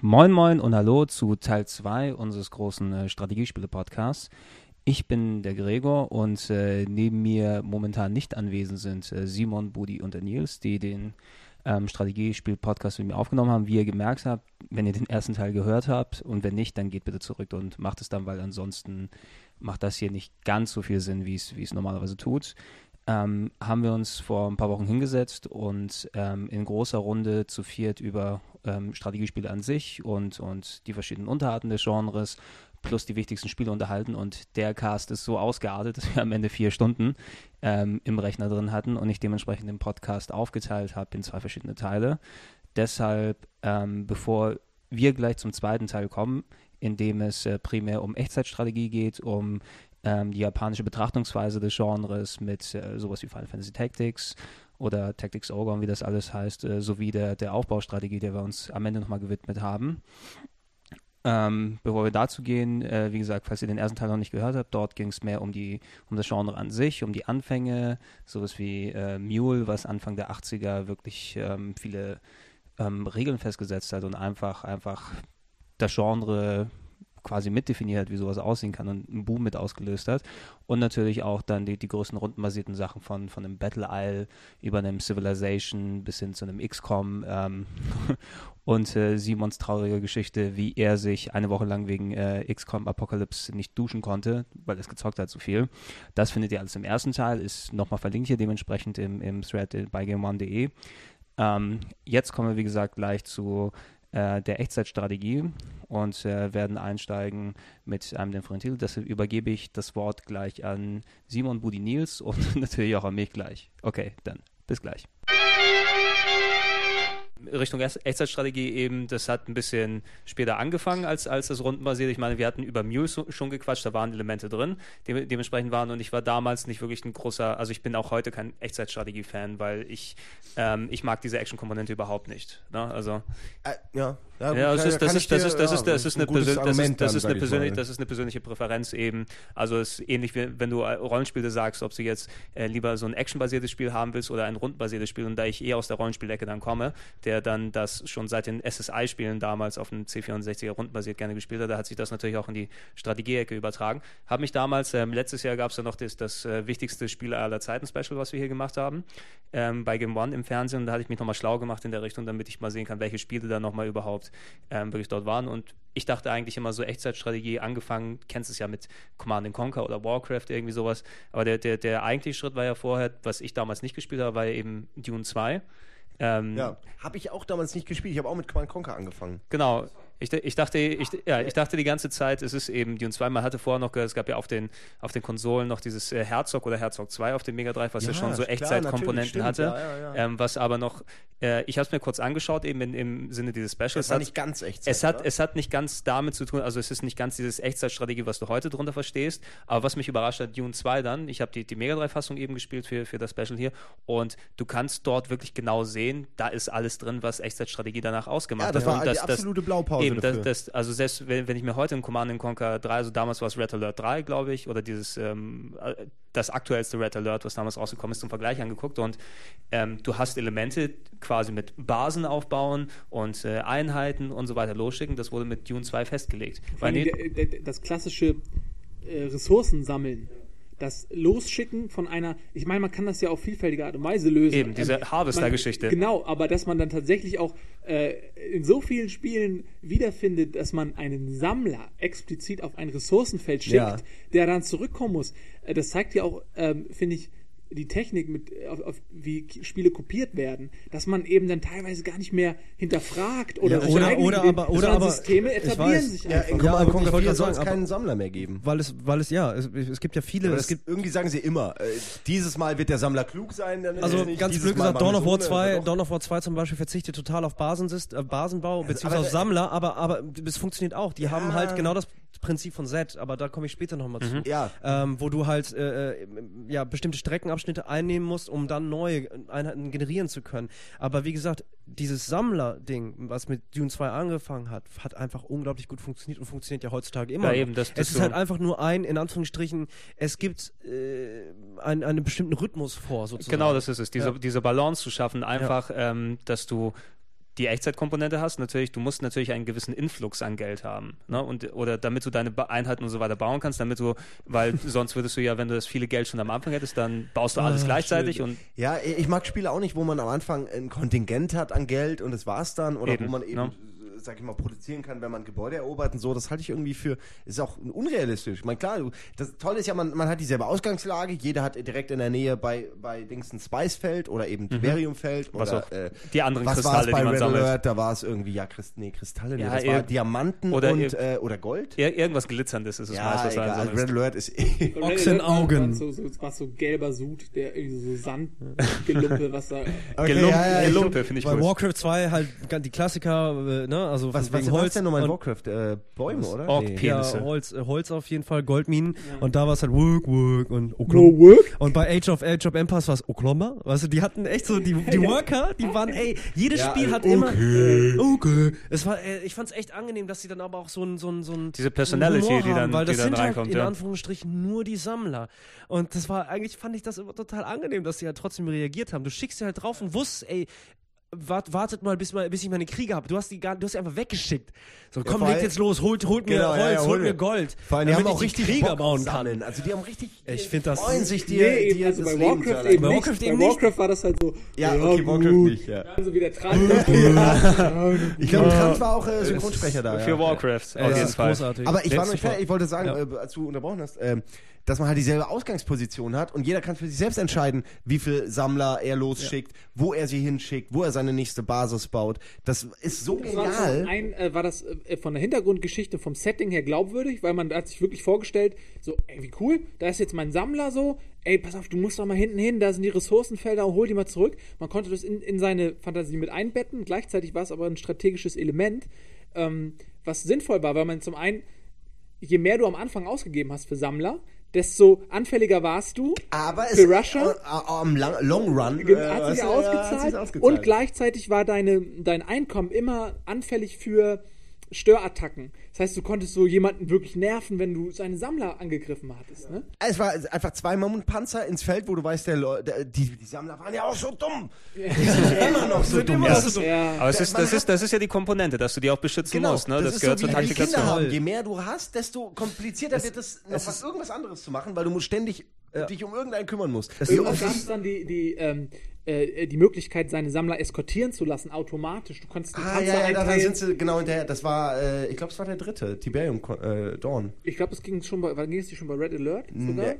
Moin Moin und Hallo zu Teil 2 unseres großen äh, Strategiespiele-Podcasts. Ich bin der Gregor und äh, neben mir momentan nicht anwesend sind äh, Simon, Budi und der Nils, die den ähm, Strategiespiel-Podcast mit mir aufgenommen haben. Wie ihr gemerkt habt, wenn ihr den ersten Teil gehört habt und wenn nicht, dann geht bitte zurück und macht es dann, weil ansonsten macht das hier nicht ganz so viel Sinn, wie es normalerweise tut. Ähm, haben wir uns vor ein paar Wochen hingesetzt und ähm, in großer Runde zu viert über ähm, Strategiespiele an sich und, und die verschiedenen Unterarten des Genres plus die wichtigsten Spiele unterhalten und der Cast ist so ausgeartet, dass wir am Ende vier Stunden ähm, im Rechner drin hatten und ich dementsprechend den Podcast aufgeteilt habe in zwei verschiedene Teile. Deshalb, ähm, bevor wir gleich zum zweiten Teil kommen, in dem es äh, primär um Echtzeitstrategie geht, um ähm, die japanische Betrachtungsweise des Genres mit äh, sowas wie Final Fantasy Tactics oder Tactics Ogre, wie das alles heißt, äh, sowie der, der Aufbaustrategie, der wir uns am Ende nochmal gewidmet haben. Ähm, bevor wir dazu gehen, äh, wie gesagt, falls ihr den ersten Teil noch nicht gehört habt, dort ging es mehr um die, um das Genre an sich, um die Anfänge, sowas wie äh, Mule, was Anfang der 80er wirklich ähm, viele ähm, Regeln festgesetzt hat und einfach, einfach das Genre quasi mitdefiniert hat, wie sowas aussehen kann und einen Boom mit ausgelöst hat. Und natürlich auch dann die, die größten rundenbasierten Sachen von, von einem Battle Isle über einem Civilization bis hin zu einem XCOM ähm, und äh, Simons traurige Geschichte, wie er sich eine Woche lang wegen äh, XCOM Apocalypse nicht duschen konnte, weil es gezockt hat zu viel. Das findet ihr alles im ersten Teil, ist nochmal verlinkt hier dementsprechend im, im Thread bei game1.de. Ähm, jetzt kommen wir, wie gesagt, gleich zu äh, der Echtzeitstrategie und äh, werden einsteigen mit einem Differential. Deshalb übergebe ich das Wort gleich an Simon Budi Nils und natürlich auch an mich gleich. Okay, dann bis gleich. Richtung Echtzeitstrategie eben, das hat ein bisschen später angefangen als, als das rundenbasierte. Ich meine, wir hatten über Mule schon gequatscht, da waren Elemente drin, die dementsprechend waren und ich war damals nicht wirklich ein großer, also ich bin auch heute kein Echtzeitstrategie-Fan, weil ich, ähm, ich mag diese Action-Komponente überhaupt nicht. Ne? Also, äh, ja, ja, das ist, eine persönliche, Präferenz eben. Also es ist ähnlich wie wenn du Rollenspiele sagst, ob du jetzt äh, lieber so ein actionbasiertes Spiel haben willst oder ein rundenbasiertes Spiel. Und da ich eher aus der Rollenspielecke dann komme, der dann das schon seit den SSI-Spielen damals auf dem C64er rundenbasiert gerne gespielt hat, da hat sich das natürlich auch in die Strategieecke übertragen. Habe mich damals, ähm, letztes Jahr gab es ja noch das, das äh, wichtigste Spiel aller Zeiten Special, was wir hier gemacht haben, ähm, bei Game One im Fernsehen. Und da hatte ich mich nochmal schlau gemacht in der Richtung, damit ich mal sehen kann, welche Spiele da nochmal überhaupt überhaupt ähm, wirklich dort waren. Und ich dachte eigentlich immer so Echtzeitstrategie, angefangen, kennst es ja mit Command Conquer oder Warcraft, irgendwie sowas. Aber der, der, der eigentliche Schritt war ja vorher, was ich damals nicht gespielt habe, war ja eben Dune 2. Ähm, ja, habe ich auch damals nicht gespielt. Ich habe auch mit Command Conquer angefangen. Genau. Ich, ich, dachte, ich, ja, ich dachte die ganze Zeit, es ist eben Dune 2. Man hatte vorher noch gehört, es gab ja auf den, auf den Konsolen noch dieses äh, Herzog oder Herzog 2 auf dem Mega Drive, was ja, ja schon so Echtzeitkomponenten hatte. Ja, ähm, was aber noch, äh, ich habe es mir kurz angeschaut, eben in, im Sinne dieses Specials. Es war nicht ganz Echtzeit. Es hat, es hat nicht ganz damit zu tun, also es ist nicht ganz dieses Echtzeitstrategie, was du heute drunter verstehst. Aber was mich überrascht hat, Dune 2 dann, ich habe die, die Mega Drive-Fassung eben gespielt für, für das Special hier und du kannst dort wirklich genau sehen, da ist alles drin, was Echtzeitstrategie danach ausgemacht hat. Ja, das hat. war die absolute Blaupause eben, dafür. Das, das, also selbst wenn, wenn ich mir heute in Command Conquer 3, also damals war es Red Alert 3, glaube ich, oder dieses ähm, äh, das aktuellste Red Alert, was damals rausgekommen ist, zum Vergleich angeguckt und ähm, du hast Elemente quasi mit Basen aufbauen und äh, Einheiten und so weiter losschicken. Das wurde mit Dune 2 festgelegt. Weil das klassische äh, Ressourcen sammeln das Losschicken von einer, ich meine, man kann das ja auf vielfältige Art und Weise lösen. Eben, diese ähm, Harvester-Geschichte. Genau, aber dass man dann tatsächlich auch äh, in so vielen Spielen wiederfindet, dass man einen Sammler explizit auf ein Ressourcenfeld schickt, ja. der dann zurückkommen muss. Äh, das zeigt ja auch, ähm, finde ich, die Technik, mit, auf, auf, wie Spiele kopiert werden, dass man eben dann teilweise gar nicht mehr hinterfragt oder ja, oder, oder aber oder aber Systeme etablieren sich ja, einfach. Ja, aber ich wollte soll es keinen Sammler mehr geben, weil es weil es ja es, es gibt ja viele es gibt irgendwie sagen sie immer äh, dieses Mal wird der Sammler klug sein, also ganz blöd gesagt Dawn of War 2 Dawn of War 2 zum Beispiel verzichtet total auf Basensist, äh, Basenbau also, beziehungsweise auf Sammler, aber aber es funktioniert auch. Die haben halt genau das Prinzip von Z, aber da komme ich später nochmal Mhm. zu. Ja. Ähm, wo du halt äh, äh, ja, bestimmte Streckenabschnitte einnehmen musst, um dann neue Einheiten generieren zu können. Aber wie gesagt, dieses Sammler-Ding, was mit Dune 2 angefangen hat, hat einfach unglaublich gut funktioniert und funktioniert ja heutzutage immer. Ja, eben, das- das es ist so- halt einfach nur ein, in Anführungsstrichen, es gibt äh, einen, einen bestimmten Rhythmus vor, sozusagen. Genau, das ist es. Diese, Ja. diese Balance zu schaffen, einfach, ähm, dass du die Echtzeitkomponente hast, natürlich, du musst natürlich einen gewissen Influx an Geld haben. Ne? Und, oder damit du deine Einheiten und so weiter bauen kannst, damit du, weil sonst würdest du ja, wenn du das viele Geld schon am Anfang hättest, dann baust du alles Ah, gleichzeitig schön. und Ja, ich mag Spiele auch nicht, wo man am Anfang ein Kontingent hat an Geld und das war's dann. Oder Eben, wo man eben, ne? Sag ich mal, produzieren kann, wenn man Gebäude erobert und so. Das halte ich irgendwie für, ist auch unrealistisch. Ich meine, klar, du, das Tolle ist ja, man, man hat dieselbe Ausgangslage. Jeder hat direkt in der Nähe bei, bei Dings ein Spicefeld oder eben Tiberiumfeld. Mhm. Was oder, auch äh, die anderen was Kristalle, bei die man Red sammelt. Alert? Da war es irgendwie, ja, Christ, nee, Kristalle, nee, Ja, das war Diamanten oder und, äh, oder Gold. Ir irgendwas Glitzerndes ist es Ja, meistens. egal. also Red Alert ist eh. Ochsenaugen. So, so, war so gelber Sud, der irgendwie so Sandgelumpe, was da. Okay, Gelump- ja, ja, Gelumpe, finde ich Bei gut. Warcraft 2 halt die Klassiker, äh, ne, also Was, was Holz denn nochmal in Warcraft? Äh, Bäume, oder? Ork- Nee. Ja, Holz, äh, Holz auf jeden Fall, Goldminen. Und da war es halt Work, Work und No Oklahoma. work? Und bei Age of Age of Empires war es Oklahoma. Weißt du, die hatten echt so, die, die Worker, die waren, ey, jedes Ja, Spiel hat okay. immer. Okay. Es war, äh, ich fand's echt angenehm, dass sie dann aber auch so ein, so ein, so ein Diese Personality, Humor die dann- haben, weil die das dann sind reinkommt, halt in ja. Anführungsstrichen nur die Sammler. Und das war, eigentlich fand ich das immer total angenehm, dass sie halt trotzdem reagiert haben. Du schickst sie halt drauf und wusstest, ey, wart, wartet mal bis, mal, bis ich meine Kriege habe. Du hast die gar, du hast sie einfach weggeschickt. So, komm, vor legt jetzt los, holt, holt mir Genau, Holz, ja, ja, hol holt mir. Gold. Vor allem, die damit haben auch ich die richtig Krieger Bock bauen kann. sammeln. Also die haben richtig, Ich find das- freuen sich dir, nee, dir also das bei Warcraft eben Bei nicht. Warcraft bei eben nicht. Warcraft war das halt so. Ja, okay, Warcraft gut. nicht, ja. Dann so wie der Trank. Ich glaube, Trant war auch äh, Synchronsprecher da. Für ja. Warcraft, Ja, auf das jeden ist Fall. großartig. Aber ich war noch nicht fertig. Ich wollte sagen, Ja. äh, als du unterbrochen hast, ähm, dass man halt dieselbe Ausgangsposition hat und jeder kann für sich selbst entscheiden, wie viel Sammler er losschickt, wo er sie hinschickt, wo er seine nächste Basis baut. Das ist so Das war, genial. zum einen, äh, war das äh, von der Hintergrundgeschichte, vom Setting her glaubwürdig, weil man hat sich wirklich vorgestellt, so, ey, wie cool, da ist jetzt mein Sammler so, ey, pass auf, du musst doch mal hinten hin, da sind die Ressourcenfelder, hol die mal zurück. Man konnte das in, in seine Fantasie mit einbetten, gleichzeitig war es aber ein strategisches Element, ähm, was sinnvoll war, weil man zum einen, je mehr du am Anfang ausgegeben hast für Sammler, desto anfälliger warst du. Aber Für Russia? äh, äh, am Long Run äh, hat sich ja, hat ausgezahlt, ausgezahlt. und gleichzeitig war deine, dein Einkommen immer anfällig für Störattacken. Das heißt, du konntest so jemanden wirklich nerven, wenn du seine Sammler angegriffen hattest. Ne? Es war einfach zwei Mammutpanzer ins Feld, wo du weißt, der, der, die, die Sammler waren ja auch so dumm. Die sind immer noch so dumm. Ja. Das so, Ja. Aber es ist, das, ist, das ist ja die Komponente, dass du die auch beschützen Genau, musst. Ne? das, Das, ist gehört so, zur Taktikation. haben. Je mehr du hast, desto komplizierter wird es, noch was, irgendwas anderes zu machen, weil du musst ständig äh, dich um irgendeinen kümmern musst. Wie Irgendwann oft gab es ist- dann die, die, ähm, äh, die Möglichkeit, seine Sammler eskortieren zu lassen, automatisch. Du konntest die Ah, Panzer ja, ja, da sind sie genau hinterher. Das war, äh, ich glaube, es war der dritte, Tiberium äh, Dawn. Ich glaube, es ging schon bei, war- ging es nicht schon bei Red Alert sogar? Nee.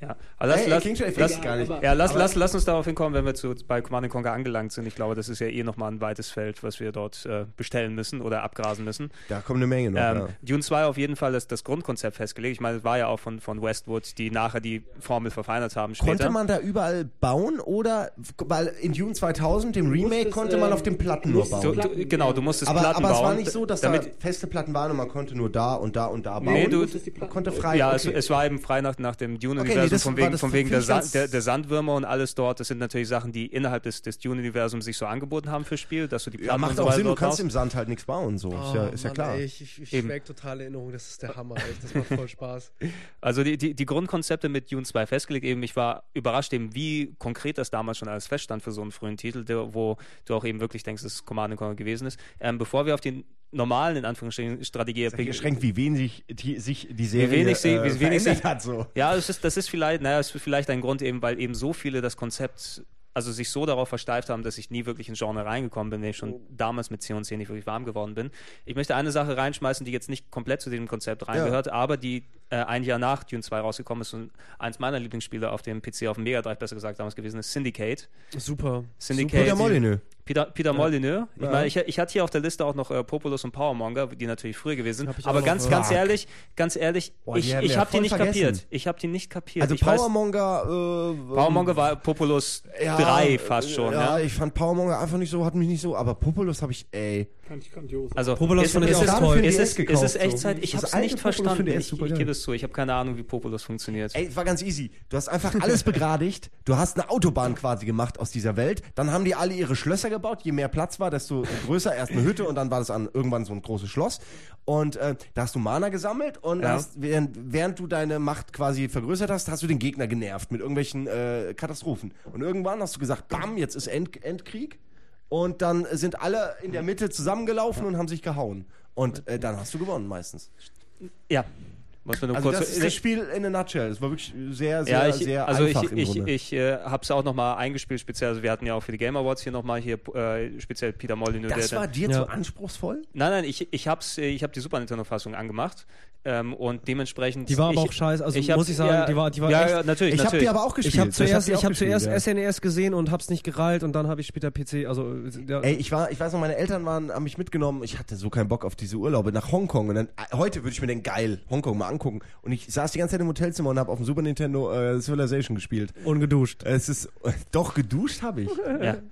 Ja. Aber lass, Ey, lass, klingt schon, lass, gar nicht. aber- ja, lass, lass, lass uns darauf hinkommen, wenn wir zu, bei Command Conquer angelangt sind. Ich glaube, das ist ja eh nochmal ein weites Feld, was wir dort äh, bestellen müssen oder abgrasen müssen. Da kommt eine Menge noch. Ähm, ja. Dune 2 auf jeden Fall das, das Grundkonzept festgelegt. Ich meine, es war ja auch von, von Westwood, die nachher die Formel verfeinert haben später. Konnte man da überall bauen oder, weil in Dune 2000, dem Remake, konnte man auf den Platten du nur du, bauen. Platten, du, genau, du musstest Aber, Platten aber es bauen. war nicht so, dass damit, da feste Platten waren und man konnte nur da und da und da bauen. Nee, du- musstest die Platten- konnte frei. Ja, okay. es, es war eben frei nach, nach dem Okay, Nee, das von wegen, von wegen der, finde ich Sa ganz- der, der Sandwürmer und alles dort. Das sind natürlich Sachen, die innerhalb des, des Dune-Universums sich so angeboten haben fürs Spiel, dass du die Platten ja, macht so auch Sinn, du kannst im Sand halt nichts bauen, so. ist ja, ist ja Mann, klar. Ey, ich ich, ich total Erinnerung, das ist der Hammer, echt. Das macht voll Spaß. Also die, die, die Grundkonzepte mit Dune 2 festgelegt eben. Ich war überrascht eben, wie konkret das damals schon alles feststand für so einen frühen Titel, der, wo du auch eben wirklich denkst, dass es Command Conquer gewesen ist. Ähm, bevor wir auf die normalen, in Anführungsstrichen, strategie Geschränkt, wie wenig die, sich die Serie wenig sie- äh, wie wenig verändert sie- hat, so. Ja, es ist, das ist vielleicht, naja, ist vielleicht ein Grund eben, weil eben so viele das Konzept, also sich so darauf versteift haben, dass ich nie wirklich ins Genre reingekommen bin, wenn ich schon damals mit C und C nicht wirklich warm geworden bin. Ich möchte eine Sache reinschmeißen, die jetzt nicht komplett zu diesem Konzept reingehört, aber die äh, ein Jahr nach Dune 2 rausgekommen ist und eins meiner Lieblingsspiele auf dem PC, auf dem Mega Drive besser gesagt damals gewesen ist, Syndicate. Super. Syndicate. Peter Molyneux. Peter, Peter Molyneux. Ich meine, ich, ich hatte hier auf der Liste auch noch äh, Populus und Powermonger, die natürlich früher gewesen sind. Aber noch, ganz, ja. ganz ehrlich, ganz ehrlich, Boah, ich, ich ja habe die nicht vergessen. kapiert. Ich habe die nicht kapiert. Also ich weiß, Powermonger. Äh, Powermonger war Populus ja, 3 fast schon. Ja, Ja, ich fand Powermonger einfach nicht so, hat mich nicht so, aber Populus habe ich, ey. Fand ich grandios. Also, Populus ist, ich ist, ist, es, DS ist es gekauft, Echtzeit? Ich habe es nicht verstanden. Ich, ich gebe es zu. Ich habe keine Ahnung, wie Populus funktioniert. Ey, es war ganz easy. Du hast einfach alles begradigt. Du hast eine Autobahn quasi gemacht aus dieser Welt. Dann haben die alle ihre Schlösser gebaut. Je mehr Platz war, desto größer. Erst eine Hütte und dann war das an irgendwann so ein großes Schloss. Und äh, da hast du Mana gesammelt und Ja. hast, während, während du deine Macht quasi vergrößert hast, hast du den Gegner genervt mit irgendwelchen äh, Katastrophen. Und irgendwann hast du gesagt, bam, jetzt ist End Endkrieg. Und dann sind alle in der Mitte zusammengelaufen und haben sich gehauen. Und äh, dann hast du gewonnen meistens. Ja. Also kurz. das ist das Spiel in a nutshell. Es war wirklich sehr, sehr, ja, ich, sehr also einfach ich, im ich, Grunde. ich äh, habe es auch nochmal eingespielt, speziell. Also wir hatten ja auch für die Game Awards hier nochmal hier äh, speziell Peter Molyneux. das der, war dir Ja. zu anspruchsvoll? Nein, nein, ich, ich habe äh, ich hab die Super Nintendo-Fassung angemacht ähm, und dementsprechend. Die war aber ich, auch scheiße. Also ich hab- muss ich sagen, ja, die war, die war ja, echt. ja, natürlich, Ich habe die aber auch gespielt. Ich habe zuerst, die auch ich hab gespielt, zuerst ja. SNES gesehen und hab's nicht gereilt und dann habe ich später PC. Also ja, Ey, ich war, ich weiß noch, meine Eltern waren, haben mich mitgenommen. Ich hatte so keinen Bock auf diese Urlaube nach Hongkong. Und dann, äh, heute würde ich mir den geil Hongkong mal angucken. Und ich saß die ganze Zeit im Hotelzimmer und habe auf dem Super Nintendo äh, Civilization gespielt. ungeduscht. Es ist, doch geduscht habe ich. Ja.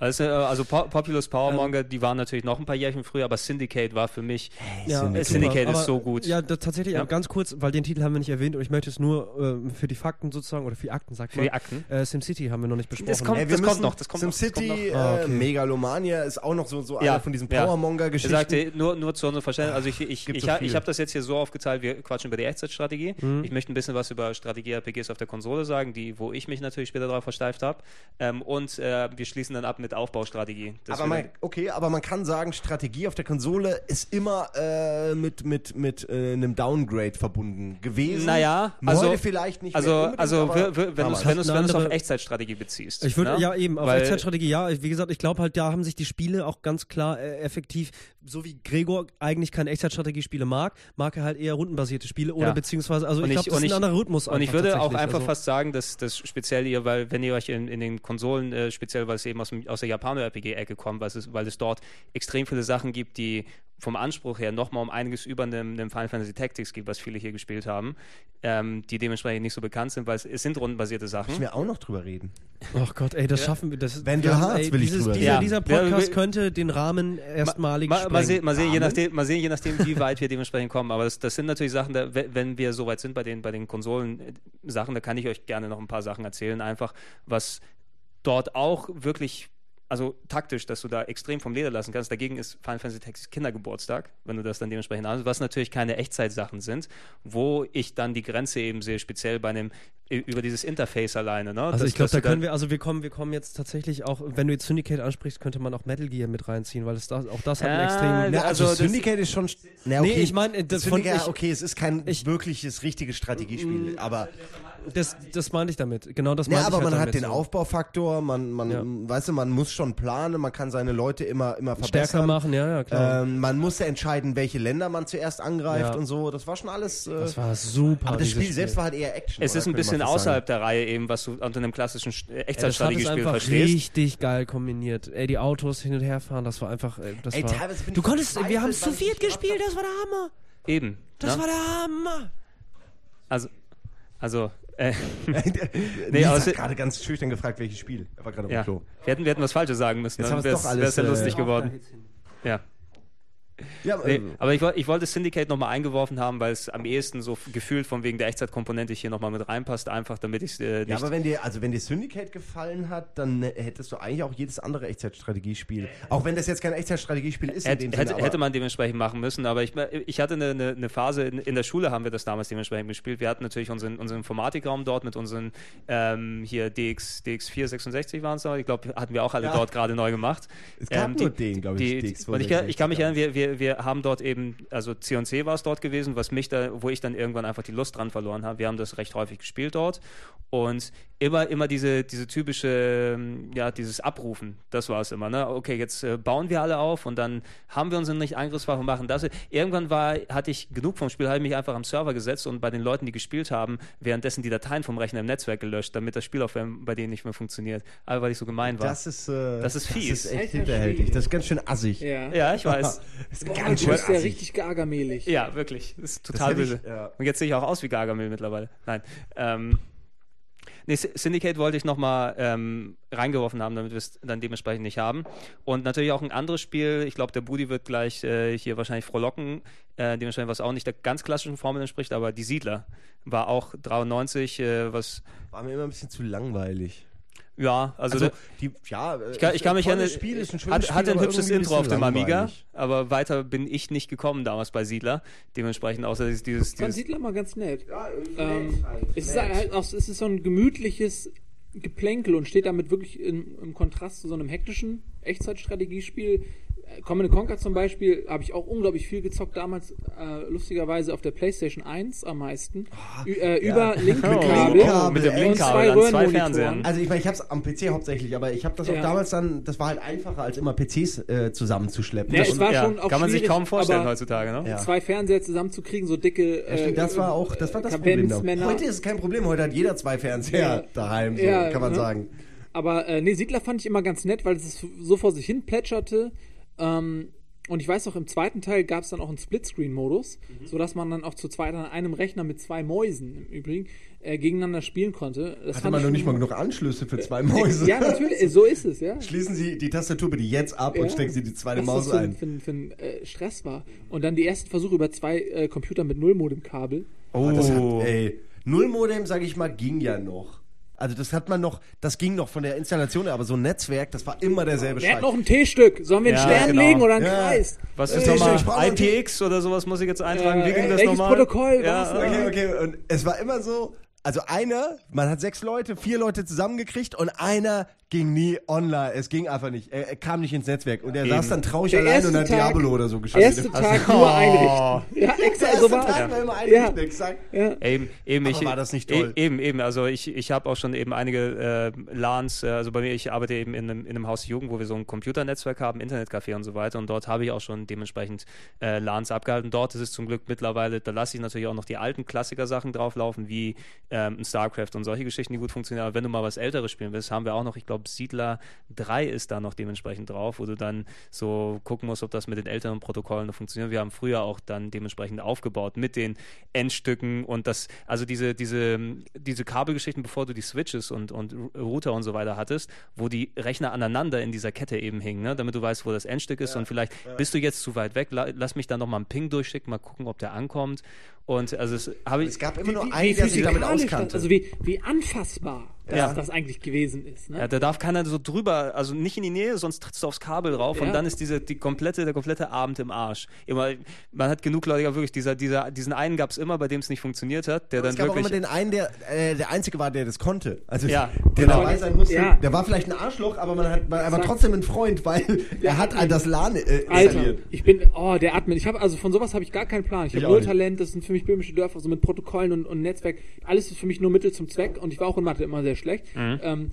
Also, äh, also Po- Populous Powermonger, die waren natürlich noch ein paar Jährchen früher, aber Syndicate war für mich. Ja, Syndicate. Syndicate super. ist Aber, so gut. Ja, das, tatsächlich Ja. äh, ganz kurz, weil den Titel haben wir nicht erwähnt und ich möchte es nur äh, für die Fakten sozusagen oder für die Akten, sagt Für man. die Akten. Äh, SimCity haben wir noch nicht besprochen. Das kommt- Ey, das kommt noch, das kommt SimCity, noch. Ah, äh, okay. Megalomania ist auch noch so, so Ja, eine von diesen ja. Er Powermonger-Geschichten. sagte, nur, nur zu unserem Verständnis, also ich, ich, Gibt ich, viel. ich habe das jetzt hier so aufgeteilt, wir quatschen über die Echtzeitstrategie. Mhm. Ich möchte ein bisschen was über Strategie-RPGs auf der Konsole sagen, die, wo ich mich natürlich später darauf versteift habe. Ähm, und äh, wir schließen dann ab mit Aufbaustrategie. Das aber man, okay, aber man kann sagen, Strategie auf der Konsole ist immer äh, mit, mit, mit äh, einem Downgrade verbunden gewesen. Naja, Heute also- vielleicht nicht Also, also wenn du es wenn du's- wenn du's auf Echtzeitstrategie beziehst. Ich würde, ne? ja eben, auf Weil- Echtzeitstrategie, ja, wie gesagt, ich glaube halt, da haben sich die Spiele auch ganz klar äh, effektiv, so wie Gregor eigentlich keine Echtzeitstrategiespiele mag, mag er halt eher rundenbasierte Spiele oder Ja. beziehungsweise, also Und ich ich- glaube, das ist ein anderer Rhythmus Und ich würde auch einfach also, fast sagen, dass das speziell ihr, weil wenn ihr euch in, in den Konsolen, äh, speziell weil es eben aus, dem, aus der Japaner-RPG-Ecke kommt, weil es, weil es dort extrem viele Sachen gibt, die vom Anspruch her nochmal um einiges über einem, einem Final Fantasy Tactics gibt, was viele hier gespielt haben, ähm, die dementsprechend nicht so bekannt sind, weil es, es sind rundenbasierte Sachen. Müssen wir auch noch drüber reden. Oh Gott, ey, das schaffen wir. Das, Wenn wir du ey, will ich dieses, drüber dieser, reden. dieser Ja, Podcast wir- könnte den Rahmen erstmalig Mal, mal, sprengen. sehen, mal, sehen, je nachdem, mal sehen, je nachdem, wie weit wir dementsprechend kommen. Aber das, das sind natürlich Sachen, da, we- wenn wir so weit sind bei den, bei den Konsolen-Sachen, da kann ich euch gerne noch ein paar Sachen erzählen, einfach was dort auch wirklich, also taktisch, dass du da extrem vom Leder lassen kannst. Dagegen ist Final Fantasy Tactics Kindergeburtstag, wenn du das dann dementsprechend anschaust, was natürlich keine Echtzeitsachen sind, wo ich dann die Grenze eben sehe, speziell bei einem, über dieses Interface alleine. Ne? Also Dass- ich glaube, da können wir, also wir kommen, wir kommen jetzt tatsächlich auch, wenn du jetzt Syndicate ansprichst, könnte man auch Metal Gear mit reinziehen, weil es da, auch das hat einen Ja, extrem. Also, also das- Syndicate ist schon. Na, Nee, ich meine, das von- Syndicate, ich- okay, es ist kein ich- wirkliches, richtiges Strategiespiel, aber. Das, das meinte ich damit. Genau das Ja, meinte aber ich halt man hat damit den so. Aufbaufaktor, man, man, Ja. weißt du, man muss schon planen, man kann seine Leute immer, immer verbessern. stärker machen, ja, ja, klar. Ähm, man muss ja entscheiden, welche Länder man zuerst angreift Ja. und so. Das war schon alles. Äh, das war super. aber das dieses Spiel selbst war halt eher Action. Es oder? ist ein bisschen außerhalb sagen. der Reihe eben, was du unter einem klassischen Sch- äh, das hat Echtzeitstrategiespiel verstehst. richtig geil kombiniert. Ey, die Autos hin und her fahren, das war einfach, ey, das Ey, war. teilweise bin Du ich konntest, wir haben es zu viert gespielt, das war der Hammer. Eben. Das ne? war der Hammer. Also, also, äh, Nee, aber hat es- gerade ganz schüchtern gefragt, welches Spiel. Er war gerade auf ja. dem Klo. Wir hätten, wir hätten was Falsches sagen müssen. Jetzt Dann haben wir es wäre doch alles, es ja äh, lustig geworden. Ja. Ja, Nee, äh, aber ich, ich wollte Syndicate nochmal eingeworfen haben, weil es am ehesten so gefühlt von wegen der Echtzeitkomponente hier nochmal mit reinpasst, einfach damit ich es äh, nicht. ja, aber wenn dir, also wenn dir Syndicate gefallen hat, dann äh, hättest du eigentlich auch jedes andere Echtzeitstrategiespiel. Auch wenn das jetzt kein Echtzeitstrategiespiel ist in Hätte, dem hätte, Sinne, hätte man dementsprechend machen müssen, aber ich, ich hatte eine, eine, eine Phase, in, in der Schule haben wir das damals dementsprechend gespielt. Wir hatten natürlich unseren, unseren Informatikraum dort mit unseren ähm, hier DX, DX4 66 waren es noch. Ich glaube, hatten wir auch alle Ja. dort gerade neu gemacht. Es gab Ähm, nur den, glaub ich, die, DX4 Und ich, kann- ich kann mich erinnern, wir, wir, wir, wir haben dort eben, also C&C war es dort gewesen, was mich da, wo ich dann irgendwann einfach die Lust dran verloren habe. Wir haben das recht häufig gespielt dort und immer, immer diese, diese typische, ja, dieses Abrufen, das war es immer, ne? Okay, jetzt äh, bauen wir alle auf und dann haben wir uns nicht angriffswaffe und machen das. Irgendwann war, hatte ich genug vom Spiel, habe ich mich einfach am Server gesetzt und bei den Leuten, die gespielt haben, währenddessen die Dateien vom Rechner im Netzwerk gelöscht, damit das Spiel auch bei denen nicht mehr funktioniert. Aber weil ich so gemein war. Das ist, äh, das ist fies. Das ist echt hinterhältig. Das ist ganz schön assig. Ja, ja ich weiß. Das ist Boah, ganz du schön bist ja richtig gargamelig. Ja, wirklich. Das ist total ich- böse. ja. Und jetzt sehe ich auch aus wie Gargamel mittlerweile. Nein. Ähm, nee, Sy- Syndicate wollte ich nochmal ähm, reingeworfen haben, damit wir es dann dementsprechend nicht haben. Und natürlich auch ein anderes Spiel. Ich glaube, der Budi wird gleich äh, hier wahrscheinlich frohlocken, äh, dementsprechend was auch nicht der ganz klassischen Formel entspricht, aber die Siedler war auch 93, äh, was War mir immer ein bisschen zu langweilig. Ja, also, Also, die, ja, ich kann, ich kann mich erinnern, Spiel, ist ein schönes hat, Spiel, hatte ein hübsches Intro auf dem Amiga, aber weiter bin ich nicht gekommen damals bei Siedler. Dementsprechend außer dieses, dieses, Ich fand Siedler mal ganz nett. Ja, Ähm, es ist halt auch, es ist so ein gemütliches Geplänkel und steht damit wirklich im, im Kontrast zu so einem hektischen Echtzeitstrategiespiel. Äh, Command Conquer zum Beispiel habe ich auch unglaublich viel gezockt, damals äh, lustigerweise auf der PlayStation 1 am meisten. Ü äh, Über Linkkabel. Linkkabel, mit dem. Und zwei Linkkabel an zwei. Fernsehern. Also ich meine, ich habe es am PC hauptsächlich, aber ich habe das auch Ja. damals dann, das war halt einfacher, als immer PCs äh, zusammenzuschleppen. Ja, Das- es war ja, schon auch kann man sich kaum vorstellen heutzutage, ne? Ja. Zwei Fernseher zusammenzukriegen, so dicke. Ja, stimmt, das war auch, das war das Problem. Heute ist es kein Problem, heute hat jeder zwei Fernseher Ja. daheim, so, Ja, kann man ne? sagen. Aber äh, nee, Siedler fand ich immer ganz nett, weil es so vor sich hin plätscherte. Ähm, und ich weiß auch, im zweiten Teil gab es dann auch einen Splitscreen-Modus, Mhm. sodass man dann auch zu zweit an einem Rechner mit zwei Mäusen im Übrigen äh, gegeneinander spielen konnte. Das Hatte man noch nicht mal genug Anschlüsse für zwei Mäuse. Ja, natürlich, äh, so ist es, ja. Schließen Sie die Tastatur bitte jetzt ab und Ja. stecken Sie die zweite Was Maus das für, ein. für, ein- für ein äh, Stress war. Und dann die ersten Versuche über zwei äh, Computer mit Nullmodem-Kabel. Oh, das hat, Oh. ey, Nullmodem, sage ich mal, ging ja noch. Also das hat man noch, das ging noch von der Installation, her, aber so ein Netzwerk, das war immer derselbe Wer hat Scheiß. noch ein T-Stück? Sollen wir einen Ja, Stern genau. legen oder einen Ja. Kreis? Was Äh, ist nochmal IPX oder sowas muss ich jetzt eintragen? Ja, Wie ging äh, das welches nochmal? Protokoll Ja? Okay, okay, und es war immer so, also einer, man hat sechs Leute, vier Leute zusammengekriegt und einer ging nie online. Es ging einfach nicht. Er, er kam nicht ins Netzwerk und er saß dann traurig Der allein erste und hat Tag- Diablo oder so gespielt. Erste Tag Oh. nur einrichten. Ja, extra erste so war Tag war immer Ja. einrichten, exakt. Ja. Eben, eben Aber ich, war das nicht toll? E eben, eben. Also ich, ich habe auch schon eben einige äh, LANs, äh, also bei mir, ich arbeite eben in einem, in einem Haus Jugend, wo wir so ein Computernetzwerk haben, Internetcafé und so weiter. Und dort habe ich auch schon dementsprechend äh, LANs abgehalten. Dort ist es zum Glück mittlerweile, da lasse ich natürlich auch noch die alten Klassiker-Sachen drauflaufen, wie ähm, ein StarCraft und solche Geschichten, die gut funktionieren. Aber wenn du mal was Älteres spielen willst, haben wir auch noch, ich glaube, Siedler 3 ist da noch dementsprechend drauf, wo du dann so gucken musst, ob das mit den älteren Protokollen noch funktioniert. Wir haben früher auch dann dementsprechend aufgebaut mit den Endstücken und das, also diese, diese, diese Kabelgeschichten, bevor du die Switches und, und Router und so weiter hattest, wo die Rechner aneinander in dieser Kette eben hingen, ne? damit du weißt, wo das Endstück ist und vielleicht bist du jetzt zu weit weg, la lass mich dann nochmal einen Ping durchschicken, mal gucken, ob der ankommt. Und also es habe ich. Es gab immer Wie, nur wie, einen, wie der sich damit auskannte. also wie, wie anfassbar Ja. das, das eigentlich gewesen ist. Ne? Ja, da darf keiner so drüber, also nicht in die Nähe, sonst trittst du aufs Kabel rauf Ja. und dann ist diese, die komplette, der komplette Abend im Arsch. Immer, man hat genug Leute, ja, wirklich, dieser, dieser, diesen einen gab es immer, bei dem es nicht funktioniert hat, der es dann gab auch wirklich. immer den einen, der äh, der einzige war, der das konnte. Also Ja, der genau. dabei sein musste. Ja. Der war vielleicht ein Arschloch, aber man hat, man, er war trotzdem ein Freund, weil er hat all das LAN äh, Alter, installiert. ich bin, oh, der Admin. Ich habe also von sowas habe ich gar keinen Plan. Ich habe auch null. Talent. Das sind für mich böhmische Dörfer, so mit Protokollen und, und Netzwerk. Alles ist für mich nur Mittel zum Zweck. Und ich war auch in Mathe immer sehr schlecht. Mhm. Ähm,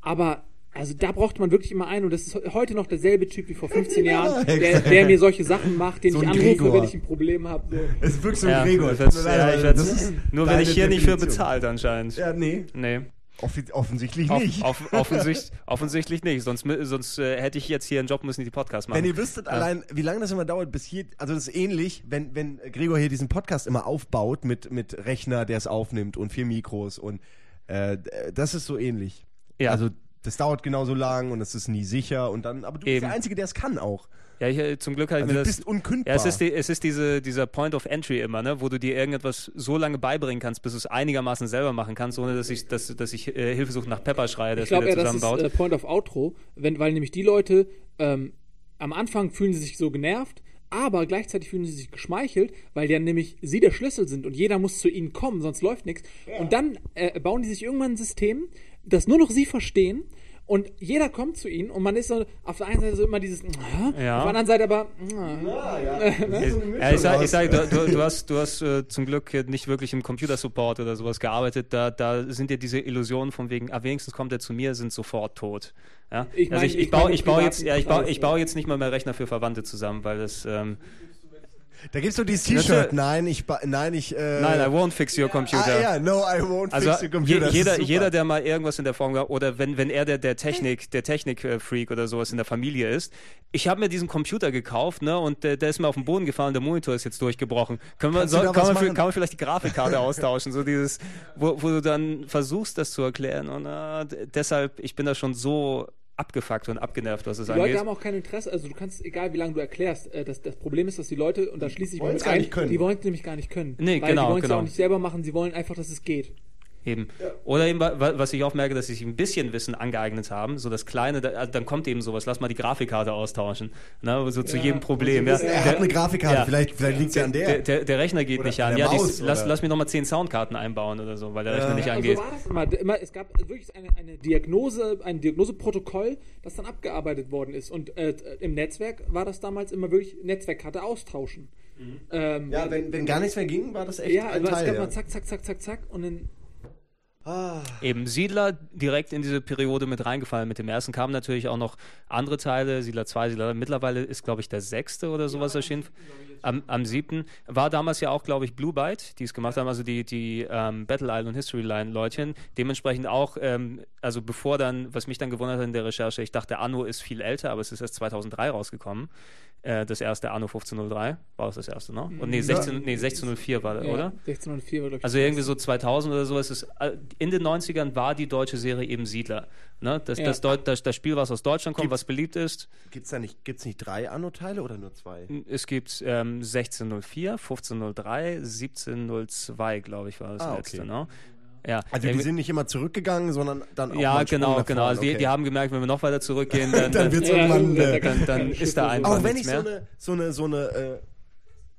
aber also da braucht man wirklich immer einen und das ist heute noch derselbe Typ wie vor 15 Jahren, der, der mir solche Sachen macht, den So ich anrufe, Gregor. wenn ich ein Problem habe. So. Es ist wirklich so ja, ein Gregor. ich werd's- ja, ich werd's- das ist nur wenn ich hier nicht für Definition. bezahlt anscheinend. Ja, nee. Nee. Offi offensichtlich nicht. auf, offensicht, offensichtlich nicht. Sonst, sonst äh, hätte ich jetzt hier einen Job müssen, die Podcast machen. Wenn ihr wüsstet allein, wie lange das immer dauert, bis hier, also das ist ähnlich, wenn, wenn Gregor hier diesen Podcast immer aufbaut mit, mit Rechner, der es aufnimmt und vier Mikros und äh, das ist so ähnlich. Ja. Also das dauert genauso lang und es ist nie sicher und dann, aber du bist Eben. der Einzige, der es kann auch. Ja, ich, äh, zum Glück habe ich Also mir du das. bist unkündbar. Ja, es ist, die, es ist diese, dieser Point of Entry immer, ne, wo du dir irgendetwas so lange beibringen kannst, bis du es einigermaßen selber machen kannst, ohne dass ich, dass, dass ich äh, Hilfesuche nach Pepper schreie, es glaube wieder eher, das ist zusammenbaut. äh, Point of Outro, wenn, weil nämlich die Leute ähm, am Anfang fühlen sie sich so genervt, aber gleichzeitig fühlen sie sich geschmeichelt, weil ja nämlich sie der Schlüssel sind und jeder muss zu ihnen kommen, sonst läuft nichts. Und dann äh, bauen die sich irgendwann ein System, das nur noch sie verstehen Und jeder kommt zu ihnen und man ist so auf der einen Seite so immer dieses? Ja. auf der anderen Seite aber, ja. Eine Mischung Ja, ich sag, ich sag du, du, du hast, du hast äh, zum Glück nicht wirklich im Computersupport oder sowas gearbeitet. Da, da sind dir diese Illusionen von wegen, ah, wenigstens kommt er zu mir, sind sofort tot. Ja? Ich also mein- ich, ich, ich baue, ich baue jetzt, ja, ich ich ja. baue jetzt nicht mal mehr Rechner für Verwandte zusammen, weil das, ähm, Da gibt's so dieses. T-Shirt. Nein, ich, nein, ich. Äh, nein, I won't fix your computer. Ah, ja, no, I won't Also fix your je, computer. Ist jeder, jeder, der mal irgendwas in der Form gehabt oder wenn, wenn er der, der Technik, der Technik-Freak oder sowas in der Familie ist, ich habe mir diesen Computer gekauft, ne, und der, der ist mir auf den Boden gefallen, der Monitor ist jetzt durchgebrochen. Können wir, da kann, man, kann man vielleicht die Grafikkarte austauschen, so dieses, wo, wo du dann versuchst, das zu erklären und äh, deshalb, ich bin da schon so abgefuckt und abgenervt, was es Die Leute angeht. haben auch kein Interesse, also du kannst, egal wie lange du erklärst, äh, das, das Problem ist, dass die Leute, und da schließe ich mich mit gar ein, nicht können. die wollen es nämlich gar nicht können. Nee, weil genau, die wollen es genau. auch nicht selber machen, sie wollen einfach, dass es geht. Eben. Oder eben, wa- was ich auch merke, dass sie sich ein bisschen Wissen angeeignet haben, so das Kleine, da, dann kommt eben sowas, lass mal die Grafikkarte austauschen, ne, so zu jedem Problem. Ja. Er hat eine Grafikkarte, vielleicht, vielleicht liegt sie an der. Der, der, der Rechner geht Oder nicht an Ja, die, Maus, lass, oder? lass mir noch mal zehn Soundkarten einbauen oder so, weil der Rechner nicht Also angeht. war das immer, immer. Es gab wirklich eine, eine Diagnose, ein Diagnoseprotokoll, das dann abgearbeitet worden ist. Und äh, im Netzwerk war das damals immer wirklich Netzwerkkarte austauschen. Ähm, ja, wenn, wenn gar nichts mehr ging, war das echt ja, ein aber es Teil. gab Ja. mal zack, zack, zack, zack, zack und dann Eben Siedler direkt in diese Periode mit reingefallen. Mit dem ersten kamen natürlich auch noch andere Teile, Siedler 2, Siedler 3. Mittlerweile ist, glaube ich, der sechste oder sowas erschienen. Am, am siebten. War damals ja auch, glaube ich, Blue Byte, die es gemacht haben, also die, die ähm, Battle Isle und History Line Leutchen. Dementsprechend auch, ähm, also bevor dann, was mich dann gewundert hat in der Recherche, ich dachte, Anno ist viel älter, aber es ist erst 2003 rausgekommen. Äh, das erste Anno 1503 war es das erste, ne? Und nee, 16, nee 1604 war, ja, oder? 1604 war, glaube ich. Also irgendwie so 2000 oder so. Es ist, äh, in den 90ern war die deutsche Serie eben Siedler. Ne? Das, Ja. das, das, das Spiel, was aus Deutschland kommt, Gibt's- was beliebt ist. Gibt's da nicht, gibt's nicht drei Anno-Teile oder nur zwei? Es gibt ähm, 1604, 1503, 1702, glaube ich, war das Ah, okay. letzte. Ne? Ja, Also die sind nicht immer zurückgegangen, sondern dann auch ja genau, genau. Also die, okay. die haben gemerkt, wenn wir noch weiter zurückgehen, dann, Dann wird's Ja, irgendwann... da- Äh, da- dann, dann ist da einfach auch wenn ich nichts so mehr. eine, so eine, so eine, äh,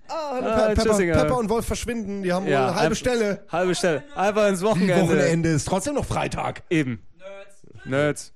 ah, hallo, Ah, Pe- Pepper. Pepper und Wolf verschwinden, die haben wohl Ja, eine halbe Stelle. Halbe Stelle. Einfach ins Wochenende. Wochenende ist trotzdem noch Freitag. Eben. Nerds.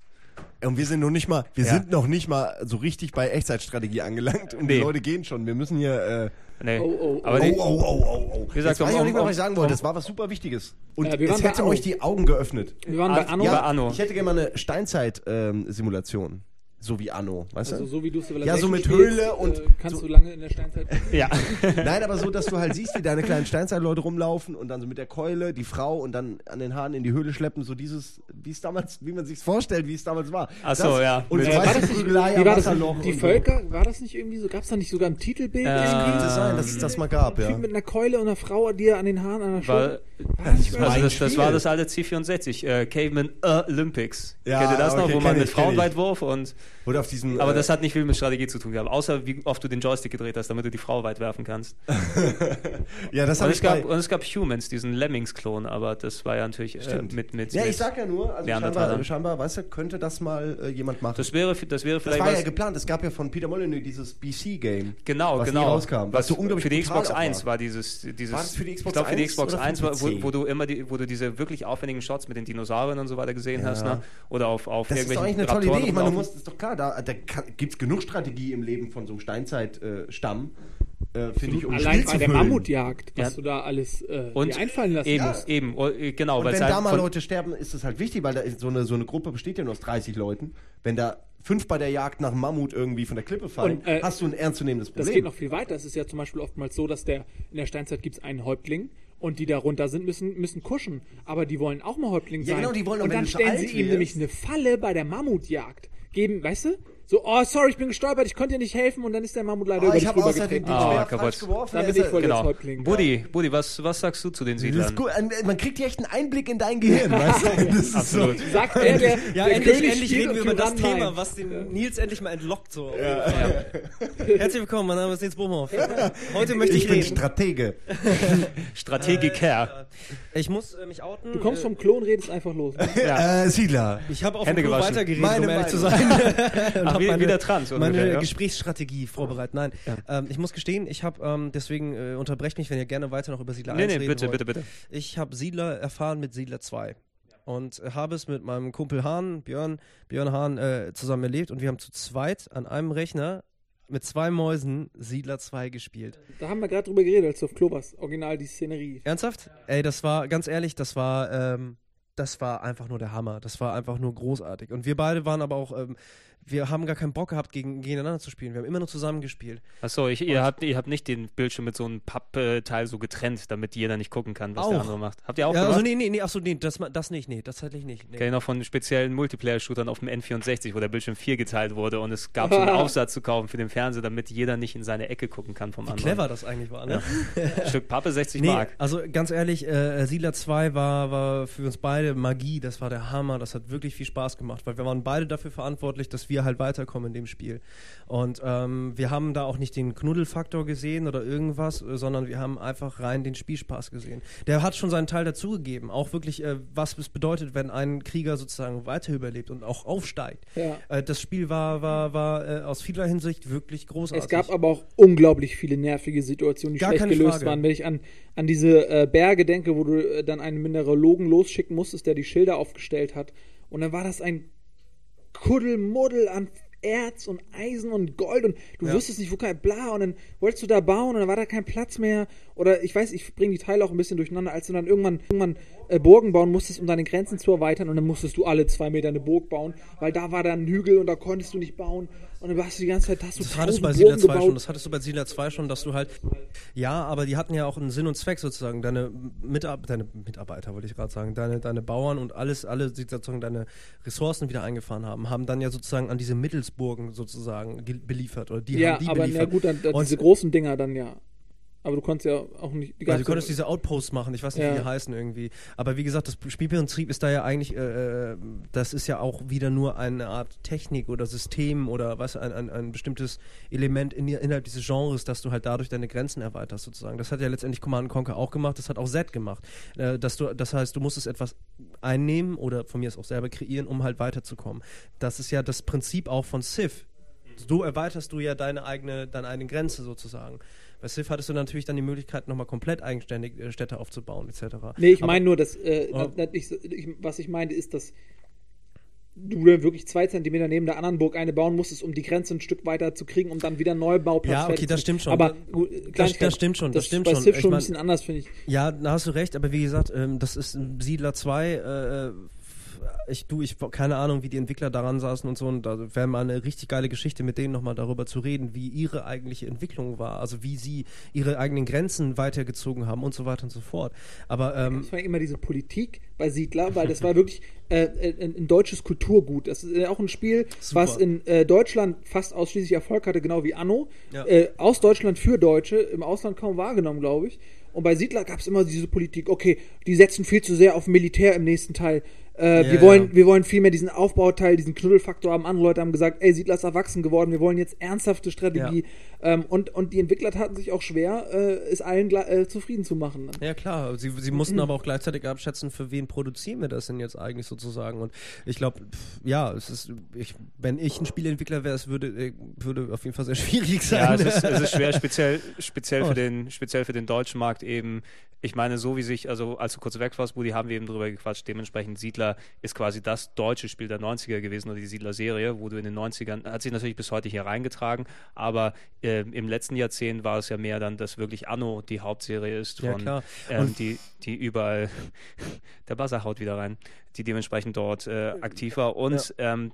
Und wir sind noch nicht mal, wir Ja. sind noch nicht mal so richtig bei Echtzeitstrategie angelangt und Nee. die Leute gehen schon. Wir müssen hier, äh, Nee. Oh, oh, oh. Aber oh, oh, oh, oh, oh. Wie gesagt, Jetzt weiß ich um- auch nicht mehr, was ich sagen wollte. Das war was super Wichtiges. Und Ja, es hätte euch die Augen geöffnet. Wir waren bei Anno. ja. Ich hätte gerne mal eine Steinzeit-Simulation. So wie Anno, weißt Also du? so wie du Civilization Ja, so mit spielst, Höhle und äh, kannst so- du lange in der Steinzeit. ja. Nein, aber so, dass du halt siehst, wie deine kleinen Steinzeitleute rumlaufen und dann so mit der Keule die Frau und dann an den Haaren in die Höhle schleppen, so dieses, wie es damals, wie man sich's vorstellt, wie es damals war. Ach so, ja. Und Äh, war weißt das du, nicht, wie war das, Wasserloch. die und Völker, war das nicht irgendwie so, gab es da nicht sogar im Titelbild Äh? Könnte sein, dass es das mal gab, ja. Typ mit einer Keule und einer Frau, die an den Haaren an der Weil, Schulter. Wahr? also das, das war das alte C64, äh, Caveman Olympics. Ja, Kennt ihr das noch, okay, wo man mit. Frauenweitwurf und Oder auf diesen. aber äh, das hat nicht viel mit Strategie zu tun gehabt, außer wie oft du den Joystick gedreht hast, damit du die Frau weit werfen kannst. ja, das Und habe es ich gab und es gab Humans, diesen Lemmings-Klon, aber das war ja natürlich äh, mit mit Ja, ich sag ja nur, also scheinbar, scheinbar, weißt du, könnte das mal äh, jemand machen. das wäre das wäre Das vielleicht war ja geplant. Es gab ja von Peter Molyneux dieses BC-Game. Genau, was genau. rauskam, was so unglaublich für die Xbox auch 1 war. dieses, dieses War das für die Xbox ich glaube für die 1 Xbox oder für 1 war, wo, wo du immer die, wo du diese wirklich aufwendigen Shots mit den Dinosauriern und so weiter gesehen Ja. hast, ne? Oder auf, auf Das ist doch irgendwelchen eigentlich eine tolle Idee. Ich meine, du musst, ist doch klar, da, da gibt es genug Strategie im Leben von so einem Steinzeit-Stamm, äh, finde ich, um Allein bei der füllen. Mammutjagd, was Ja. du da alles äh, und dir einfallen lassen eben, musst. eben, oh, äh, genau, Und wenn es da halt mal Leute sterben, ist das halt wichtig, weil da ist so, eine, so eine Gruppe besteht ja nur aus 30 Leuten. Wenn da fünf bei der Jagd nach dem Mammut irgendwie von der Klippe fallen, Und, äh, hast du ein ernstzunehmendes Das Problem. geht noch viel weiter. Es ist ja zum Beispiel oftmals so, dass der in der Steinzeit gibt es einen Häuptling und die darunter sind, müssen, müssen kuschen. Aber die wollen auch mal Häuptling Ja, sein. genau, die wollen auch, und dann stellen sie ihm nämlich eine Falle bei der Mammutjagd. Geben, weißt du? So, oh, sorry, ich bin gestolpert, ich konnte dir nicht helfen und dann ist der Mammut leider oh, über ich dich habe außerdem rübergetreten. den Ah, kaputt. falsch geworfen. Dann bin ich voll Genau. Häuptling. Buddy, Buddy, was, was sagst du zu den Siedlern? ist gut. Äh, Man kriegt hier echt einen Einblick in dein Gehirn, weißt du? Das ist Absolut. So. Sagt er, der, Ja, der endlich, König endlich reden wir über das Thema, nein. was den Nils endlich mal entlockt. So. Ja. Herzlich willkommen, mein Name ist Nils Bohmhoff. Heute möchte ich, Ich bin reden. Stratege. Strategiker. Ich muss äh, mich outen. Du kommst Äh, vom Klon, redest einfach los. Ja. Äh, Siedler. Ich habe auf dem Klo weitergeredet, Meine um ehrlich zu sein. Ach, hab wie- meine, wieder Trans Meine ungefähr, ja? Gesprächsstrategie vorbereitet. Nein, ähm, ich muss gestehen, ich habe, ähm, deswegen äh, unterbrecht mich, wenn ihr gerne weiter noch über Siedler Nee, 1 nee, reden bitte, wollt. bitte, bitte. Ich habe Siedler erfahren mit Siedler 2. und habe es mit meinem Kumpel Hahn, Björn, Björn Hahn, äh, zusammen erlebt und wir haben zu zweit an einem Rechner mit zwei Mäusen Siedler 2 gespielt. Da haben wir gerade drüber geredet, als du auf Klo warst. Original die Szenerie. Ernsthaft? Ey, das war, ganz ehrlich, das war, ähm, das war einfach nur der Hammer. Das war einfach nur großartig. Und wir beide waren aber auch, ähm, wir haben gar keinen Bock gehabt, gegen, gegeneinander zu spielen. Wir haben immer nur zusammen gespielt. Achso, ihr, habt, ihr habt nicht den Bildschirm mit so einem Pappteil so getrennt, damit jeder nicht gucken kann, was Auch. der andere macht. Habt ihr auch Ja, gemacht? also nee, nee, nee, achso, nee, das, das nicht, nee, das tatsächlich nicht. Nee. Kenn ich noch von speziellen Multiplayer-Shootern auf dem N64, wo der Bildschirm 4 geteilt wurde und es gab so einen Aufsatz zu kaufen für den Fernseher, damit jeder nicht in seine Ecke gucken kann vom Wie anderen. clever das eigentlich war, ne? Ein Stück Pappe 60 Nee, Mark. also ganz ehrlich, äh, Siedler 2 war, war für uns beide Magie, das war der Hammer, das hat wirklich viel Spaß gemacht, weil wir waren beide dafür verantwortlich, dass wir halt weiterkommen in dem Spiel. Und ähm, wir haben da auch nicht den Knuddelfaktor gesehen oder irgendwas, äh, sondern wir haben einfach rein den Spielspaß gesehen. Der hat schon seinen Teil dazugegeben, auch wirklich, äh, was es bedeutet, wenn ein Krieger sozusagen weiter überlebt und auch aufsteigt. Ja. Äh, das Spiel war, war, war äh, aus vieler Hinsicht wirklich großartig. Es gab aber auch unglaublich viele nervige Situationen, die Gar schlecht gelöst Frage. waren. Wenn ich an, an diese äh, Berge denke, wo du äh, dann einen Mineralogen losschicken musstest, der die Schilder aufgestellt hat. Und dann war das ein Kuddelmuddel an Erz und Eisen und Gold und du Ja. wusstest nicht, wo kein bla und dann wolltest du da bauen und dann war da kein Platz mehr oder ich weiß, ich bringe die Teile auch ein bisschen durcheinander, als du dann irgendwann, irgendwann äh, Burgen bauen musstest, um deine Grenzen zu erweitern und dann musstest du alle zwei Meter eine Burg bauen, weil da war dann ein Hügel und da konntest du nicht bauen und dann warst du die ganze Zeit, hast du Das hattest du bei Siedler Burgen 2 gebaut. schon, das hattest du bei Siedler 2 schon, dass du halt, ja, aber die hatten ja auch einen Sinn und Zweck sozusagen, deine, Mitab deine Mitarbeiter, wollte ich gerade sagen, deine, deine Bauern und alles, alle die sozusagen deine Ressourcen wieder eingefahren haben, haben dann ja sozusagen an diese Mittelsburgen sozusagen ge- beliefert, oder die ja, haben die aber na beliefert. gut, dann, dann Und- diese großen Dinger dann ja. Aber du konntest ja auch nicht die Also ganze du konntest diese Outposts machen, ich weiß nicht, Ja. wie die heißen irgendwie. Aber wie gesagt, das Spielprinzip ist da ja eigentlich, äh, äh, das ist ja auch wieder nur eine Art Technik oder System oder was, ein, ein, ein bestimmtes Element in, innerhalb dieses Genres, dass du halt dadurch deine Grenzen erweiterst sozusagen. Das hat ja letztendlich Command Conquer auch gemacht, das hat auch Z gemacht. Äh, dass du, das heißt, du musstest etwas einnehmen oder von mir aus auch selber kreieren, um halt weiterzukommen. Das ist ja das Prinzip auch von Civ. So erweiterst du ja deine eigene, deine eigene Grenze sozusagen. Bei Civ hattest du natürlich dann die Möglichkeit, nochmal komplett eigenständig äh, Städte aufzubauen, etc. Nee, ich meine nur, dass, äh, dass ich, ich, was ich meinte, ist, dass du dann wirklich zwei Zentimeter neben der anderen Burg eine bauen musstest, um die Grenze ein Stück weiter zu kriegen, um dann wieder Neubauplatz Ja, okay, das stimmt schon. Aber Das- gut, das- das stimmt schon, das stimmt bei schon. Civ Ich schon ein bisschen anders, finde ich. Ja, da hast du recht, aber wie gesagt, ähm, das ist ein Siedler 2. Äh, ich, du, ich keine Ahnung, wie die Entwickler daran saßen und so. Und da wäre mal eine richtig geile Geschichte, mit denen nochmal darüber zu reden, wie ihre eigentliche Entwicklung war. Also wie sie ihre eigenen Grenzen weitergezogen haben und so weiter und so fort. Aber ähm, war immer diese Politik bei Siedler, weil das war wirklich äh, ein, ein deutsches Kulturgut. Das ist äh, auch ein Spiel, Super. was in äh, Deutschland fast ausschließlich Erfolg hatte, genau wie Anno. Ja. Äh, aus Deutschland für Deutsche, im Ausland kaum wahrgenommen, glaube ich. Und bei Siedler gab es immer diese Politik, okay, die setzen viel zu sehr auf Militär im nächsten Teil. Äh, Ja, wir, wollen, ja. wir wollen viel mehr diesen Aufbauteil, diesen Knuddelfaktor haben. Andere Leute haben gesagt, ey, Siedler ist erwachsen geworden, wir wollen jetzt ernsthafte Strategie. Ähm, und, und die Entwickler taten sich auch schwer, äh, es allen äh, zufrieden zu machen. Ne? Ja, klar. Sie, sie mussten aber auch gleichzeitig abschätzen, für wen produzieren wir das denn jetzt eigentlich sozusagen. Und ich glaube, ja, es ist, ich, wenn ich ein Spieleentwickler wäre, es würde, äh, würde auf jeden Fall sehr schwierig sein. Ja, es ist, es ist schwer, speziell, speziell, Oh. für den, speziell für den deutschen Markt eben. Ich meine, so wie sich, also als du kurz weg warst, Budi, haben wir eben drüber gequatscht. Dementsprechend Siedler ist quasi das deutsche Spiel der 90er gewesen oder die Siedler-Serie, wo du in den 90ern, hat sich natürlich bis heute hier reingetragen, aber äh, im letzten Jahrzehnt war es ja mehr dann, dass wirklich Anno die Hauptserie ist Ja, von klar. ähm, die, die überall, der Buzzer haut wieder rein, die dementsprechend dort äh, aktiv war und ähm,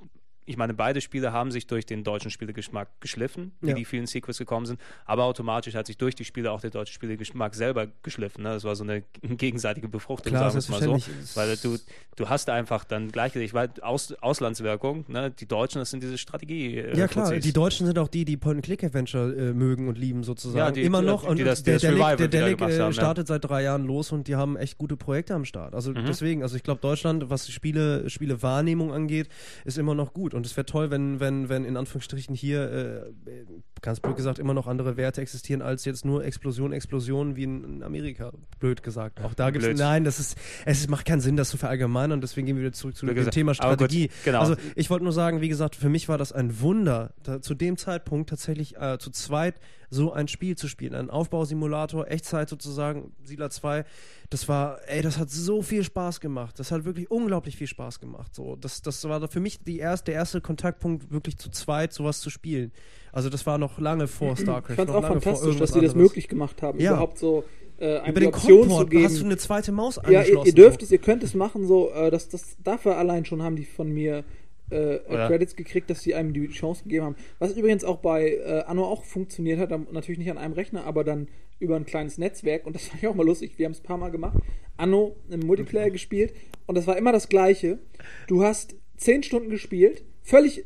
ich meine, beide Spiele haben sich durch den deutschen Spielegeschmack geschliffen, wie Ja. die vielen Sequels gekommen sind, aber automatisch hat sich durch die Spiele auch der deutsche Spielegeschmack selber geschliffen. Ne? Das war so eine gegenseitige Befruchtung, Klar, sagen wir es mal so. Weil du, du hast einfach dann gleichzeitig, weil Aus, Auslandswirkung, ne? die Deutschen, das sind diese Strategie. Äh, Ja klar, Fuzis. die Deutschen sind auch die, die Point-and-Click-Adventure äh, mögen und lieben sozusagen. Ja, die- Immer noch. die und das- die der das Delic, der wieder Delic gemacht äh, haben, ja. startet seit drei Jahren los und die haben echt gute Projekte am Start. Also Mhm. deswegen, also ich glaube Deutschland, was Spiele, Spielewahrnehmung angeht, ist immer noch gut. Und es wäre toll, wenn, wenn, wenn in Anführungsstrichen hier, äh, ganz blöd gesagt, immer noch andere Werte existieren als jetzt nur Explosion, Explosion wie in, Amerika. Blöd gesagt. Auch da gibt es, nein, das ist, es ist, macht keinen Sinn, das zu verallgemeinern. Deswegen gehen wir wieder zurück zu Blöd dem gesagt. Thema Aber gut, Strategie. genau. Also ich wollte nur sagen, wie gesagt, für mich war das ein Wunder, da, zu dem Zeitpunkt tatsächlich äh, zu zweit so ein Spiel zu spielen. Ein Aufbausimulator, Echtzeit sozusagen, Siedler 2. Das war, ey, das hat so viel Spaß gemacht. Das hat wirklich unglaublich viel Spaß gemacht. So, das, das war für mich die erste, der erste Kontaktpunkt, wirklich zu zweit sowas zu spielen. Also das war noch lange vor StarCraft. Ich fand auch fantastisch, dass sie das möglich gemacht haben, Ja. überhaupt so äh, einem Über den Option zu Comport geben. hast du eine zweite Maus ja, ihr, angeschlossen. ihr dürft es, ihr könnt es machen, so, äh, das, das, dafür allein schon haben die von mir äh? Credits gekriegt, dass sie einem die Chance gegeben haben. Was übrigens auch bei äh, Anno auch funktioniert hat, natürlich nicht an einem Rechner, aber dann über ein kleines Netzwerk und das fand ich auch mal lustig, wir haben es ein paar Mal gemacht. Anno im Multiplayer gespielt und das war immer das Gleiche. Du hast zehn Stunden gespielt, völlig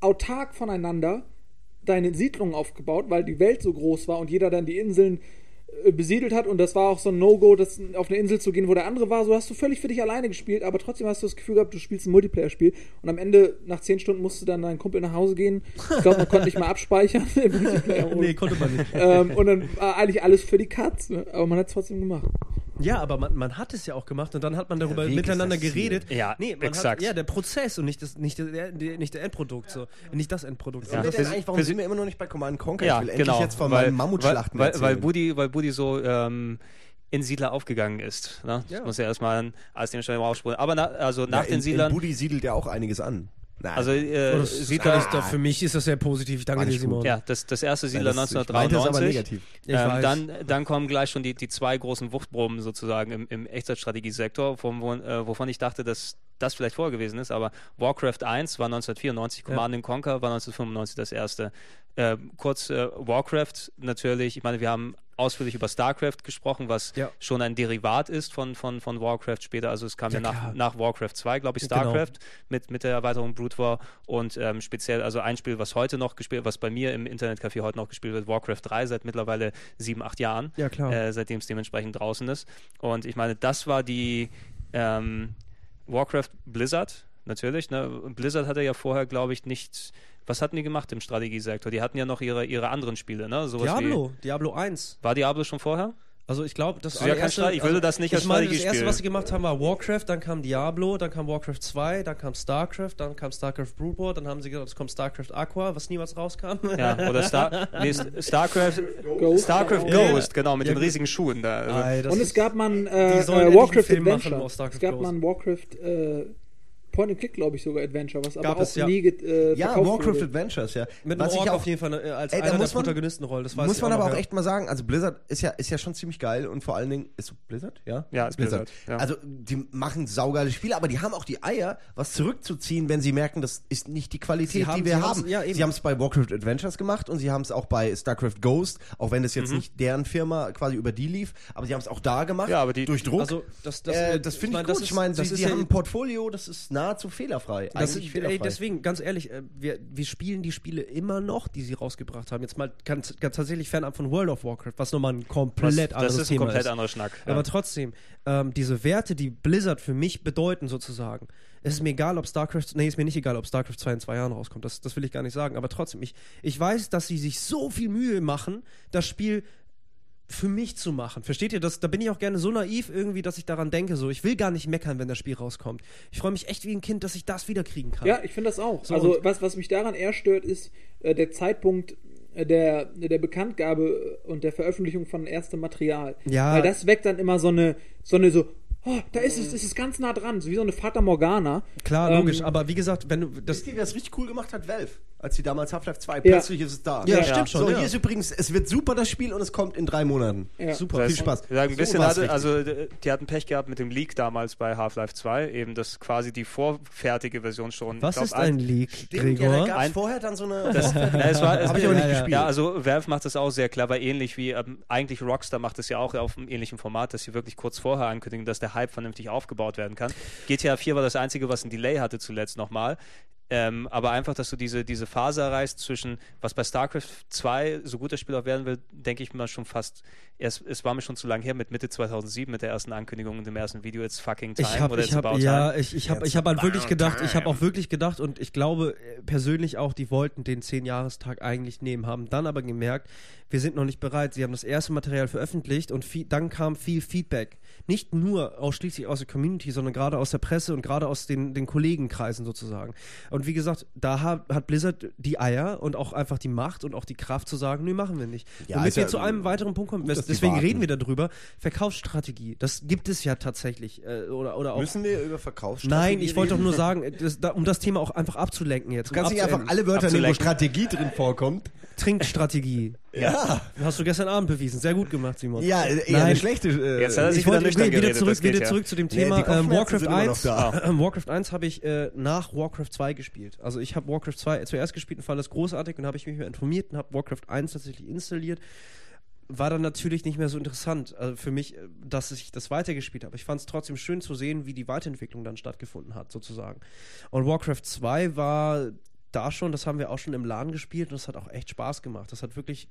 autark voneinander deine Siedlungen aufgebaut, weil die Welt so groß war und jeder dann die Inseln äh, besiedelt hat und das war auch so ein No-Go, das auf eine Insel zu gehen, wo der andere war. So hast du völlig für dich alleine gespielt, aber trotzdem hast du das Gefühl gehabt, du spielst ein Multiplayer-Spiel und am Ende, nach zehn Stunden, musst du dann dein Kumpel nach Hause gehen. Ich glaube, man konnte nicht mal abspeichern im Multiplayer. Nee, konnte man nicht. ähm, und dann war eigentlich alles für die Katz, ne? aber man hat es trotzdem gemacht. Ja, aber man, man hat es ja auch gemacht und dann hat man darüber miteinander geredet. Ja, nee, man exakt. Hat, ja, der Prozess und nicht das, nicht der, der, nicht der Endprodukt, so. Nicht das Endprodukt. Ja. Das eigentlich, warum wir sind wir immer noch nicht bei Command Conquer? Ja, ich will genau. endlich jetzt von weil, meinen Mammutschlachten weil, weil, weil. Buddy, weil Buddy so ähm, in Siedler aufgegangen ist. Ne? Ja. Das muss ja erstmal alles dementsprechend aufspulen. Aber na, also nach ja, den in, Siedlern, In Buddy siedelt ja auch einiges an. Nein. also äh, oh, Siedler, ich da, für mich ist das sehr positiv. Ich danke dir. Simon. ja, das, das erste Nein, Siedler meinte das aber 1993. negativ. Ich ähm, weiß. dann, dann kommen gleich schon die, die zwei großen Wuchtproben sozusagen im, im Echtzeitstrategiesektor, wo, äh, wovon ich dachte, dass das vielleicht vorher gewesen ist, aber Warcraft 1 war 1994, Command and Conquer war 1995 das erste. Ähm, kurz äh, Warcraft natürlich, ich meine, wir haben ausführlich über StarCraft gesprochen, was Ja. schon ein Derivat ist von, von, von Warcraft später. Also es kam ja, Ja, nach, nach Warcraft 2, glaube ich, Genau. StarCraft mit, mit der Erweiterung Brood War und ähm, speziell, also ein Spiel, was heute noch gespielt, was bei mir im Internetcafé heute noch gespielt wird, Warcraft 3 seit mittlerweile sieben, acht Jahren, Ja, klar. äh, seitdem es dementsprechend draußen ist. Und ich meine, das war die ähm, Warcraft Blizzard, natürlich. Ne? Blizzard hatte ja vorher, glaube ich, nicht. Was hatten die gemacht im Strategiesektor? Die hatten ja noch ihre, ihre anderen Spiele, ne? Sowas Diablo, Diablo 1. Wie, war Diablo schon vorher? Also ich glaube, das ist ja kein Streit. Ich würde also das nicht als ich meine, Das erste, was sie gemacht haben, war Warcraft, dann kam Diablo, dann kam Warcraft 2, dann kam StarCraft, dann kam StarCraft Brood War, dann haben sie gesagt, es kommt StarCraft Aqua, was niemals rauskam. Ja, oder Star, nee, StarCraft, Ghost. StarCraft Ja. Ghost, genau, mit Ja, den riesigen Schuhen da. Also, Ei, das und es gab mal die äh, sollen äh, Warcraft einen Film machen Adventure. aus Starcraft es gab Ghost. mal ein Warcraft äh, Point and Click, glaube ich, sogar Adventure, was Gab aber auch es, ja. nie äh, Ja, Warcraft wurde. Adventures, ja. Mit Was einem ich auch, auf jeden Fall äh, als Ey, einer der muss man- Protagonistenrolle. Das weiß muss man auch aber noch, auch ja. echt mal sagen, also Blizzard ist ja, ist ja schon ziemlich geil und vor allen Dingen, ist so Blizzard? Ja? Ja, ist Blizzard, ja. Also, die machen saugeile Spiele, aber die haben auch die Eier, was zurückzuziehen, wenn sie merken, das ist nicht die Qualität, haben- die wir haben. ja, sie haben es bei Warcraft Adventures gemacht und sie haben es auch bei StarCraft Ghost, auch wenn das jetzt Mhm. nicht deren Firma quasi über die lief, aber sie haben es auch da gemacht, Ja, aber die- durch Druck. Also, das, das, äh, das finde ich, gut. ich ist- meine, das sie, ist sie ja- haben ein Portfolio, das ist nahezu fehlerfrei. Das ist, ey, fehlerfrei. deswegen, ganz ehrlich, äh, wir, wir spielen die Spiele immer noch, die sie rausgebracht haben. Jetzt mal ganz, ganz tatsächlich fernab von World of Warcraft, was nochmal ein komplett das anderes ist ein Thema komplett ist. anderer Schnack. Ja. Aber trotzdem, ähm, diese Werte, die Blizzard für mich bedeuten, sozusagen. Es ist mir egal, ob StarCraft, nee, ist mir nicht egal, ob StarCraft 2 in zwei Jahren rauskommt. Das, das will ich gar nicht sagen. Aber trotzdem, ich, ich weiß, dass sie sich so viel Mühe machen, das Spiel für mich zu machen. Versteht ihr das? Da bin ich auch gerne so naiv irgendwie, dass ich daran denke, so, ich will gar nicht meckern, wenn das Spiel rauskommt. Ich freue mich echt wie ein Kind, dass ich das wiederkriegen kann. Ja, ich finde das auch. So, also was, was mich daran eher stört, ist äh, der Zeitpunkt äh, der, der Bekanntgabe und der Veröffentlichung von erstem Material. Ja. Weil das weckt dann immer so eine, so eine so, oh, da ist es, es ist ganz nah dran, so wie so eine Fata Morgana. Klar, Ähm, logisch, aber wie gesagt, wenn du das Wisst ihr, wer es richtig cool gemacht hat? Valve. Als sie damals Half-Life 2, plötzlich ist es da. Ja, Ja. stimmt schon. So, ja. hier ist übrigens, es wird super das Spiel und es kommt in drei Monaten. Ja. Super. Das Viel Spaß. Ja, ein So bisschen war's hatte, also d- die hatten Pech gehabt mit dem Leak damals bei Half-Life 2, eben das quasi die vorfertige Version schon. Was glaub, ist ein Leak, Stimmt, ja, da Gregor? gab Ein- es vorher dann so eine... Das, ja, es war, es Hab ich aber nicht ja, gespielt. Ja, also Valve macht das auch sehr clever, ähnlich wie ähm, eigentlich Rockstar macht das ja auch auf einem ähnlichen Format, dass sie wirklich kurz vorher ankündigen, dass der Hype vernünftig aufgebaut werden kann. GTA 4 war das einzige, was ein Delay hatte zuletzt nochmal. Ähm, aber einfach, dass du diese, diese Phase erreichst zwischen, was bei StarCraft 2 so gut das Spiel auch werden will, denke ich mal schon fast, es, es war mir schon zu lange her mit Mitte 2007 mit der ersten Ankündigung und dem ersten Video, It's fucking time Ich habe, oder ich It's hab, about ja, time. ich, ich habe, ich habe halt wirklich gedacht, ich habe auch wirklich gedacht und ich glaube äh, persönlich auch, die wollten den 10-Jahrestag eigentlich nehmen, haben dann aber gemerkt, wir sind noch nicht bereit. Sie haben das erste Material veröffentlicht und viel, dann kam viel Feedback. Nicht nur ausschließlich aus der Community, sondern gerade aus der Presse und gerade aus den, den Kollegenkreisen sozusagen. Und wie gesagt, da hat, hat Blizzard die Eier und auch einfach die Macht und auch die Kraft zu sagen, nö, machen wir nicht. Ja, ist wir ja, zu einem weiteren Punkt kommen, gut, deswegen reden wir darüber, Verkaufsstrategie. Das gibt es ja tatsächlich. Äh, oder, oder auch Müssen wir über Verkaufsstrategie Nein, ich wollte doch nur sagen, das, da, um das Thema auch einfach abzulenken jetzt. Du kannst um nicht einfach alle Wörter nehmen, wo. Strategie drin vorkommt. Trinkstrategie. Ja. Hast du gestern Abend bewiesen. Sehr gut gemacht, Simon. Ja, eher Nein. eine schlechte. Äh, Jetzt hat er sich Ich wieder wollte nüchtern wieder, geredet, zurück, wieder ja. zurück zu dem Nee, Thema die ähm, Warcraft sind immer noch 1. da. Ähm, Warcraft 1 habe ich äh, nach Warcraft 2 gespielt. Also ich habe Warcraft 2 zuerst gespielt und fand das großartig und habe ich mich mehr informiert und habe Warcraft 1 tatsächlich installiert. War dann natürlich nicht mehr so interessant also für mich, äh, dass ich das weitergespielt habe. Ich fand es trotzdem schön zu sehen, wie die Weiterentwicklung dann stattgefunden hat, sozusagen. Und Warcraft 2 war da schon, das haben wir auch schon im Laden gespielt und das hat auch echt Spaß gemacht. Das hat wirklich,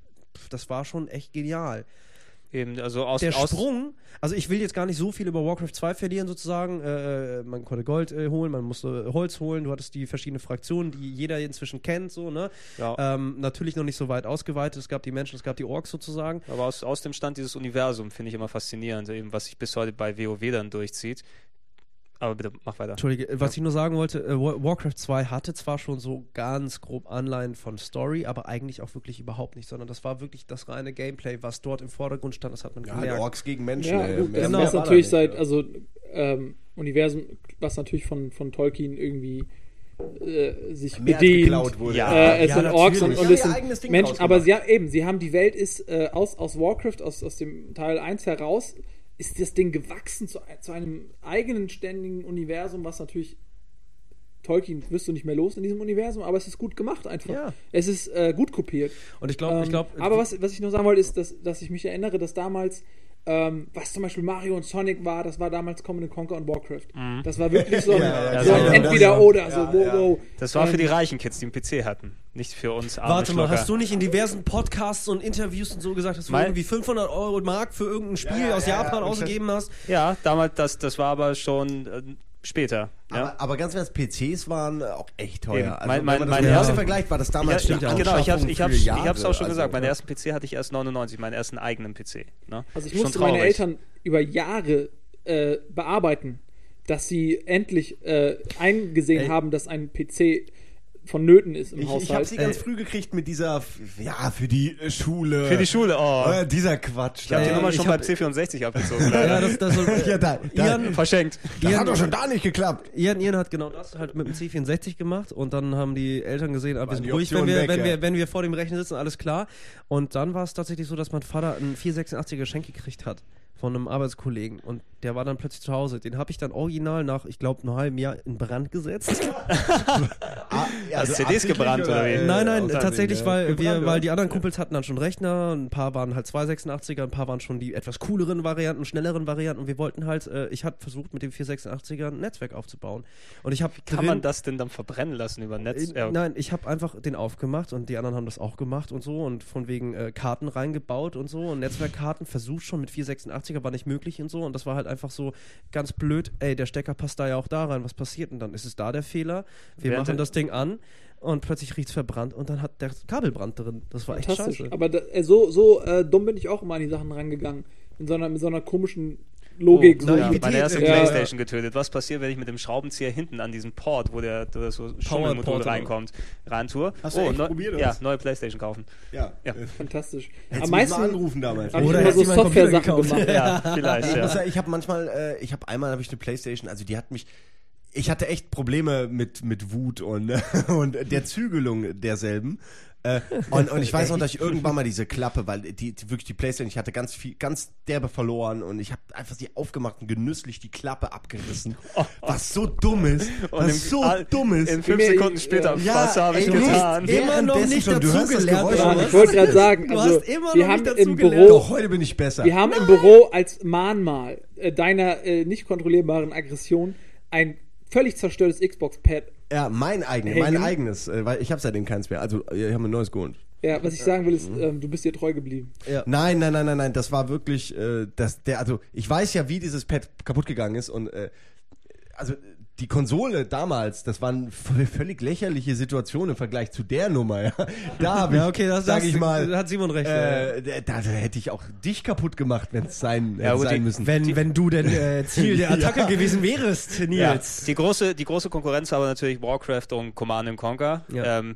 das war schon echt genial Eben, also aus, der Sprung, also ich will jetzt gar nicht so viel über Warcraft 2 verlieren sozusagen. Äh, man konnte Gold äh, holen, man musste Holz holen, du hattest die verschiedenen Fraktionen, die jeder inzwischen kennt, so, ne? Ja. Ähm, natürlich noch nicht so weit ausgeweitet. Es gab die Menschen, es gab die Orks sozusagen. Aber aus, aus dem Stand dieses Universum finde ich immer faszinierend, eben was sich bis heute bei WoW dann durchzieht. Aber bitte, mach weiter. Entschuldige, äh, was ich nur sagen wollte, äh, Wa- Warcraft 2 hatte zwar schon so ganz grob Anleihen von Story, aber eigentlich auch wirklich überhaupt nicht, sondern das war wirklich das reine Gameplay, was dort im Vordergrund stand, das hat man Ja, gemerkt. Orks gegen Menschen. Ja, ey. gut, Mehr- das mehr ist natürlich seit, ja. also ähm, Universum, was natürlich von, von Tolkien irgendwie äh, sich Mehr bedient. geklaut wurde. Ja. Äh, es Ja, sind Orks und, und es haben sind Menschen, aber gemacht. sie, ja, eben, sie haben die Welt ist äh, aus, aus Warcraft, aus, aus dem Teil 1 heraus, ist das Ding gewachsen zu, zu einem eigenen ständigen Universum, was natürlich Tolkien wirst du nicht mehr los in diesem Universum, aber es ist gut gemacht einfach. Ja. Es ist äh, gut kopiert. Und ich glaube, ich Ähm, glaube, aber was, was ich nur sagen wollte, ist, dass, dass ich mich erinnere, dass damals, ähm, was zum Beispiel Mario und Sonic war, das war damals Command Conquer und Warcraft. Das war wirklich so ein, Ja, ja, so ja, ein ja, Entweder-Oder. das- So, ja, wow, wow. Das war für Ähm, die reichen Kids, die einen PC hatten, nicht für uns arme Warte mal, Schlucker. hast du nicht in diversen Podcasts und Interviews und so gesagt, dass du Mein- irgendwie 500 Euro Mark für irgendein Spiel Ja, ja, aus ja, Japan ja. ausgegeben hast? Ja, damals, das, das war aber schon später. Ja? Aber, aber ganz ehrlich, PCs waren auch echt teuer. Eben. Also, Mein- wenn mein- man mein das erster- erste vergleicht, war das damals ja, die genau, ich hab's, Anschaffung ich hab's, ich hab's auch schon Also, gesagt. Meinen ersten PC hatte ich erst 99, meinen ersten eigenen PC. Ne? Also ich Schon musste meine traurig. Eltern über Jahre äh, bearbeiten, dass sie endlich äh, eingesehen Ey. haben, dass ein PC vonnöten ist im Ich, ich habe Haushalt. sie ganz früh gekriegt mit dieser, ja, für die äh, Schule. Für die Schule, oh. Äh, dieser Quatsch. Ich habe die Nummer schon hab- beim C64 abgezogen, Ja, das, das soll, Ja, da, da, Ian, Verschenkt. das Ian- hat doch schon da nicht geklappt. Ian, Ian hat genau das halt mit dem C64 gemacht und dann haben die Eltern gesehen, ah, wir sind ruhig, wenn wir, weg, wenn, ja. wir, wenn wir vor dem Rechner sitzen, alles klar. Und dann war es tatsächlich so, dass mein Vater ein 486er Geschenk gekriegt hat von einem Arbeitskollegen und der war dann plötzlich zu Hause. Den habe ich dann original nach, ich glaube, einem halben Jahr in Brand gesetzt. Ah, ja, Hast also CDs gebrannt, oder wie? äh, nein, nein, tatsächlich, weil, ja. wir, Gebrannt, weil ja. die anderen Kumpels hatten dann schon Rechner, ein paar waren halt 286er, ein paar waren schon die etwas cooleren Varianten, schnelleren Varianten und wir wollten halt, äh, ich habe versucht mit dem 486er ein Netzwerk aufzubauen. Und ich habe Kann man das denn dann verbrennen lassen über Netz? Äh, Nein, ich habe einfach den aufgemacht und die anderen haben das auch gemacht und so und von wegen äh, Karten reingebaut und so und Netzwerkkarten versucht schon mit 486er war nicht möglich und so und das war halt einfach so ganz blöd, ey, der Stecker passt da ja auch da rein, was passiert denn dann? Ist es da der Fehler? Wir Während machen das Ding an und plötzlich riecht's verbrannt und dann hat der Kabelbrand drin. Das war echt scheiße. Aber da, äh, so, so äh, dumm bin ich auch immer an die Sachen rangegangen. In so einer, mit so einer komischen Logik. Oh, so. Ja, Naivität, meine erste ja. Playstation getötet. Was passiert, wenn ich mit dem Schraubenzieher hinten an diesem Port, wo der, das so Schummelmodul Port, reinkommt, reintue? Hast du echt neu- probiert, oder Ja, neue Playstation kaufen. Ja. Ja. Fantastisch. Hättest Am du meisten anrufen damals. habe ich Oder immer so Software-Sachen gemacht. Ja, vielleicht, ja. ich habe manchmal, äh, ich habe einmal habe ich eine Playstation, also die hat mich, ich hatte echt Probleme mit mit Wut und und der Zügelung derselben. Äh, und, und ich weiß noch, dass ich irgendwann mal diese Klappe, weil die, die wirklich die Playstation, ich hatte ganz viel, ganz derbe verloren und ich habe einfach sie aufgemacht und genüsslich die Klappe abgerissen. Was so dumm ist, Und was im- so dumm ist. In fünf Sekunden später, Ja, was habe ich getan? Immer noch nicht schon, Ja, was? ich wollte gerade sagen, Du also, hast immer wir noch haben nicht im. Büro, Doch, heute bin ich besser. wir haben im Büro als Mahnmal äh, deiner äh, nicht kontrollierbaren Aggression ein völlig zerstörtes Xbox-Pad Ja, mein eigenes, Hängen. mein eigenes, äh, weil ich habe seitdem keins mehr. Also, ich habe ein neues geholt. Ja, was ich sagen will, Mhm. ist, ähm, du bist dir treu geblieben. Nein, nein, nein, nein, nein, das war wirklich, äh, das, der, also ich weiß ja, wie dieses Pad kaputt gegangen ist und äh, also die Konsole damals, das waren völlig lächerliche Situationen im Vergleich zu der Nummer. Ja, da habe ich, Ja, okay, das sag das- ich mal, da hat Simon recht. ja. äh, da, da hätte ich auch dich kaputt gemacht, wenn es sein, Ja, sein die- müssen. wenn, wenn du denn äh, Ziel der Attacke Ja. gewesen wärst, Ja, Nils. die große, die große Konkurrenz aber natürlich Warcraft und Command and Conquer. Ja. Ähm,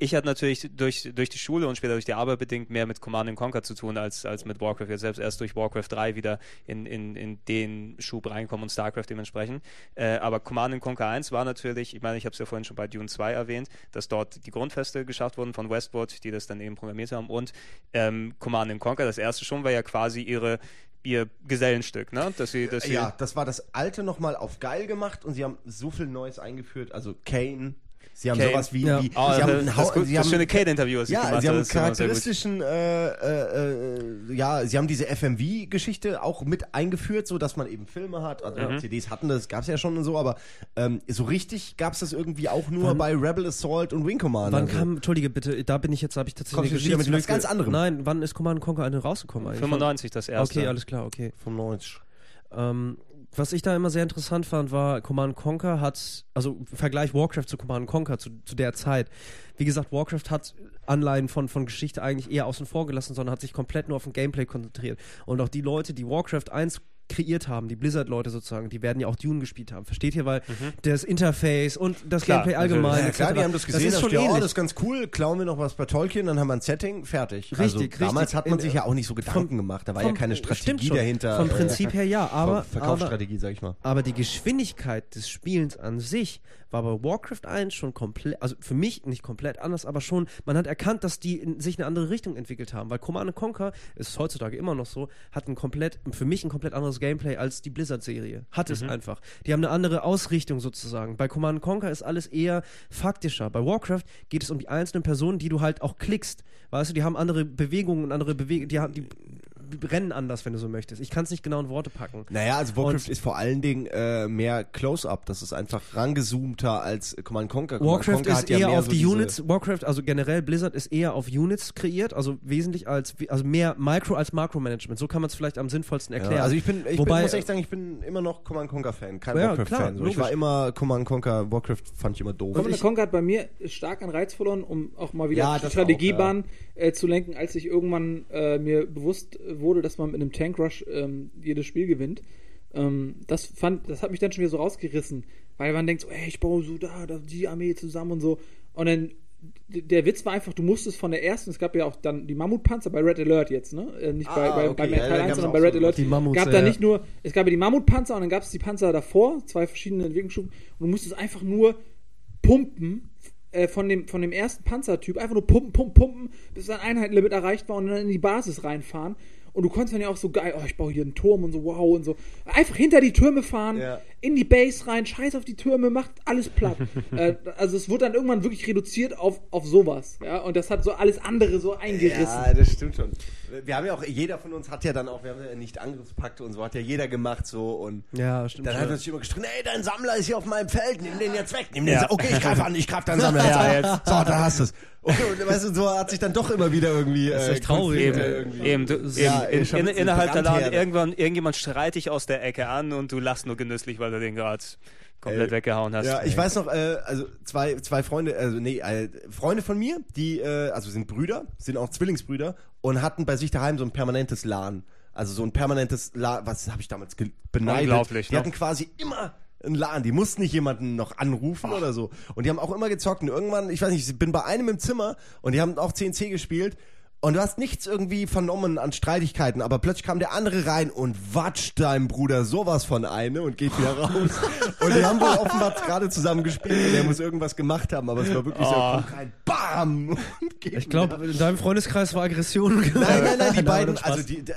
ich hatte natürlich durch, durch die Schule und später durch die Arbeit bedingt mehr mit Command and Conquer zu tun als, als mit Warcraft. Jetzt selbst erst durch Warcraft 3 wieder in, in, in den Schub reinkommen und StarCraft dementsprechend. Äh, aber Command and Conquer 1 war natürlich, ich meine, ich habe es ja vorhin schon bei Dune 2 erwähnt, dass dort die Grundfeste geschafft wurden von Westwood, die das dann eben programmiert haben. Und ähm, Command and Conquer, das erste schon, war ja quasi ihre ihr Gesellenstück, ne? Dass sie, dass sie ja, das war das alte nochmal auf geil gemacht und sie haben so viel Neues eingeführt, also Kane. Sie haben Kane. sowas wie, Ja. wie Oh, sie haben das, gut, sie das haben, schöne Kate-Interview, was ich Ja, gemacht sie haben charakteristischen, äh, äh, äh, ja, sie haben diese FMV-Geschichte auch mit eingeführt, so dass man eben Filme hat. Also Mhm. CDs hatten das, gab's ja schon und so, aber ähm, so richtig gab's das irgendwie auch nur bei Rebel Assault und Wing Commander. Wann so. kam, entschuldige bitte, da bin ich jetzt, habe ich tatsächlich Kommst eine mit was ganz anderem? Nein, wann ist Command Conquer eine rausgekommen eigentlich? 95 das erste. Okay, alles klar, okay. 95. Ähm, was ich da immer sehr interessant fand, war Command Conquer hat, also Vergleich Warcraft zu Command Conquer zu, zu der Zeit. Wie gesagt, Warcraft hat Anleihen von, von Geschichte eigentlich eher außen vor gelassen, sondern hat sich komplett nur auf den Gameplay konzentriert. Und auch die Leute, die Warcraft 1 kreiert haben, die Blizzard-Leute sozusagen, die werden ja auch Dune gespielt haben. Versteht ihr? Weil das Interface und das Mhm. Klar, Gameplay allgemein. Ja, klar, die haben das gesehen, ist da schon steht, oh, das ist ganz cool, klauen wir noch was bei Tolkien, dann haben wir ein Setting, fertig. also, Richtig, Damals richtig. hat man sich ja auch nicht so Gedanken vom- gemacht, da war vom- ja keine Strategie dahinter. Vom äh, Prinzip her ja, aber Verkaufsstrategie, sag ich mal. Aber die Geschwindigkeit des Spielens an sich war bei Warcraft 1 schon komplett, also für mich nicht komplett anders, aber schon, man hat erkannt, dass die in sich eine andere Richtung entwickelt haben, weil Command Conquer, ist heutzutage immer noch so, hat ein komplett, für mich ein komplett anderes Gameplay als die Blizzard-Serie. Hat es einfach. Die haben eine andere Ausrichtung sozusagen. Bei Command Conquer ist alles eher faktischer. Bei Warcraft geht es um die einzelnen Personen, die du halt auch klickst. Weißt du, die haben andere Bewegungen und andere Bewegungen, die haben, die rennen anders, wenn du so möchtest. Ich kann es nicht genau in Worte packen. Naja, also Warcraft Und- ist vor allen Dingen äh, mehr Close-Up. Das ist einfach rangezoomter als Command Conquer. Command Warcraft Conquer ist hat ja eher mehr auf so die Units, Warcraft, also generell Blizzard ist eher auf Units kreiert, also wesentlich als, also mehr Micro als Makromanagement. So kann man es vielleicht am sinnvollsten erklären. Ja, also ich bin, ich Wobei- bin, muss echt sagen, ich bin immer noch Command Conquer Fan, kein Ja, Warcraft klar, Fan. So. Ich war immer Command Conquer, Warcraft fand ich immer doof. Command Conquer hat bei mir stark an Reiz verloren, um auch mal wieder Ja, Strategiebahn äh, zu lenken, als ich irgendwann äh, mir bewusst wurde, dass man mit einem Tank Rush ähm, jedes Spiel gewinnt. Ähm, das fand, das hat mich dann schon wieder so rausgerissen, weil man denkt so, ey, ich baue so da, da die Armee zusammen und so. Und dann der Witz war einfach, du musstest von der ersten, es gab ja auch dann die Mammutpanzer bei Red Alert jetzt, ne? Äh, nicht bei, Ah, bei, okay, bei ja, Teil da 1, gab's sondern auch bei Red so Alert. die Mammuts, gab ja, da ja. nicht nur, es gab ja die Mammutpanzer und dann gab es die Panzer davor, zwei verschiedene Entwicklungsstufen und du musstest einfach nur pumpen äh, von, dem, von dem ersten Panzertyp, einfach nur pumpen, pumpen, pumpen, bis ein Einheitenlimit erreicht war und dann in die Basis reinfahren. Und du konntest dann ja auch so geil, oh, ich baue hier einen Turm und so, wow und so. Einfach hinter die Türme fahren, Ja. in die Base rein, scheiß auf die Türme, macht alles platt. äh, also es wurde dann irgendwann wirklich reduziert auf, auf sowas. Ja? Und das hat so alles andere so eingerissen. Ja, das stimmt schon. Wir haben ja auch, jeder von uns hat ja dann auch, wir haben ja nicht Angriffspakte und so, hat ja jeder gemacht so und ja, stimmt. dann schon. hat er sich immer gestritten, ey, dein Sammler ist hier auf meinem Feld, nimm den jetzt weg, nimm den Ja. jetzt, okay, ich greife an, ich greife deinen Sammler jetzt an. So, da hast du es. Okay, und weißt du, so hat sich dann doch immer wieder irgendwie ist äh, echt traurig, Konflikte ey. irgendwie. Eben, du, Ja, eben in, in, jetzt innerhalb der. Laden, irgendwann, irgendjemand schreit dich aus der Ecke an und du lachst nur genüsslich, weil du den gerade komplett Ey. weggehauen hast. Ja, ich weiß noch, äh, also zwei, zwei Freunde, also nee, äh, Freunde von mir, die, äh, also sind Brüder, sind auch Zwillingsbrüder und hatten bei sich daheim so ein permanentes LAN. Also so ein permanentes LAN, was habe ich damals beneidet. Unglaublich, Die ne? hatten quasi immer ein LAN, die mussten nicht jemanden noch anrufen oder so. Und die haben auch immer gezockt und irgendwann, ich weiß nicht, ich bin bei einem im Zimmer und die haben auch CNC gespielt und du hast nichts irgendwie vernommen an Streitigkeiten, aber plötzlich kam der andere rein und watscht deinem Bruder sowas von eine und geht wieder raus. und die haben wohl offenbar gerade zusammen gespielt und der muss irgendwas gemacht haben, aber es war wirklich so, Oh. kommt rein, BAM! Und geht ich glaube, in deinem Freundeskreis war Aggression. Nein, nein, nein, die beiden, also die, d-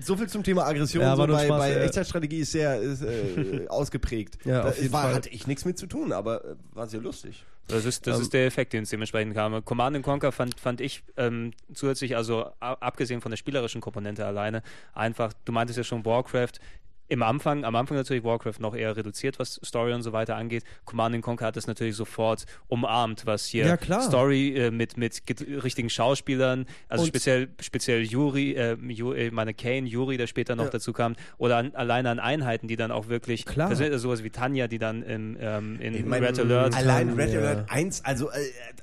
so viel zum Thema Aggression, Ja, so bei, Spaß, bei ja. Echtzeitstrategie ist sehr ist, äh, ausgeprägt. Ja, da auf jeden war, Fall. hatte ich nichts mit zu tun, aber äh, war sehr lustig. Das ist, das Ähm, ist der Effekt, den es dementsprechend kam. Command and Conquer fand, fand ich ähm, zusätzlich, also abgesehen von der spielerischen Komponente alleine, einfach, du meintest ja schon Warcraft, im Anfang, am Anfang natürlich Warcraft noch eher reduziert, was Story und so weiter angeht. Command Conquer hat das natürlich sofort umarmt, was hier Ja, klar. Story äh, mit, mit richtigen Schauspielern, also Und- speziell, speziell Yuri, äh, Ju, äh, meine Kane, Yuri, der später noch Ja. dazu kam, oder an, alleine an Einheiten, die dann auch wirklich, Klar. Das ist sowas wie Tanja, die dann im, ähm, in Ich meine, Red Alert Allein Red Ja. Alert 1, also äh,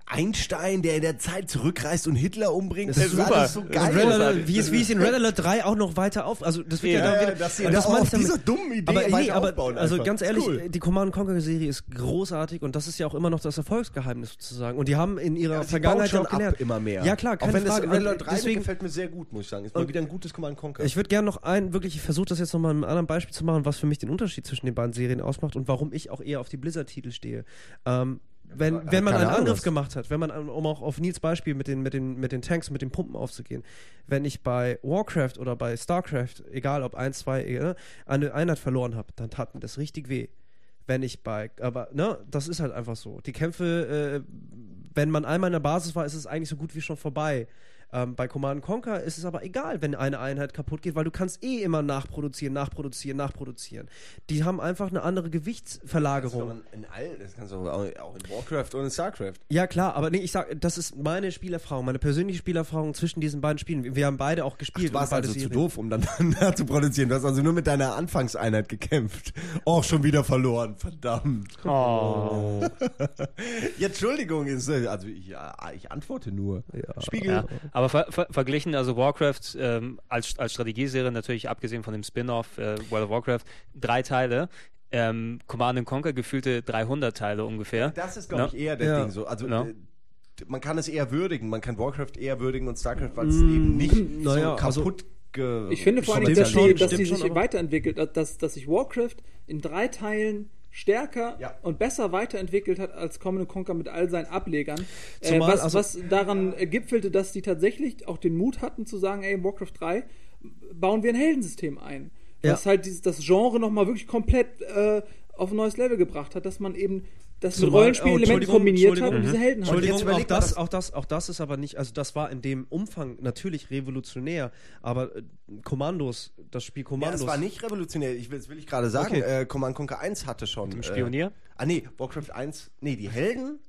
Einstein, der in der Zeit zurückreist und Hitler umbringt, Das ist super. alles so geil. Alert, wie, es, wie es in Red Alert 3 auch noch weiter auf. Also das wird ja, Ja, ja, wieder, dass sie und da das auch damit. dieser dummen Idee aber, nee, aber also einfach. ganz ehrlich, Cool. die Command Conquer Serie ist großartig und das ist ja auch immer noch das Erfolgsgeheimnis sozusagen. Und die haben in ihrer Ja, Vergangenheit dann auch ab immer mehr. Ja klar, Auch keine wenn Frage. das Red Und Alert 3 mir deswegen, gefällt mir sehr gut, muss ich sagen. Ist mal wieder ein gutes Command Conquer. ich würde gerne noch ein, wirklich, ich versuche das jetzt nochmal mit einem anderen Beispiel zu machen, was für mich den Unterschied zwischen den beiden Serien ausmacht und warum ich auch eher auf die Blizzard-Titel stehe. Ähm, wenn, wenn man einen Ahnung, Angriff was- gemacht hat, wenn man, um auch auf Nils Beispiel mit den, mit, den, mit den Tanks, mit den Pumpen aufzugehen, wenn ich bei Warcraft oder bei Starcraft, egal ob 1, 2, äh, eine Einheit verloren habe, dann tat mir das richtig weh. Wenn ich bei, aber, ne, das ist halt einfach so. Die Kämpfe, äh, wenn man einmal in der Basis war, ist es eigentlich so gut wie schon vorbei. Ähm, bei Command Conquer ist es aber egal, wenn eine Einheit kaputt geht, weil du kannst eh immer nachproduzieren, nachproduzieren, nachproduzieren. Die haben einfach eine andere Gewichtsverlagerung. in all, das kannst du auch auch in Warcraft und in Starcraft. Ja, klar, aber nee, ich sag, das ist meine Spielerfahrung, meine persönliche Spielerfahrung zwischen diesen beiden Spielen. Wir haben beide auch gespielt. Du warst also zu doof, um dann zu produzieren. Du hast also nur mit deiner Anfangseinheit gekämpft. Auch schon wieder verloren, verdammt. Oh. Ja, Entschuldigung, äh, also ich, ja, ich antworte nur. Spiegel. Ja, aber ver ver verglichen, also Warcraft ähm, als, als Strategieserie natürlich, abgesehen von dem Spin-off äh, World of Warcraft, drei Teile. Ähm, Command and Conquer gefühlte 300 Teile ungefähr. Das ist, glaube Ja. ich, eher der Ja. Ding so. Also Ja. äh, man kann es eher würdigen. Man kann Warcraft eher würdigen und Starcraft, weil es eben nicht naja, so also- kaputt ge Ich finde vor allem, dass die, dass die stimmt sich schon, aber- weiterentwickelt hat, dass, dass sich Warcraft in drei Teilen stärker Ja. und besser weiterentwickelt hat als Command Conquer mit all seinen Ablegern. Äh, was, also- was daran äh, gipfelte, dass die tatsächlich auch den Mut hatten zu sagen, ey, in Warcraft 3 bauen wir ein Heldensystem ein. Ja. Was halt dieses, das Genre nochmal wirklich komplett äh, auf ein neues Level gebracht hat, dass man eben das mit Zumal- oh, Rollenspielelementen Entschuldigung, kombiniert hat und diese Helden hat. Entschuldigung, jetzt auch das, das- auch, das, auch das ist aber nicht, also das war in dem Umfang natürlich revolutionär, aber äh, Kommandos, das Spiel Ja, Kommandos. das war nicht revolutionär. Ich will, das will ich gerade sagen. Okay. Äh, Command Conquer 1 hatte schon. Dem Äh, Spionier? ah, nee, Warcraft 1. Nee, die Helden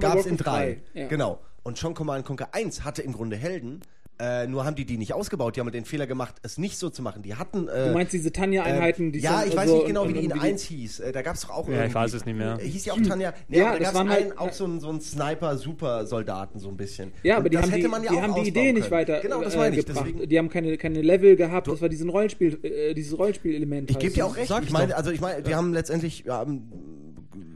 gab es in Warcraft 3. Ja. Genau. Und schon Command Conquer 1 hatte im Grunde Helden. Äh, nur haben die die nicht ausgebaut. Die haben den Fehler gemacht, es nicht so zu machen. Die hatten. Äh, Du meinst diese Tanja-Einheiten, die Ja, ich weiß so nicht genau, und- wie die und in wie die- 1 hieß. Äh, da gab es doch auch Ja, ich irgendwie- weiß es nicht mehr. Äh, Hieß ja auch Tanja. Nee, Ja, aber da das gab es einen, halt- auch so einen, so einen Sniper-Super-Soldaten, so ein bisschen. Ja, Und aber die das haben, hätte die, man ja die, auch haben die Idee nicht können. weiter Genau, das äh, meine ich. gebracht. Deswegen, Die haben keine, keine Level gehabt, das war diesen Rollenspiel, äh, dieses Rollenspielelement. Ich gebe dir auch recht. Ich ich meine, also ich meine, die haben letztendlich ja, ähm,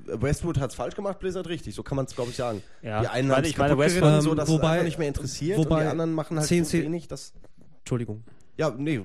Westwood hat es falsch gemacht, Blizzard richtig. So kann man es, glaube ich, sagen. Ja, Die einen haben meine, kaputt Westwood- geritten, Ähm, so dass wobei- es einfach nicht mehr interessiert und wobei die anderen machen halt 10, so 10 wenig, dass Entschuldigung. ja, nee.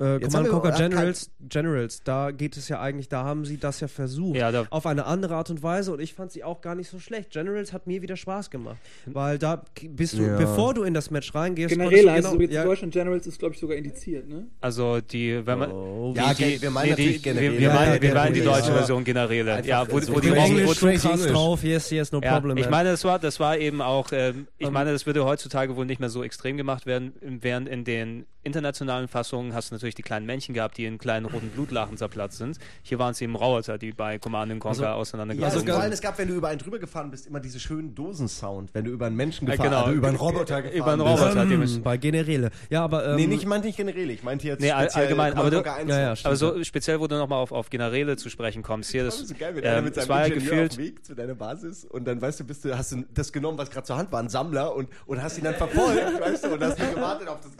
Äh, Jetzt Command haben wir- Conquer Generals, Generals, da geht es ja eigentlich, da haben sie das ja versucht. Ja, da- auf eine andere Art und Weise und ich fand sie auch gar nicht so schlecht. Generals hat mir wieder Spaß gemacht. Weil da bist du, Ja. bevor du in das Match reingehst, Generell heißt es so jetzt ja, in Deutschland Generals ist, glaube ich, sogar indiziert, ne? Also die, wenn man. Oh, Ja, die, wir meinen natürlich die, Generäle. Wir, wir meinen, ja, wir meinen die deutsche ja. Version Generäle. Einfach Ja, wo, so wo die Englisch, English. drauf, yes, yes, no Ja, problem. ich meine, das war, das war eben auch, ähm, ich meine, das würde heutzutage wohl nicht mehr so extrem gemacht werden, während in den internationalen Fassungen hast du natürlich die kleinen Männchen gehabt, die in kleinen roten Blutlachen zerplatzt sind. Hier waren es eben Roboter, die bei Command Conquer Also- Ja, auseinandergegangen also sind. vor allem, es gab, wenn du über einen drüber gefahren bist, immer diese schönen Dosensound, wenn du über einen Menschen Ja, gefahren genau. also über einen Roboter gefahren Über einen bist. Roboter. die ähm, bei Generäle. Ja, aber ähm, Nee, nicht, ich meinte nicht Generäle, ich meinte jetzt Nee, allgemein, aber du- Conquer 1. Ja, ja, Aber so speziell, wo du nochmal auf, auf Generäle zu sprechen kommst, hier, Das das, ist so geil, wenn einer ähm, mit es seinem ja Ingenieur gefühlt, auf dem Weg zu deiner Basis und dann weißt du, bist du, hast du das genommen, was gerade zur Hand war, ein Sammler und, und hast ihn dann verfolgt, weißt du, und hast gewartet auf das.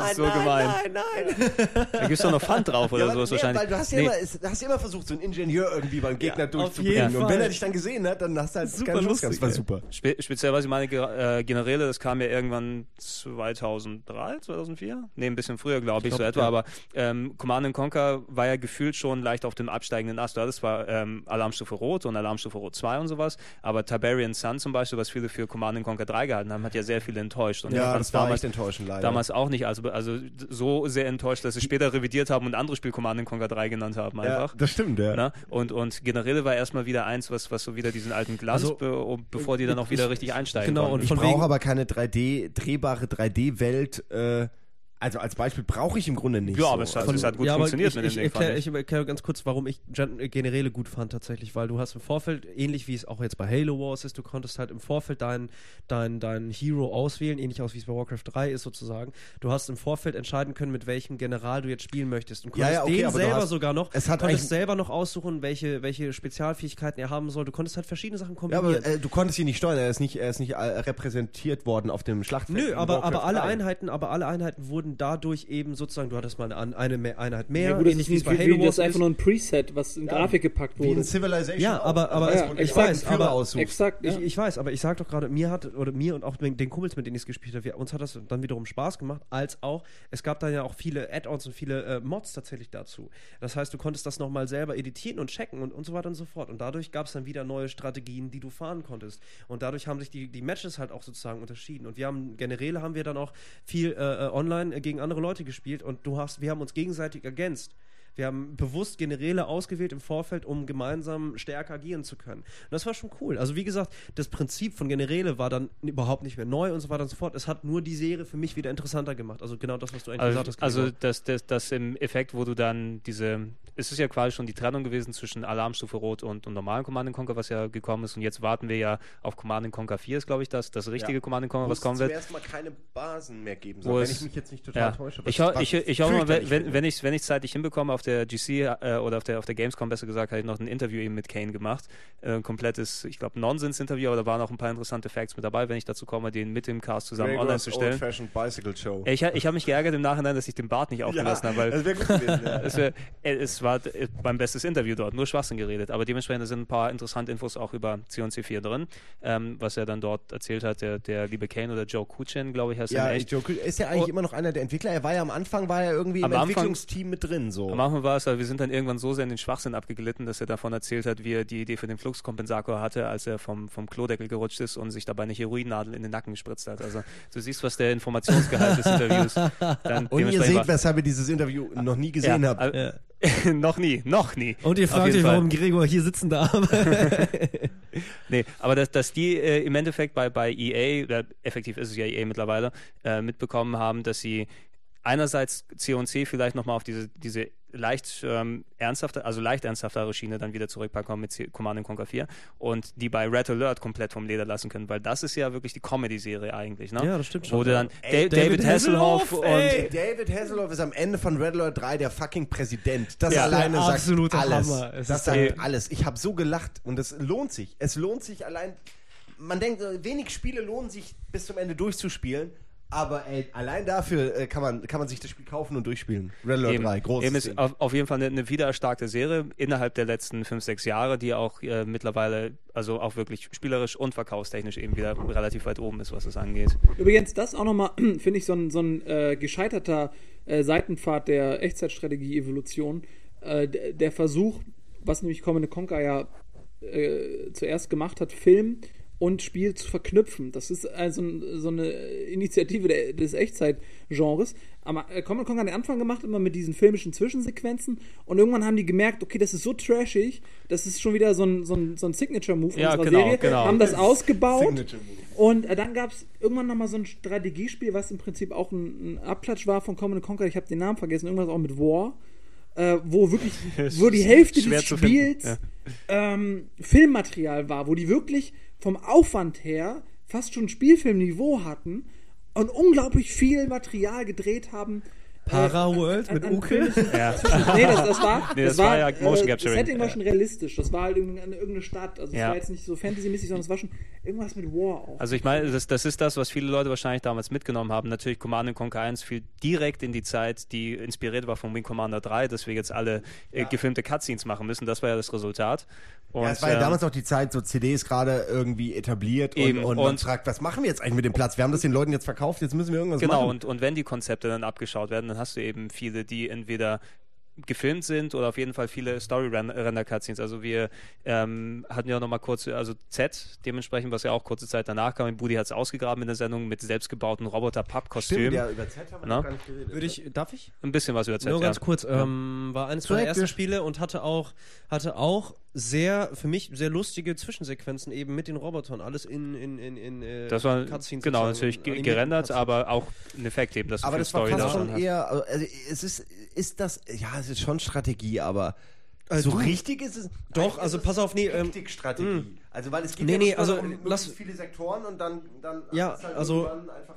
Nein, so gemein. nein, nein. da gibt es doch noch Pfand drauf oder Ja, so, weil, ist nee, wahrscheinlich. weil du hast ja, Nee. immer, hast ja immer versucht, so einen Ingenieur irgendwie beim Gegner auf durchzubringen. Und wenn er dich dann gesehen hat, dann hast du halt Super keine Chance lustig, gehabt. Das war super. Spe speziell, was ich meine, äh, Generäle, das kam ja irgendwann 2003, 2004? Ne, ein bisschen früher, glaube ich, glaub, so etwa. ja. Aber ähm, Command Conquer war ja gefühlt schon leicht auf dem absteigenden Ast. Du hattest zwar ähm, Alarmstufe Rot und Alarmstufe Rot 2 und sowas, aber Tiberian Sun zum Beispiel, was viele für Command Conquer 3 gehalten haben, hat ja sehr viele enttäuscht. Und ich Ja, das war damals, echt enttäuschend leider. damals auch nicht. Also, also so sehr enttäuscht, dass sie später revidiert haben und ein anderes Spiel Command Conquer 3 genannt haben ja, einfach. das stimmt, ja. Ne? Und, und Generäle war erstmal wieder eins, was, was so wieder diesen alten Glanz, Also, be bevor die dann auch wieder ich- richtig einsteigen genau, konnten. und Ich von brauche aber keine 3D, drehbare 3D-Welt, äh, also als Beispiel brauche ich im Grunde nicht. Ja, so. aber es hat, also, es hat gut ja, funktioniert ich, mit ich, dem Ding, erklär, fand ich erkläre ganz kurz, warum ich Gen Generäle gut fand tatsächlich, weil du hast im Vorfeld, ähnlich wie es auch jetzt bei Halo Wars ist, du konntest halt im Vorfeld deinen dein, dein Hero auswählen, ähnlich aus wie es bei Warcraft 3 ist sozusagen. Du hast im Vorfeld entscheiden können, mit welchem General du jetzt spielen möchtest und Ja, konntest ja, okay, den selber hast- sogar noch, es hat konntest selber noch aussuchen, welche, welche Spezialfähigkeiten er haben soll. Du konntest halt verschiedene Sachen ja, kombinieren. aber äh, du konntest ihn nicht steuern, er ist nicht, er ist nicht äh, repräsentiert worden auf dem Schlachtfeld. Nö, aber, aber alle 3. Einheiten, aber alle Einheiten wurden dadurch eben sozusagen, du hattest mal eine, eine mehr- Einheit mehr, Ja, gut, das ist, wie, bei wie, Halo das einfach nur ein Preset, was in Grafik gepackt Wie in wurde. Civilization. Ja, aber- aber du ich weiß, aber- aussuchst. Exakt, ja. Ich, ich weiß, aber ich sag doch gerade, mir hat, oder mir und auch den, Kumpels, mit denen ich es gespielt habe, uns hat das dann wiederum Spaß gemacht, als auch, es gab dann ja auch viele Add-ons und viele äh, Mods tatsächlich dazu. Das heißt, du konntest das nochmal selber editieren und checken und, und so weiter und so fort. Und dadurch gab es dann wieder neue Strategien, die du fahren konntest. Und dadurch haben sich die, die Matches halt auch sozusagen unterschieden. Und wir haben, Generäle haben wir dann auch viel äh, äh, online gegen andere Leute gespielt und du hast, wir haben uns gegenseitig ergänzt. Wir haben bewusst Generäle ausgewählt im Vorfeld, um gemeinsam stärker agieren zu können. Und das war schon cool. Also wie gesagt, das Prinzip von Generäle war dann überhaupt nicht mehr neu und so weiter und so fort. Es hat nur die Serie für mich wieder interessanter gemacht. Also genau das, was du eigentlich Also, gesagt hast. also das, das, das im Effekt, wo du dann diese, es ist ja quasi schon die Trennung gewesen zwischen Alarmstufe Rot und, und normalen Command Conquer, was ja gekommen ist. Und jetzt warten wir ja auf Command Conquer 4, ist glaube ich das, das richtige Ja. Command Conquer, was es kommen wird. zuerst mal keine Basen mehr geben soll, wenn es- ich mich jetzt nicht total Ja. täusche. Ich, was- ich, ich hoffe mal, wenn, wenn ich wenn ich zeitlich hinbekomme auf der GC äh, oder auf der auf der Gamescom besser gesagt, habe ich noch ein Interview eben mit Kane gemacht, äh, ein komplettes, ich glaube Nonsens-Interview, aber da waren auch ein paar interessante Facts mit dabei, wenn ich dazu komme, den mit dem Cast zusammen Gregors online zu stellen. Old-fashioned Bicycle Show. Ich, ich habe mich geärgert im Nachhinein, dass ich den Bart nicht aufgelassen habe, weil gewesen. Ja. es, wär, äh, es war äh, mein bestes Interview dort, nur Schwachsinn geredet. Aber dementsprechend sind ein paar interessante Infos auch über C&C4 drin, ähm, was er dann dort erzählt hat, der, der liebe Kane oder Joe Kuchin, glaube ich, heißt er Ja, in echt. Joe Kühn ist ja eigentlich Oh. immer noch einer der Entwickler. Er war ja am Anfang, war er irgendwie Am im Anfang- Entwicklungsteam mit drin. So. Am Anfang war es, aber wir sind dann irgendwann so sehr in den Schwachsinn abgeglitten, dass er davon erzählt hat, wie er die Idee für den Fluxkompensator hatte, als er vom, vom Klodeckel gerutscht ist und sich dabei eine Heroinnadel in den Nacken gespritzt hat. Also du siehst, was der Informationsgehalt des Interviews dann Und ihr seht, weshalb ihr dieses Interview noch nie gesehen ja, habt. äh, noch nie, noch nie. und ihr fragt euch, warum Gregor hier sitzen darf. Nee, aber dass, dass die äh, im Endeffekt bei, bei EA, oder effektiv ist es ja EA mittlerweile, äh, mitbekommen haben, dass sie einerseits C&C vielleicht nochmal auf diese, diese leicht ähm, ernsthafte, also leicht ernsthaftere Schiene dann wieder zurückbekommen mit Command Conquer 4 und die bei Red Alert komplett vom Leder lassen können, weil das ist ja wirklich die Comedy-Serie eigentlich, ne? Ja, das stimmt Wo schon. du dann Ey, Da- David, David Hasselhoff Hasselhoff, und ey. David Hasselhoff ist am Ende von Red Alert 3 der fucking Präsident. Das Ja, alleine sagt absolute alles. Hammer. Es Das ist sagt der- alles. Ich habe so gelacht und es lohnt sich. Es lohnt sich allein. Man denkt, äh, wenig Spiele lohnen sich bis zum Ende durchzuspielen. Aber ey, allein dafür äh, kann, man, kann man sich das Spiel kaufen und durchspielen. Red Alert Eben, 3, großes eben ist auf, auf jeden Fall eine, eine wiedererstarkte Serie innerhalb der letzten fünf, sechs Jahre, die auch äh, mittlerweile, also auch wirklich spielerisch und verkaufstechnisch eben wieder relativ weit oben ist, was das angeht. Übrigens, das auch nochmal, finde ich, so ein, so ein äh, gescheiterter äh, Seitenpfad der Echtzeitstrategie-Evolution. Äh, der Versuch, was nämlich Command Conquer ja äh, zuerst gemacht hat, Film und Spiel zu verknüpfen. Das ist also so eine Initiative der, des Echtzeitgenres. Aber äh, Command Conquer hat den Anfang gemacht, immer mit diesen filmischen Zwischensequenzen. Und irgendwann haben die gemerkt, okay, das ist so trashig, das ist schon wieder so ein, so ein, so ein Signature-Move Ja, unserer genau, Serie. genau. Haben das ausgebaut. Und äh, dann gab es irgendwann nochmal so ein Strategiespiel, was im Prinzip auch ein, ein Abklatsch war von Command Conquer. Ich habe den Namen vergessen, irgendwas auch mit War. Äh, wo wirklich, wo die Hälfte des Spiels ähm, Filmmaterial war, wo die wirklich vom Aufwand her fast schon Spielfilmniveau hatten und unglaublich viel Material gedreht haben. Äh, Paraworld an- mit an Uke? filmischen- Ja. nee, das, das war, Nee, das war ja Motion äh, Capturing. Das Setting war schon realistisch. Das war halt irgendeine, irgendeine Stadt. Also es Ja. war jetzt nicht so Fantasy-mäßig, sondern es war schon irgendwas mit War auch. Also ich meine, das, das ist das, was viele Leute wahrscheinlich damals mitgenommen haben. Natürlich Command Conquer 1 fiel direkt in die Zeit, die inspiriert war von Wing Commander 3, dass wir jetzt alle äh, gefilmte Cutscenes machen müssen. Das war ja das Resultat. Und, Ja, es war ja ähm, damals auch die Zeit, so CDs gerade irgendwie etabliert und, Eben, und man und- fragt, was machen wir jetzt eigentlich mit dem Platz? Wir haben das den Leuten jetzt verkauft, jetzt müssen wir irgendwas Genau, machen. und, und wenn die Konzepte dann abgeschaut werden, dann hast du eben viele, die entweder gefilmt sind oder auf jeden Fall viele Story-Render-Cutscenes. Also wir ähm, hatten ja noch mal kurz, also Z dementsprechend, was ja auch kurze Zeit danach kam. Budi hat es ausgegraben in der Sendung mit selbstgebauten Roboter-Papp-Kostümen. Ja, über Z haben wir noch gar nicht geredet. Würde ich, darf ich? Ein bisschen was über Z, Nur ja. ganz kurz, ähm, war eines meiner ersten. Spiele und hatte auch, hatte auch sehr, für mich sehr lustige Zwischensequenzen eben mit den Robotern. Alles in, in, in, in äh, Das war Cutscenes genau natürlich ge- gerendert, Cutscenes. aber auch ein Effekt eben, dass du Aber das war Story fast da schon hast. eher, also es ist, ist das, ja, es ist schon Strategie, aber Äh, so du- richtig ist es. Doch, also ist pass auf, nee, ähm, Taktikstrategie. Also, weil es geht Nee, ja nee, also, lass- viele Sektoren und dann, dann Ja, halt also,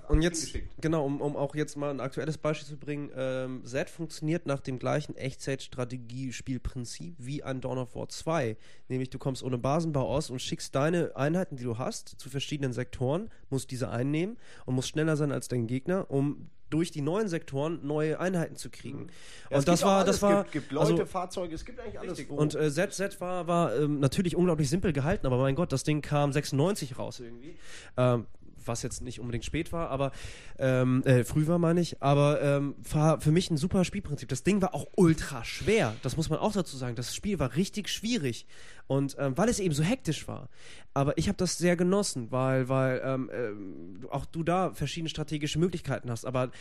Und jetzt, genau, um, um auch jetzt mal ein aktuelles Beispiel zu bringen, ähm, Z funktioniert nach dem gleichen Echtzeit-Strategie-Spielprinzip wie ein Dawn of War 2. Nämlich du kommst ohne Basenbau aus und schickst deine Einheiten, die du hast, zu verschiedenen Sektoren, musst diese einnehmen und musst schneller sein als dein Gegner, um durch die neuen Sektoren neue Einheiten zu kriegen. Ja, es und das war, alles. das war, Es gibt, gibt Leute, also, Fahrzeuge, es gibt eigentlich alles. wo- und äh, Z, Z war, war ähm, natürlich unglaublich simpel gehalten, aber mein Gott, das Ding kam 96 raus irgendwie. Ähm, was jetzt nicht unbedingt spät war, aber ähm, äh, früh war, meine ich, aber ähm, war für mich ein super Spielprinzip. Das Ding war auch ultra schwer, das muss man auch dazu sagen. Das Spiel war richtig schwierig und ähm, weil es eben so hektisch war. Aber ich habe das sehr genossen, weil, weil ähm, ähm, auch du da verschiedene strategische Möglichkeiten hast, aber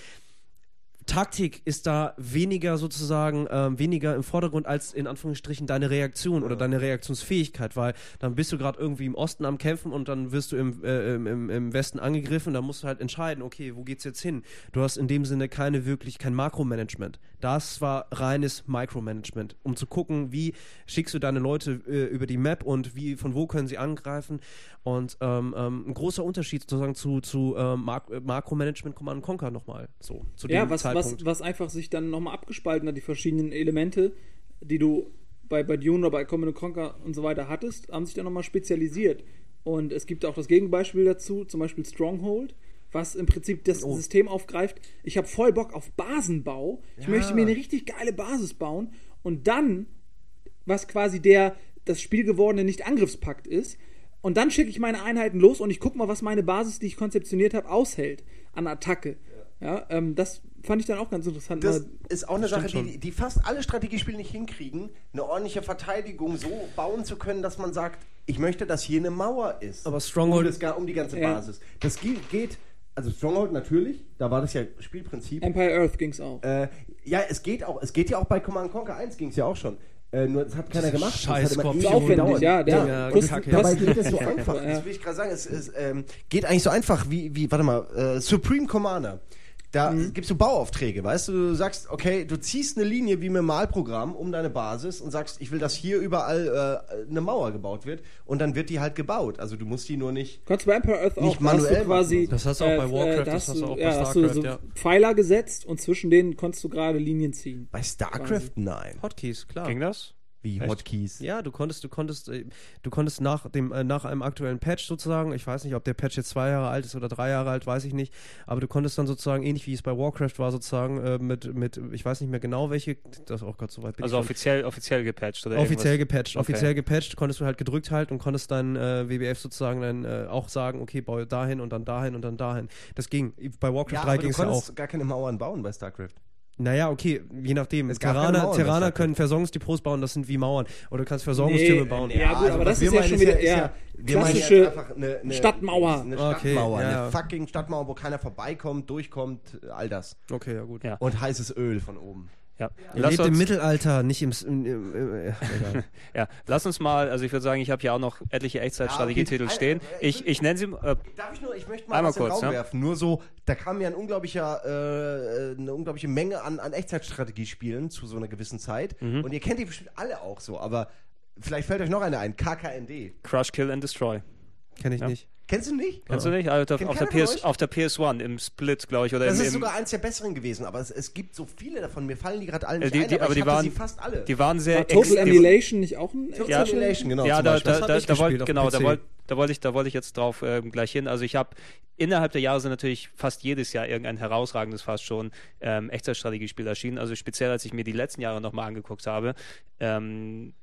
Taktik ist da weniger sozusagen ähm, weniger im Vordergrund als in Anführungsstrichen deine Reaktion oder deine Reaktionsfähigkeit, weil dann bist du gerade irgendwie im Osten am Kämpfen und dann wirst du im, äh, im, im, Westen angegriffen, dann musst du halt entscheiden, okay, wo geht's jetzt hin? Du hast in dem Sinne keine wirklich kein Makromanagement. Das war reines Micromanagement, um zu gucken, wie schickst du deine Leute äh, über die Map und wie von wo können sie angreifen und ähm, ähm, ein großer Unterschied sozusagen zu, zu ähm, Mak Makromanagement Command Conquer nochmal so zu Ja, dem was, was, Zeitpunkt. was einfach sich dann nochmal abgespalten hat, die verschiedenen Elemente, die du bei, bei Dune oder bei Command Conquer und so weiter hattest, haben sich dann nochmal spezialisiert. Und es gibt auch das Gegenbeispiel dazu, zum Beispiel Stronghold, was im Prinzip das Oh. System aufgreift. Ich habe voll Bock auf Basenbau. Ich Ja. möchte mir eine richtig geile Basis bauen und dann, was quasi der das Spiel gewordene Nicht-Angriffspakt ist, und dann schicke ich meine Einheiten los und ich gucke mal, was meine Basis, die ich konzeptioniert habe, aushält an Attacke. Ja, ähm, das fand ich dann auch ganz interessant. Das ist auch eine Sache, die, die fast alle Strategiespiele nicht hinkriegen, eine ordentliche Verteidigung so bauen zu können, dass man sagt, ich möchte, dass hier eine Mauer ist. Aber Stronghold- um, das, ga- um die ganze. Basis. Das geht, geht, also Stronghold natürlich, da war das ja Spielprinzip. Empire Earth ging es auch. Äh, ja, es geht auch, es geht ja auch bei Command Conquer 1 ging es ja auch schon. Äh, nur das hat keiner gemacht. Das scheiß hat immer Aufwendig, ja, der Ja, Kosten- Kacke. Dabei geht es so einfach. Das will ich gerade sagen. Es, es ähm, geht eigentlich so einfach wie, wie warte mal, äh, Supreme Commander. Da Mhm. gibst du Bauaufträge, weißt du? Du sagst, okay, du ziehst eine Linie wie mit dem Malprogramm um deine Basis und sagst, ich will, dass hier überall äh, eine Mauer gebaut wird und dann wird die halt gebaut. Also du musst die nur nicht. Kannst du bei Empire Earth auch, manuell du quasi. machen. Das hast du auch bei Warcraft, da das hast du auch bei ja, hast du Starcraft, so ja. Pfeiler gesetzt und zwischen denen konntest du gerade Linien ziehen. Bei StarCraft nein. Hotkeys, klar. Ging das? Wie Echt? Hotkeys. Ja, du konntest, du konntest, äh, du konntest nach dem, äh, nach einem aktuellen Patch sozusagen, ich weiß nicht, ob der Patch jetzt zwei Jahre alt ist oder drei Jahre alt, weiß ich nicht, aber du konntest dann sozusagen, ähnlich wie es bei Warcraft war, sozusagen, äh, mit, mit, ich weiß nicht mehr genau welche, das, oh Gott, so weit bin Also ich schon. offiziell, offiziell gepatcht oder Offiziell irgendwas? gepatcht, Okay. offiziell gepatcht, konntest du halt gedrückt halten und konntest dann äh, WBF sozusagen dann äh, auch sagen, okay, baue dahin und dann dahin und dann dahin. Das ging. Bei Warcraft Ja, 3 aber ging du es ja auch. konntest gar keine Mauern bauen bei StarCraft. Naja, okay, je nachdem. Es Terraner, Mauern Terraner können Versorgungsdepots bauen, das sind wie Mauern. Oder du kannst Versorgungstürme Nee, bauen. nee. Ja, gut, aber also das was wir ist ja meinen, schon wieder ist meinen klassische einfach eine, eine Stadtmauer. Eine Okay, Stadtmauer, ja. eine fucking Stadtmauer, wo keiner vorbeikommt, durchkommt, all das. Okay, ja gut. Ja. Und heißes Öl von oben. Ja. Ihr Lass lebt im uns, Mittelalter, nicht im... Im, im, im äh, egal. ja, lass uns mal, also ich würde sagen, ich habe hier auch noch etliche Echtzeitstrategietitel Ja, okay. stehen. Äh, Ich, ich nenne sie, äh, Darf ich nur, ich möchte mal Einmal was in den kurz, Raum ja. werfen. Nur so, da kam ja ein unglaublicher, äh, eine unglaubliche Menge an, an Echtzeitstrategiespielen zu so einer gewissen Zeit. Mhm. Und ihr kennt die bestimmt alle auch so, aber vielleicht fällt euch noch eine ein. KKND. Crush, Kill and Destroy. Kenn ich Ja. nicht. Kennst du nicht? Kennst du nicht? Also auf, der PS, auf der PS1 im Split, glaube ich, oder Das im, ist sogar eins der besseren gewesen, aber es, es gibt so viele davon. Mir fallen die gerade alle Äh, nicht die- ein, die- aber, aber ich die hatte waren- sie fast alle. die waren sehr War Total Emulation nicht auch ein Total Annihilation, genau. ja, da, da, da, ich da, wollt, auf genau, da, wollt, da wollte ich, da wollte ich jetzt drauf ähm, gleich hin. Also ich habe innerhalb der Jahre sind natürlich fast jedes Jahr irgendein herausragendes fast schon ähm, Echtzeitstrategiespiel erschienen. Also speziell, als ich mir die letzten Jahre nochmal angeguckt habe, ähm,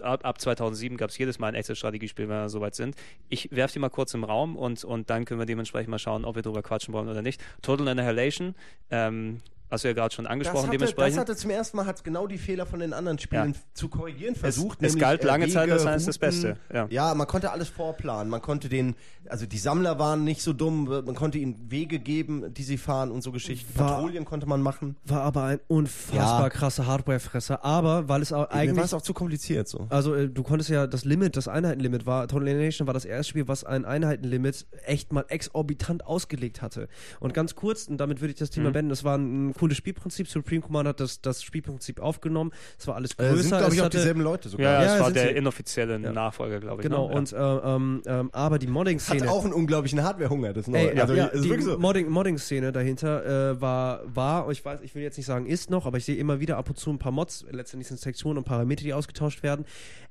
ab, ab 2007 gab es jedes Mal ein Echtzeitstrategiespiel, wenn wir soweit sind. Ich werfe die mal kurz im Raum und, und dann können wir dementsprechend mal schauen, ob wir drüber quatschen wollen oder nicht. Total Annihilation, ähm, Hast du ja gerade schon Das angesprochen, hatte, dementsprechend. das hatte zum ersten Mal hat's genau die Fehler von den anderen Spielen Ja. zu korrigieren versucht. es nämlich, galt äh, lange Zeit Wege, als eines das. Beste, ja. ja, man konnte alles vorplanen. Man konnte den, also die Sammler waren nicht so dumm. Man konnte ihnen Wege geben, die sie fahren und so Geschichten. War- Patrouillen konnte man machen. War aber ein unfassbar Ja. krasser Hardware-Fresser. Aber weil es auch Mir war eigentlich es auch zu kompliziert so. Also äh, du konntest ja das Limit, das Einheitenlimit war, Total Alienation war das erste Spiel, was ein Einheitenlimit echt mal exorbitant ausgelegt hatte. Und ganz kurz, und damit würde ich das Thema beenden, das war ein, ein cooles Spielprinzip. Supreme Command hat das, das Spielprinzip aufgenommen. Es war alles Äh, größer. sind, glaube ich, auch hatte, dieselben Leute sogar. ja, ja, Ja, es war der sie. inoffizielle Nachfolger, glaube ich. Genau, ne? Und äh, ähm, ähm, aber die Hat Modding-Szene. auch einen unglaublichen Hardwarehunger, das neue. Ey, also, ja, ist die so. Modding- Modding-Szene dahinter äh, war, war, ich weiß, ich will jetzt nicht sagen ist noch, aber ich sehe immer wieder ab und zu ein paar Mods, letztendlich sind es Sektionen und Parameter, die ausgetauscht werden.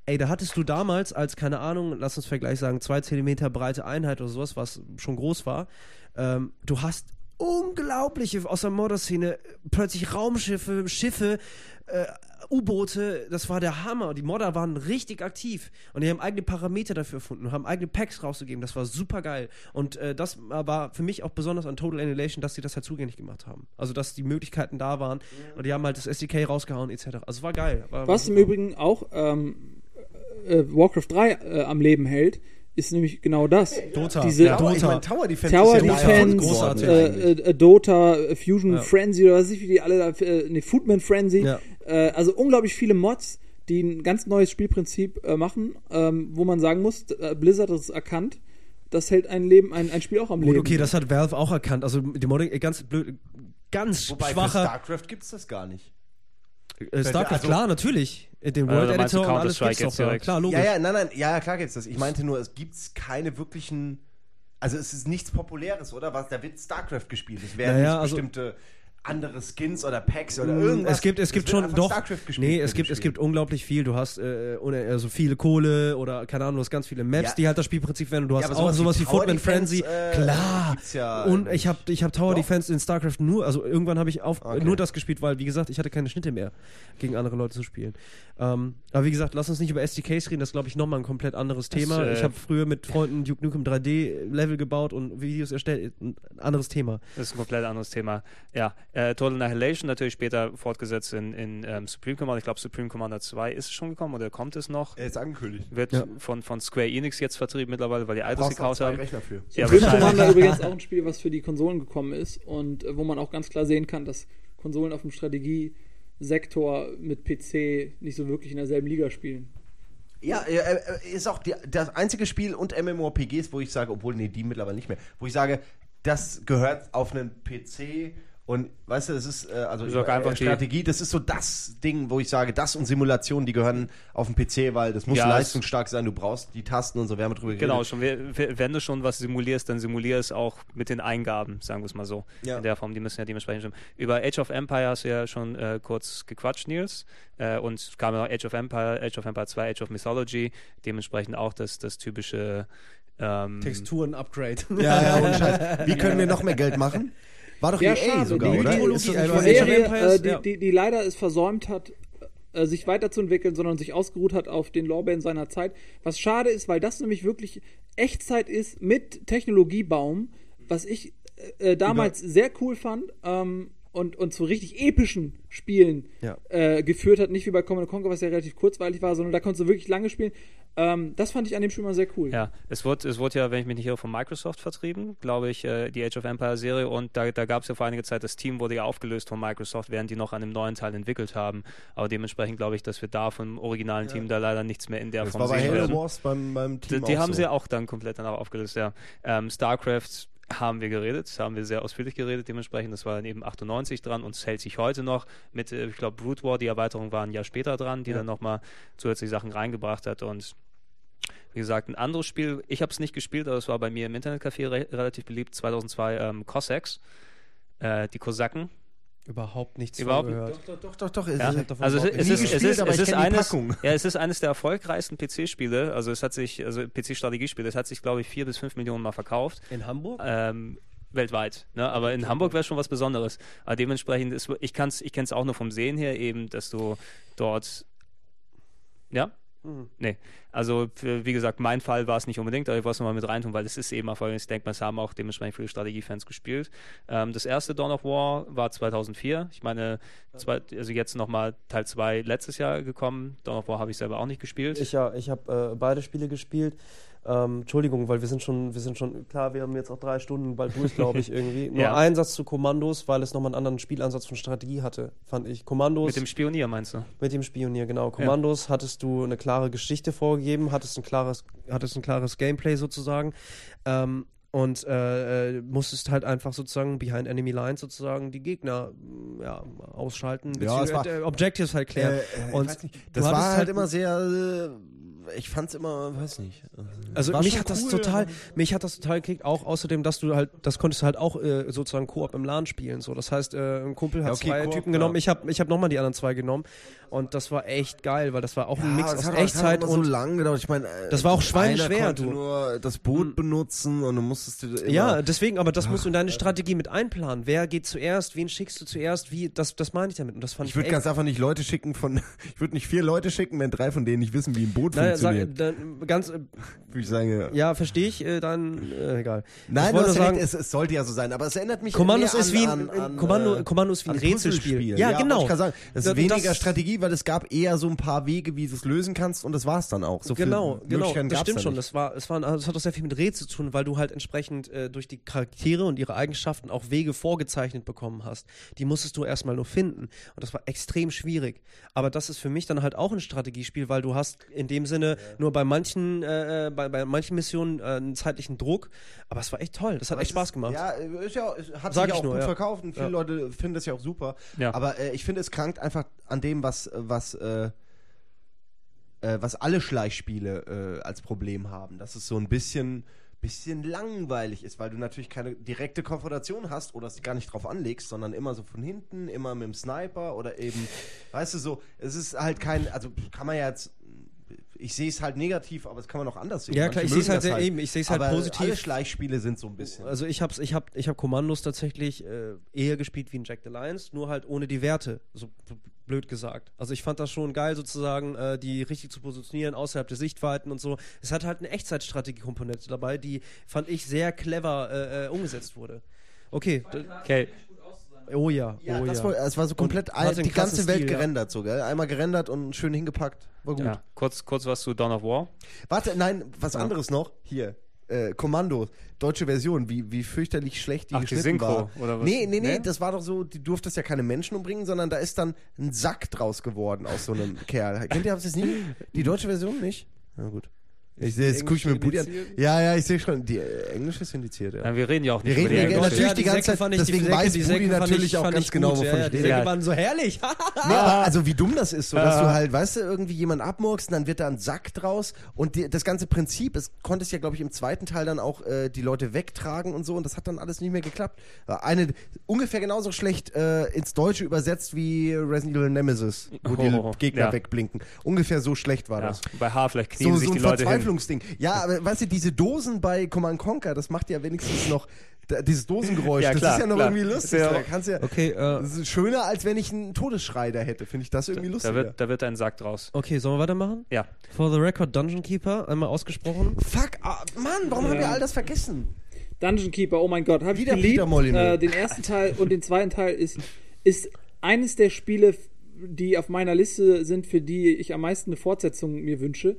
Ey, da hattest du damals als, keine Ahnung, lass uns Vergleich sagen, zwei Zentimeter breite Einheit oder sowas, was schon groß war, ähm, du hast unglaubliche aus der Modder-Szene, plötzlich Raumschiffe, Schiffe, äh, U-Boote, das war der Hammer. Die Modder waren richtig aktiv und die haben eigene Parameter dafür erfunden, haben eigene Packs rausgegeben. Das war super geil. Und äh, das war für mich auch besonders an Total Annihilation, dass sie das halt zugänglich gemacht haben. Also, dass die Möglichkeiten da waren und die haben halt das SDK rausgehauen, etc. Also, war geil. War, Was im Übrigen auch ähm, äh, Warcraft 3 äh, am Leben hält, ist nämlich genau das. Dota. Diese Ja, Aber ich Dota. meine, Tower Defense Tower ist ja Defense, äh, äh, äh, Dota, äh, Fusion Ja. Frenzy oder was weiß ich, wie die alle da, äh, ne, Foodman Frenzy. Ja. Äh, also unglaublich viele Mods, die ein ganz neues Spielprinzip äh, machen, ähm, wo man sagen muss, äh, Blizzard hat es erkannt. Das hält ein Leben, ein, ein Spiel auch am Gut, Leben. okay, das hat Valve auch erkannt. Also, die Modding, äh, ganz blöd, ganz Wobei schwacher. StarCraft gibt's das gar nicht. Äh, StarCraft, also- klar, natürlich. Äh, Den Äh, World du Editor und alles gibt's doch da. Klar, logisch. Ja, ja, nein, nein, ja, klar gibt's das. Ich meinte nur, es gibt keine wirklichen. Also es ist nichts Populäres, oder? Was, da wird StarCraft gespielt. Es werden Naja, nicht also- bestimmte andere Skins oder Packs oder Mm, irgendwas. Es gibt, es gibt schon doch. StarCraft gespielt Nee, es gibt, es gibt unglaublich viel. Du hast äh, also viele Kohle oder keine Ahnung, du hast ganz viele Maps, Ja. die halt das Spielprinzip werden. Du hast Ja, auch sowas sowas wie wie Footman Frenzy. äh, Klar. ja Und ich habe ich hab Tower Doch. Defense in StarCraft nur, also irgendwann habe ich auf, Okay. nur das gespielt, weil wie gesagt, ich hatte keine Schnitte mehr, gegen andere Leute zu spielen. Ähm, aber wie gesagt, lass uns nicht über SDKs reden, das ist glaube ich nochmal ein komplett anderes Thema. äh, ich habe früher mit Freunden Duke Nukem 3D Level gebaut und Videos erstellt, ein anderes Thema. Das ist ein komplett anderes Thema. Ja, äh, Total Annihilation natürlich später fortgesetzt in, in ähm, Supreme Commander. Ich glaube, Supreme Commander 2 ist schon gekommen oder kommt es noch? Er ist angekündigt. Wird Ja. von, von Square Enix jetzt vertrieben mittlerweile, weil die altes gekauft zwei haben. Rechner für. Ja, wahrscheinlich. Commander übrigens auch ein Spiel, was für die Konsolen gekommen ist und äh, wo man auch ganz klar sehen kann, dass Konsolen auf dem Strategiesektor mit PC nicht so wirklich in derselben Liga spielen. Ja, äh, äh, ist auch die, das einzige Spiel und MMORPGs, wo ich sage, obwohl, nee, die mittlerweile nicht mehr, wo ich sage, das gehört auf einen PC und weißt du, es ist äh, also Ist auch äh, einfach die- Strategie, das ist so das Ding, wo ich sage, das und Simulation, die gehören auf den PC, weil das muss Ja, leistungsstark sein, du brauchst die Tasten und so, wir haben drüber Genau, geredet. we- wenn du schon was simulierst, dann simulier es auch mit den Eingaben, sagen wir es mal so. Ja. In der Form, die müssen ja dementsprechend stimmen. Über Age of Empire hast du ja schon äh, kurz gequatscht, Nils. Äh, und es kam ja noch Age of Empire, Age of Empire 2, Age of Mythology, dementsprechend auch das, das typische ähm, Texturen-Upgrade. Ja, ja, ohne Scheiß. Wie können wir noch mehr Geld machen? War doch Ja, EA schade. sogar, die, oder? Die, Ist das die, Serie, äh, die, Ja. die, die leider es versäumt hat, äh, sich weiterzuentwickeln, sondern sich ausgeruht hat auf den Lorbeeren seiner Zeit. Was schade ist, weil das nämlich wirklich Echtzeit ist mit Technologiebaum, was ich äh, äh, damals sehr cool fand ähm, und, und zu richtig epischen Spielen Ja. äh, geführt hat. Nicht wie bei Command Conquer, was ja relativ kurzweilig war, sondern da konntest du wirklich lange spielen. Ähm, das fand ich an dem Spiel mal sehr cool. Ja, es wurde, es wurde ja, wenn ich mich nicht irre, von Microsoft vertrieben, glaube ich, äh, die Age of Empire Serie. Und da, da gab es ja vor einiger Zeit, das Team wurde ja aufgelöst von Microsoft, während die noch an einem neuen Teil entwickelt haben. Aber dementsprechend glaube ich, dass wir da vom originalen Team da leider nichts mehr in der Das Form war bei sehen Halo werden. Wars beim, beim Die, Team die auch haben so. sie ja auch dann komplett danach aufgelöst, ja. Ähm, StarCraft haben wir geredet, haben wir sehr ausführlich geredet dementsprechend. Das war dann eben 98 dran und es hält sich heute noch mit, äh, ich glaube, Brood War, die Erweiterung war ein Jahr später dran, die dann nochmal zusätzliche Sachen reingebracht hat und wie gesagt, ein anderes Spiel, ich habe es nicht gespielt, aber es war bei mir im Internetcafé re relativ beliebt, 2002 ähm, Cossacks, äh, die Kosaken. Überhaupt nichts Überhaupt- gehört. Doch, doch, doch, doch. Ja? Also ist, ist eines, ja, es ist eines der erfolgreichsten PC-Spiele, also es hat sich, also PC-Strategiespiele, es hat sich, glaube ich, vier bis fünf Millionen Mal verkauft. In Hamburg? ähm, weltweit. Ne? Aber in Hamburg wäre schon was Besonderes. Aber dementsprechend ist, ich kann's, ich kenne es auch nur vom Sehen her eben, dass du dort, ja, Nee, also für, wie gesagt, mein Fall war es nicht unbedingt, aber ich wollte es nochmal mit reintun, weil es ist eben erfolgreich. Ich denke mal, es haben auch dementsprechend viele Strategiefans gespielt. Ähm, das erste Dawn of War war 2004. Ich meine, zwei, also jetzt nochmal Teil 2 letztes Jahr gekommen. Dawn of War habe ich selber auch nicht gespielt. Ich ja, ich habe äh, beide Spiele gespielt. Ähm, Entschuldigung, weil wir sind schon, wir sind schon, klar, wir haben jetzt auch drei Stunden bald durch, glaube ich, irgendwie. Nur Ja. ein Satz zu Kommandos, weil es nochmal einen anderen Spielansatz von Strategie hatte, fand ich. Kommandos. mit dem Spionier meinst du? Mit dem Spionier, genau. Kommandos hattest du eine klare Geschichte vorgegeben, hattest ein klares, hattest ein klares Gameplay sozusagen. Ähm, und äh, äh, musstest halt einfach sozusagen behind enemy lines sozusagen die Gegner ja, ausschalten, Ja, war- beziehungsweise, äh, Objectives halt klären. Äh, äh, ich und weiß nicht. Das war hattest halt immer sehr. Ich fand's immer, weiß nicht. Also war mich hat das cool, total, aber- mich hat das total gekickt, auch außerdem, dass du halt, das konntest du halt auch äh, sozusagen Koop im LAN spielen. So, das heißt, äh, ein Kumpel hat Ja, okay, zwei Typen ja. genommen, ich habe ich hab nochmal die anderen zwei genommen und das war echt geil, weil das war auch ein Mix aus hat hat Echtzeit immer und so lang gedauert. Ich meine, äh, Das war auch konnte du. nur das Boot Hm. benutzen und dann musstest du ja, deswegen, aber das musst du in deine Strategie mit einplanen. Wer geht zuerst, wen schickst du zuerst, wie, das, das meine ich damit. Und das fand Ich ich, würde ganz einfach nicht Leute schicken von, ich würde nicht vier Leute schicken, wenn drei von denen nicht wissen, wie ein Boot naja, sag, dann, ganz, äh, ich sagen, ja. ja, verstehe ich, äh, dann, äh, egal. Nein, ich du sagen, es, es sollte ja so sein, aber es erinnert mich Kommandos ist wie ein, an, an, Kommando, äh, Kommando ist wie ein an Rätselspiel. Ja, wollte genau. Ich kann sagen, das ist weniger das- Strategie, weil es gab eher so ein paar Wege, wie du es lösen kannst und das war's dann auch. So genau, genau, das stimmt schon. Das war, es war, das hat auch sehr viel mit Rätsel zu tun, weil du halt entsprechend äh, durch die Charaktere und ihre Eigenschaften auch Wege vorgezeichnet bekommen hast. Die musstest du erstmal nur finden. Und das war extrem schwierig. Aber das ist für mich dann halt auch ein Strategiespiel, weil du hast in dem Sinne nur bei manchen, äh, äh, bei, bei manchen Missionen äh, einen zeitlichen Druck. Aber es war echt toll. Das hat echt Spaß gemacht. Ja, ist ja, es hat Sag sich ich auch nur, gut ja. verkauft und viele Ja. Leute finden das ja auch super. Ja. Aber äh, ich finde, es krankt einfach an dem, was, was, äh, äh, was alle Schleichspiele äh, als Problem haben. Dass es so ein bisschen, bisschen langweilig ist, weil du natürlich keine direkte Konfrontation hast oder es gar nicht drauf anlegst, sondern immer so von hinten, immer mit dem Sniper oder eben, weißt du, so, es ist halt kein, also kann man ja jetzt. Ich sehe es halt negativ, aber das kann man auch anders sehen. Ja, Manche klar, ich sehe es halt sehr eben, ich sehe es halt aber positiv. Alle Schleichspiele sind so ein bisschen. Also ich hab's, ich hab, ich hab Kommandos tatsächlich äh, eher gespielt wie ein Jack the Lions, nur halt ohne die Werte, so blöd gesagt. Also ich fand das schon geil sozusagen, äh, die richtig zu positionieren außerhalb der Sichtweiten und so. Es hat halt eine Echtzeitstrategie-Komponente dabei, die fand ich sehr clever äh, äh, umgesetzt wurde. Okay, Okay, oh ja, Ja, oh das ja. War, es war so komplett Und all, die ganze Welt Stil, ja. gerendert so, gell? Einmal gerendert und schön hingepackt. War gut. ja. Kurz, kurz was zu Dawn of War. Warte, nein, was anderes noch. Hier. Äh, Kommando, deutsche Version, wie, wie fürchterlich schlecht die Ach, die geschnitten Synchro, war. oder was? Nee, nee, nee, Nee? das war doch so, die durftest ja keine Menschen umbringen, sondern da ist dann ein Sack draus geworden aus so einem Kerl. Kennt ihr habt ihr das nie? Die deutsche Version nicht? Na gut. Ich sehe, jetzt gucke ich mir Budi an. Ja, ja, ich sehe schon. Die äh, englische ist indiziert, ja. Ja, wir reden ja auch Wir nicht reden über die ja englische. natürlich die ganze Säcke Zeit, fand ich, deswegen die Säcke, weiß die Budi Säcke fand natürlich ich, auch ganz genau, wovon ja, ich Die rede. Säcke Ja. waren so herrlich. Nee, aber also wie dumm das ist, so dass du halt, weißt du, irgendwie jemand abmurkst und dann wird da ein Sack draus und die, das ganze Prinzip, es konntest ja, glaube ich, im zweiten Teil dann auch äh, die Leute wegtragen und so und das hat dann alles nicht mehr geklappt. War Eine ungefähr genauso schlecht äh, ins Deutsche übersetzt wie Resident Evil Nemesis, wo Oh, die Gegner ja. wegblinken. Ungefähr so schlecht war Ja, das. bei H vielleicht knien So, sich die Leute hin. Verzweiflungsding. Ja, aber weißt du, diese Dosen bei Command Conquer, das macht ja wenigstens noch da, dieses Dosengeräusch, Ja, das klar, ist ja noch klar. irgendwie lustig. Ja- da kannst ja, Okay, äh, das ist schöner, als wenn ich einen Todesschrei da hätte. Finde ich das irgendwie Da lustiger. wird, da wird ein Sack draus. okay, sollen wir weitermachen? Ja. For the record, Dungeon Keeper, einmal ausgesprochen. Fuck, ah, Mann, warum haben wir all das vergessen? Dungeon Keeper, oh mein Gott, habe ich Wieder geliebt. Äh, den ersten Teil und den zweiten Teil ist, ist eines der Spiele, die auf meiner Liste sind, für die ich am meisten eine Fortsetzung mir wünsche.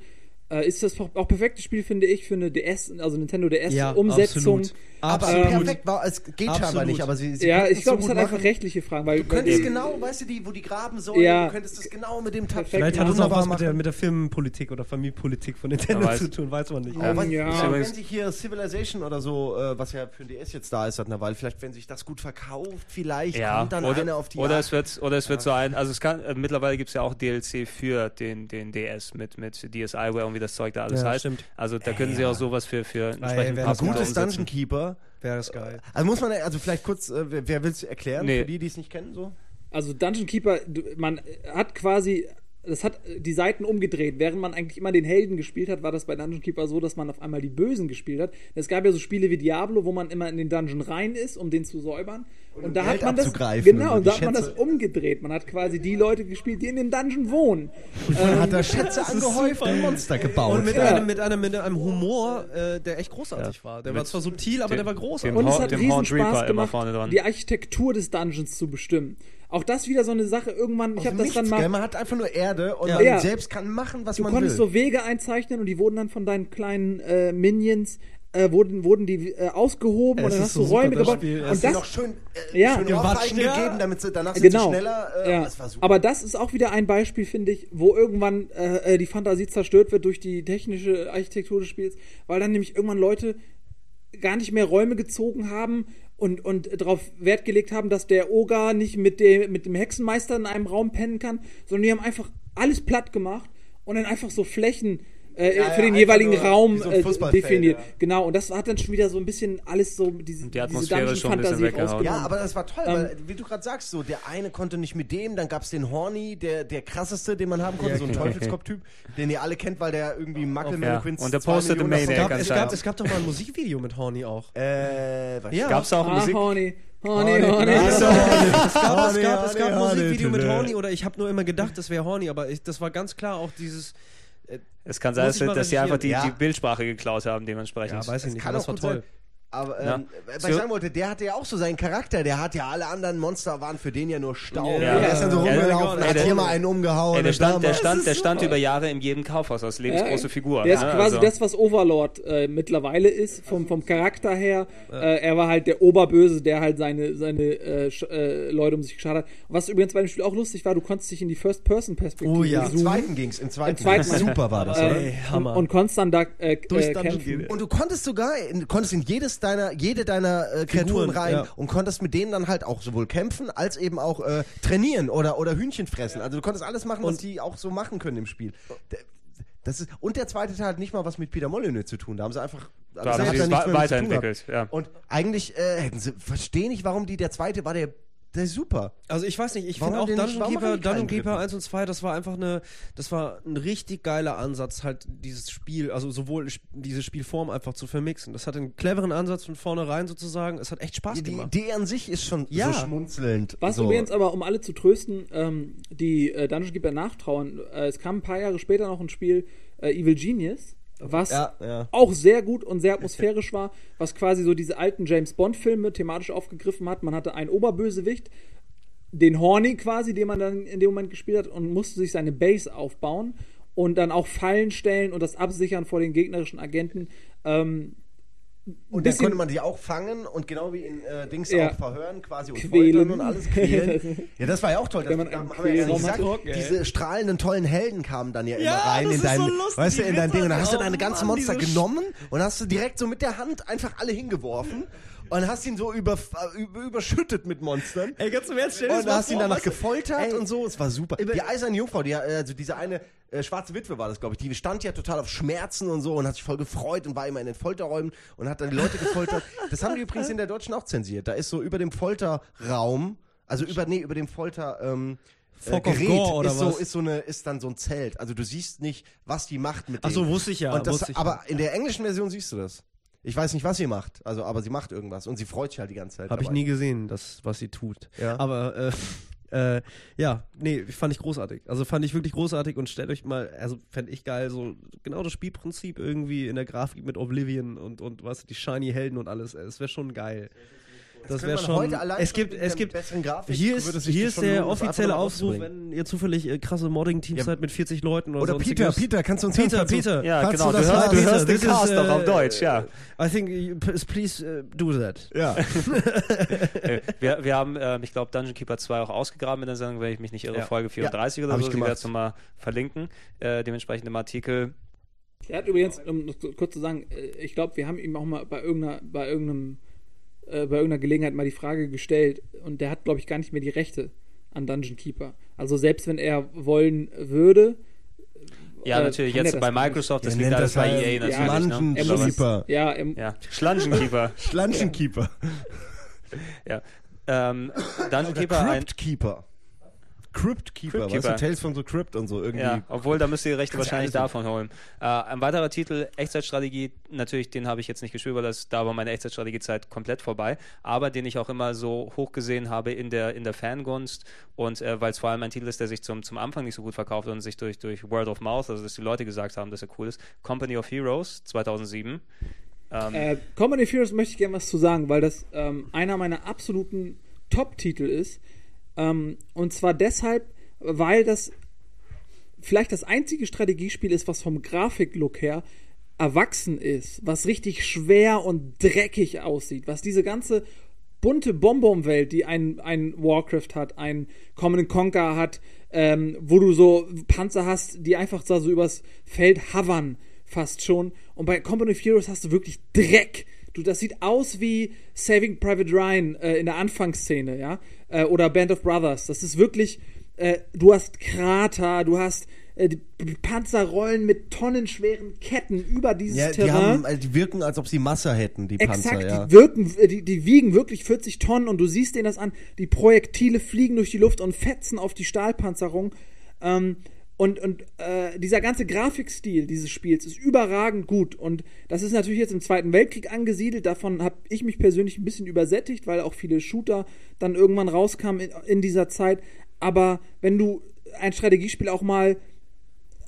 Äh, ist das auch perfektes Spiel, finde ich, für eine DS, also Nintendo Ja, DS-Umsetzung. Absolut. Aber Absolut. perfekt war, es geht scheinbar Absolut. nicht, aber sie, sie Ja, ich glaube, so es gut hat einfach rechtliche Fragen, weil Du könntest weil- genau, weißt du, die, wo die graben sollen, Ja. du könntest das genau mit dem Tab Perfekt. Vielleicht hat es auch was mit der, mit der Filmpolitik oder Familienpolitik von Nintendo zu tun, weiß man nicht. Oh, Ja. ja, wenn sich hier Civilization oder so, äh, was ja für den DS jetzt da ist seit einer Weile, vielleicht wenn sich das gut verkauft, vielleicht Ja, kommt dann oder, einer auf die oder Jagd. es wird, oder es wird so ein, also es kann, äh, mittlerweile gibt es ja auch DLC für den, den DS mit, mit DSiWare und wie das Zeug da alles Ja, heißt. stimmt. Also da können sie auch sowas für, für entsprechend Punkte Gutes. Dungeon Keeper. Wäre es geil. Also muss man, also vielleicht kurz, äh, wer, wer will es erklären, Nee. für die, die es nicht kennen, so? Also Dungeon Keeper, man hat quasi das hat äh, die Seiten umgedreht. Während man eigentlich immer den Helden gespielt hat, war das bei Dungeon Keeper so, dass man auf einmal die Bösen gespielt hat. Es gab ja so Spiele wie Diablo, wo man immer in den Dungeon rein ist, um den zu säubern. Und, um da Geld hat man das genau, und und da hat man das umgedreht. Man hat quasi die Leute gespielt, die in dem Dungeon wohnen. Man hat da Schätze angehäuft und Monster gebaut. Und mit, Ja. einem, mit, einem, mit einem Humor, äh, der echt großartig war. Der war Mit zwar subtil, aber der war großartig. Und es hat dem riesen Spaß immer gemacht, vorne dran. die Architektur des Dungeons zu bestimmen. Auch das wieder so eine Sache. Irgendwann, ich habe das dann mal. gell? Man hat einfach nur Erde und Ja. man Ja. selbst kann machen, was Du man konntest will. so Wege einzeichnen und die wurden dann von deinen kleinen äh, Minions äh, wurden, wurden die äh, ausgehoben Es und dann ist hast so du super, Räume das gebaut. Spiel. Und Hast du das, noch schön, äh, Ja. schön Ohrfeigen ja. gegeben, damit sie, danach sind genau. sie schneller. Äh, ja. Das war super. Aber das ist auch wieder ein Beispiel, finde ich, wo irgendwann äh, äh, die Fantasie zerstört wird durch die technische Architektur des Spiels, weil dann nämlich irgendwann Leute gar nicht mehr Räume gezogen haben und, und darauf Wert gelegt haben, dass der Oger nicht mit dem, mit dem Hexenmeister in einem Raum pennen kann, sondern die haben einfach alles platt gemacht und dann einfach so Flächen äh, Ja, für ja, den jeweiligen Raum so äh, definiert. ja. Genau, und das hat dann schon wieder so ein bisschen alles so diese, Die Atmosphäre diese schon ein bisschen Dungeon-Fantasie weggehauen. rausgenommen. Ja, aber das war toll, Ähm, weil, wie du gerade sagst, so, der eine konnte nicht mit dem, dann gab's den Horny, der, der krasseste, den man haben konnte, so ein Teufelskopf-Typ, den ihr alle kennt, weil der irgendwie Ja, Quince und der postet im es, gab, Maniac es, gab, es gab doch mal ein Musikvideo mit Horny auch. Äh, was Ja. Gab's auch Ah, Musik? Horny, Horny, Horny, Horny. Horny. Es gab, es Horny, gab, es gab Musikvideo mit Horny. Horny oder ich habe nur immer gedacht, das wäre Horny, aber ich, das war ganz klar auch dieses. Es kann sein, dass, ich mal dass sie einfach die, recherchieren. die Bildsprache geklaut haben, dementsprechend. Ja, weiß ich nicht, kann das auch war toll. sein. Aber Ja. ähm, was So- ich sagen wollte, der hatte ja auch so seinen Charakter. Der hat ja alle anderen Monster waren für den ja nur Staub. Ja. Der ist dann so Ja, rumgelaufen, ja, hat der- hier mal einen umgehauen. Ey, der und stand, der stand, ist der stand über Jahre in jedem Kaufhaus als lebensgroße Figur. Der ist ne? quasi Also- das, was Overlord äh, mittlerweile ist, vom, vom Charakter her. Äh, er war halt der Oberböse, der halt seine, seine äh, äh, Leute um sich geschadet hat. Und was übrigens bei dem Spiel auch lustig war, du konntest dich in die Oh First-Person-Perspektive ja. Im zoomen. zweiten ging's, im zweiten. Im zweiten Mal. Super war das, oder? Äh, Ey, und, Hammer. und konntest dann da äh, Durchs äh, Dungeon kämpfen. gehen. Und du konntest sogar, in, konntest in jedes deiner, jede deiner äh, Kreaturen rein ja. und konntest mit denen dann halt auch sowohl kämpfen als eben auch äh, trainieren oder, oder Hühnchen fressen. Also du konntest alles machen, was Und- die auch so machen können im Spiel. Das ist, und der zweite Teil hat nicht mal was mit Peter Molyneux zu tun. Da haben sie einfach Da haben sie hat es nichts mehr mit zu tun weiterentwickelt, ja. Und eigentlich äh, hätten sie, verstehe nicht, warum die, der zweite war der, der ist super. Also ich weiß nicht, ich finde auch nicht- Dungeon warum Keeper, die Dungeon Keeper dritten? 1 und 2, das war einfach eine, das war ein richtig geiler Ansatz, halt dieses Spiel, also sowohl diese Spielform einfach zu vermixen. Das hat einen cleveren Ansatz von vornherein sozusagen. Es hat echt Spaß Die, die gemacht. Idee an sich ist schon Ja. so schmunzelnd. Was so. übrigens aber, um alle zu trösten, ähm, die äh, Dungeon Keeper nachtrauern, äh, es kam ein paar Jahre später noch ein Spiel, äh, Evil Genius, was Ja, ja. auch sehr gut und sehr atmosphärisch war, was quasi so diese alten James Bond-Filme thematisch aufgegriffen hat. Man hatte einen Oberbösewicht, den Horny quasi, den man dann in dem Moment gespielt hat und musste sich seine Base aufbauen und dann auch Fallen stellen und das absichern vor den gegnerischen Agenten. Ähm, Und dann konnte man die auch fangen und genau wie in äh, Dings Ja. auch verhören quasi und Quälen. foltern und alles quälen. ja, das war ja auch toll. Das, Wenn man haben wir ja gesagt, hat. diese strahlenden tollen Helden kamen dann ja, Ja, immer rein in dein, so lustig, weißt du, in dein Ding. Und dann hast du Ritter. deine Oh ganzen Mann, Monster genommen und hast du direkt so mit der Hand einfach alle hingeworfen und hast ihn so über, über, überschüttet mit Monstern. Ey, ganz im Ernst, Und hast ihn danach gefoltert Ey, und so, es war super. Die eiserne Jungfrau, die, äh, also diese eine äh, schwarze Witwe war das, glaube ich, die stand ja total auf Schmerzen und so und hat sich voll gefreut und war immer in den Folterräumen und hat dann die Leute gefoltert. Das haben die übrigens in der Deutschen auch zensiert. Da ist so über dem Folterraum, also über, nee, über dem Folter, ähm, äh, Fog of Gerät Gore oder ist, so, ist so eine ist dann so ein Zelt. Also du siehst nicht, was die macht mit Ach so, wusste ich ja, das, wusste ich aber in der englischen Version siehst du das. Ich weiß nicht, was sie macht. Also, aber sie macht irgendwas und sie freut sich halt die ganze Zeit. Habe ich nie gesehen, das, was sie tut. Ja. Aber äh, äh, ja, nee, fand ich großartig. Also fand ich wirklich großartig und stellt euch mal, also fände ich geil, so genau das Spielprinzip irgendwie in der Grafik mit Oblivion und, und was, die Shiny Helden und alles. Es wäre schon geil. Das könnte wäre schon. heute allein es gibt, es gibt. besseren Grafik Hier ist, hier das ist der das offizielle Aufruf, wenn ihr zufällig äh, krasse Modding-Teams Ja. seid mit 40 Leuten oder Oder Peter. Peter, kannst du uns Peter, hören? Kannst du- Peter. Ja, genau. du Du, das hörst, du hörst, den Cast doch auf äh, Deutsch, ja. I think, you- please uh, do that. Ja. Äh, wir, wir haben, äh, ich glaube, Dungeon Keeper 2 auch ausgegraben in der Sendung, wenn ich mich nicht irre, Ja. Folge 34 Ja, oder hab so. ich Die werde ich nochmal verlinken. Äh, dementsprechend im Artikel. Er hat übrigens, um das kurz zu sagen, äh, ich glaube, wir haben ihm auch mal bei irgendeiner, bei irgendeinem, äh, bei irgendeiner Gelegenheit mal die Frage gestellt und der hat, glaube ich, gar nicht mehr die Rechte an Dungeon Keeper. Also selbst wenn er wollen würde, Ja, Äh, natürlich. kann Jetzt bei Microsoft, das liegt nennt alles das bei halt EA natürlich. Ja, ne? er muss es- Keeper. ja, er, Ja, Schlangenkeeper. Schlangenkeeper. ja. Ähm, Dungeon Keeper, ein, Crypt Keeper. Crypt Keeper, Crypt weißt du. Tales from the Crypt und so irgendwie. Ja, obwohl, da müsst ihr die Rechte wahrscheinlich davon holen. Äh, ein weiterer Titel, Echtzeitstrategie, natürlich, den habe ich jetzt nicht gespielt, weil das, da war meine Echtzeitstrategiezeit komplett vorbei, aber den ich auch immer so hoch gesehen habe in der, in der Fangunst und äh, weil es vor allem ein Titel ist, der sich zum, zum Anfang nicht so gut verkauft und sich durch, durch Word of Mouth, also dass die Leute gesagt haben, dass er cool ist, Company of Heroes 2007. Ähm, Äh, Company of Heroes möchte ich gerne was zu sagen, weil das ähm, einer meiner absoluten Top-Titel ist. Ähm, und zwar deshalb, weil das vielleicht das einzige Strategiespiel ist, was vom Grafiklook her erwachsen ist, was richtig schwer und dreckig aussieht, was diese ganze bunte Bonbon-Welt, die ein, ein Warcraft hat, ein Common Conquer hat, ähm, wo du so Panzer hast, die einfach so, übers Feld havern, fast schon. Und bei Company of Heroes hast du wirklich Dreck. Du, das sieht aus wie Saving Private Ryan äh, in der Anfangsszene, ja, äh, oder Band of Brothers. Das ist wirklich, äh, du hast Krater, du hast äh, die Panzer rollen mit tonnenschweren Ketten über dieses Ja, die, Terrain. haben, also die wirken, als ob sie Masse hätten, die Exakt, Panzer, ja. die wirken, äh, die, die wiegen wirklich 40 Tonnen und du siehst denen das an. Die Projektile fliegen durch die Luft und fetzen auf die Stahlpanzerung. Ähm, und und äh, dieser ganze Grafikstil dieses Spiels ist überragend gut. Und das ist natürlich jetzt im Zweiten Weltkrieg angesiedelt. Davon habe ich mich persönlich ein bisschen übersättigt, weil auch viele Shooter dann irgendwann rauskamen in, in dieser Zeit. Aber wenn du ein Strategiespiel auch mal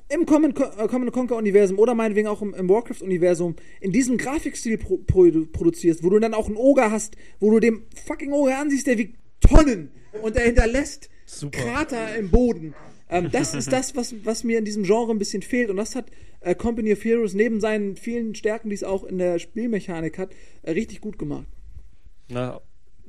im Common, Co- äh, Common Conquer Universum oder meinetwegen auch im, im Warcraft Universum in diesem Grafikstil pro, produ- produzierst, wo du dann auch einen Oger hast, wo du dem fucking Oger ansiehst, der wiegt Tonnen und der hinterlässt Krater im Boden. Ähm, das ist das, was, was mir in diesem Genre ein bisschen fehlt und das hat äh, Company of Heroes neben seinen vielen Stärken, die es auch in der Spielmechanik hat, äh, richtig gut gemacht. na,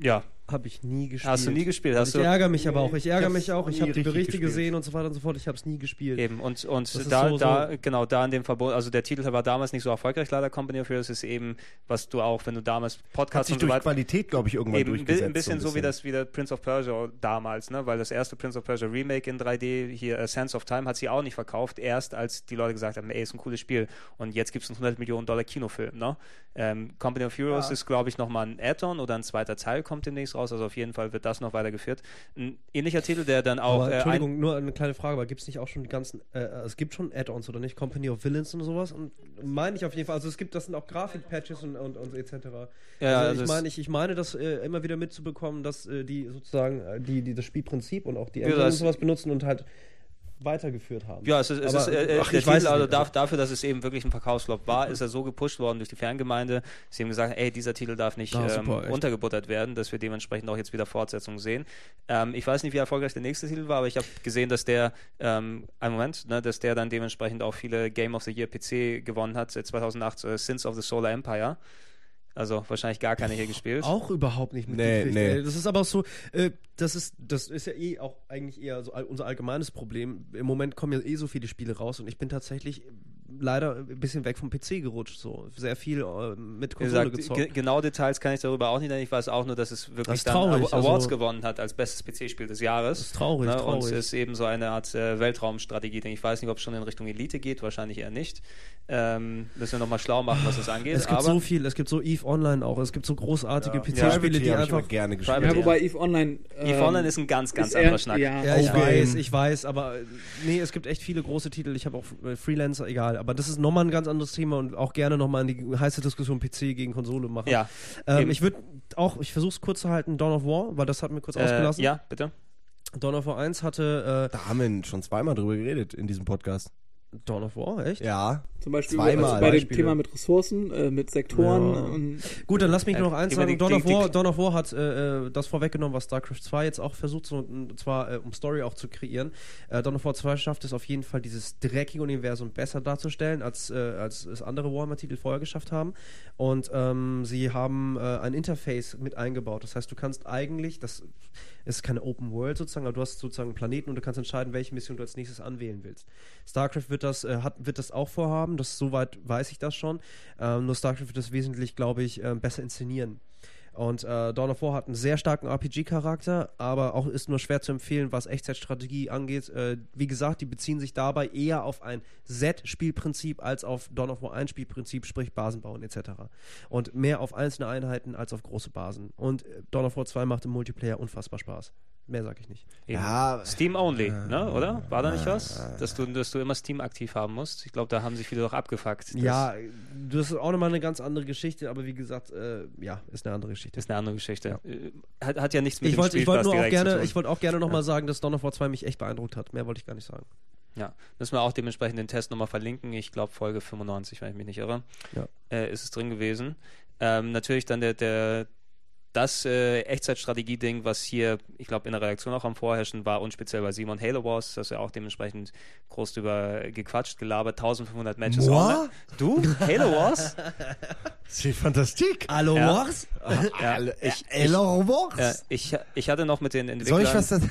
ja, Habe ich nie gespielt. hast du nie gespielt? Hast ich du, ärgere mich aber auch. Ich ärgere mich auch. Ich habe die Berichte gespielt. gesehen und so weiter und so fort. Ich habe es nie gespielt. Eben, und, und da, so- da, so- genau, da in dem Verbot, also der Titel war damals nicht so erfolgreich, leider Company of Heroes ist eben, was du auch, wenn du damals Hat Podcasts sich und so durch weiter. Qualität, glaube ich, irgendwann Eben, ein bi- durchgesetzt. ein bisschen so wie das wie der Prince of Persia damals, ne? Weil das erste Prince of Persia Remake in 3D, hier äh, Sense of Time, hat sie auch nicht verkauft, erst als die Leute gesagt haben, ey, ist ein cooles Spiel. Und jetzt gibt es einen 100 Millionen Dollar Kinofilm, ne? Ähm, Company of Heroes ist, glaube ich, nochmal ein Add-on oder ein zweiter Teil kommt demnächst raus. Also auf jeden Fall wird das noch weitergeführt. Ein ähnlicher Titel, der dann auch. Aber, äh, Entschuldigung, nur eine kleine Frage, aber gibt es nicht auch schon die ganzen, äh, es gibt schon Add-ons oder nicht? Company of Villains und sowas? Und meine ich auf jeden Fall, also es gibt, das sind auch Grafik-Patches und, und, und etc. Ja, also also ich meine, ich, ich meine, das äh, immer wieder mitzubekommen, dass äh, die sozusagen äh, die, die das Spielprinzip und auch die Engine und das- sowas benutzen und halt weitergeführt haben. Ja, es ist, es ist äh, äh, ach, der ich weiß Titel, also nicht. darf, dafür, dass es eben wirklich ein Verkaufsflop war, ist er so gepusht worden durch die Fangemeinde. Sie haben gesagt, ey, dieser Titel darf nicht Ah, ähm, super, echt. untergebuttert werden, dass wir dementsprechend auch jetzt wieder Fortsetzungen sehen. Ähm, ich weiß nicht, wie erfolgreich der nächste Titel war, aber ich habe gesehen, dass der, ähm, einen Moment, ne, dass der dann dementsprechend auch viele Game of the Year PC gewonnen hat, seit 2008, äh, Sins of the Solar Empire. Also wahrscheinlich gar keine hier gespielt. Auch überhaupt nicht Nee, mitgekriegt. nee. ey. Das ist aber auch so, äh, das ist, das ist ja eh auch eigentlich eher so all, unser allgemeines Problem. Im Moment kommen ja eh so viele Spiele raus und ich bin tatsächlich leider ein bisschen weg vom PC gerutscht. So sehr viel äh, mit Konsole gesagt, gezockt. ge genau Details kann ich darüber auch nicht nennen. Ich weiß auch nur, dass es wirklich Das traurig, Aw- Awards also- gewonnen hat als bestes PC-Spiel des Jahres. Das ist traurig, Ne? traurig. Und es ist eben so eine Art äh, Weltraumstrategie. Denn ich weiß nicht, ob es schon in Richtung Elite geht, wahrscheinlich eher nicht. Ähm, müssen wir nochmal schlau machen, was das angeht. Es gibt Aber so viel, es gibt so EVE Online auch, es gibt so großartige PC-Spiele, Privateer die einfach. gerne gespielt. Ja, wobei EVE Online. EVE ähm, Online ist ein ganz, ganz anderer eher- Schnack. Ja, Ja, ich Okay. weiß, ich weiß, aber äh, nee, es gibt echt viele große Titel. Ich habe auch äh, Freelancer, egal. Aber das ist nochmal ein ganz anderes Thema und auch gerne nochmal in die heiße Diskussion PC gegen Konsole machen. Ja, ähm, ich würde auch, ich versuche es kurz zu halten, Dawn of War, weil das hat mir kurz äh, ausgelassen. ja, bitte. Dawn of War 1 hatte Da haben wir schon zweimal drüber geredet in diesem Podcast. Dawn of War, echt? Ja. Zum Beispiel Zweimal also bei dem. Thema mit Ressourcen, äh, mit Sektoren. Ja. Und, Gut, dann lass mich Äh, nur noch eins sagen. Dawn of, War, Dawn of War hat äh, äh, das vorweggenommen, was StarCraft 2 jetzt auch versucht, so, und zwar äh, um Story auch zu kreieren. Äh, Dawn of War 2 schafft es auf jeden Fall, dieses dreckige Universum besser darzustellen, als, äh, als es andere Warhammer-Titel vorher geschafft haben. Und ähm, sie haben äh, ein Interface mit eingebaut. Das heißt, du kannst eigentlich, das ist keine Open World sozusagen, aber du hast sozusagen einen Planeten und du kannst entscheiden, welche Mission du als nächstes anwählen willst. StarCraft wird das, äh, hat, wird das auch vorhaben, das soweit weiß ich das schon. Ähm, nur StarCraft wird das wesentlich, glaube ich, äh, besser inszenieren. Und äh, Dawn of War hat einen sehr starken RPG-Charakter, aber auch ist nur schwer zu empfehlen, was Echtzeitstrategie angeht. Äh, wie gesagt, die beziehen sich dabei eher auf ein Set-Spielprinzip als auf Dawn of War 1 Spielprinzip, sprich Basen bauen etc. Und mehr auf einzelne Einheiten als auf große Basen. Und äh, Dawn of War 2 macht im Multiplayer unfassbar Spaß. Mehr sage ich nicht. Eben. Ja, Steam only, ne? oder? War da nicht was? Dass du, dass du immer Steam aktiv haben musst. Ich glaube, da haben sich viele doch abgefuckt. Ja, das ist auch nochmal eine ganz andere Geschichte, aber wie gesagt, äh, ja, ist eine andere Geschichte. ist eine andere Geschichte. Äh, Hat, hat ja nichts mit Ich dem ich wollt Spielspaß nur auch gerne, tun. ich wollte auch gerne nochmal sagen, dass Dawn of War 2 mich echt beeindruckt hat. Mehr wollte ich gar nicht sagen. Ja, müssen wir auch dementsprechend den Test nochmal verlinken. Ich glaube, Folge 95, wenn ich mich nicht irre, Ja. äh, ist es drin gewesen. Ähm, natürlich dann der, der das äh, Echtzeitstrategie-Ding, was hier, ich glaube, in der Redaktion auch am Vorherrschen war und speziell bei Simon Halo Wars, dass er auch dementsprechend groß drüber gequatscht, gelabert, 1500 Matches. Moi? online. Du? Halo Wars? c'est fantastique. Hallo, Ja. Wars? ja, Ich, ich, Hello, Wars. ja, ich, ich hatte noch mit den Entwicklern... Soll ich was das?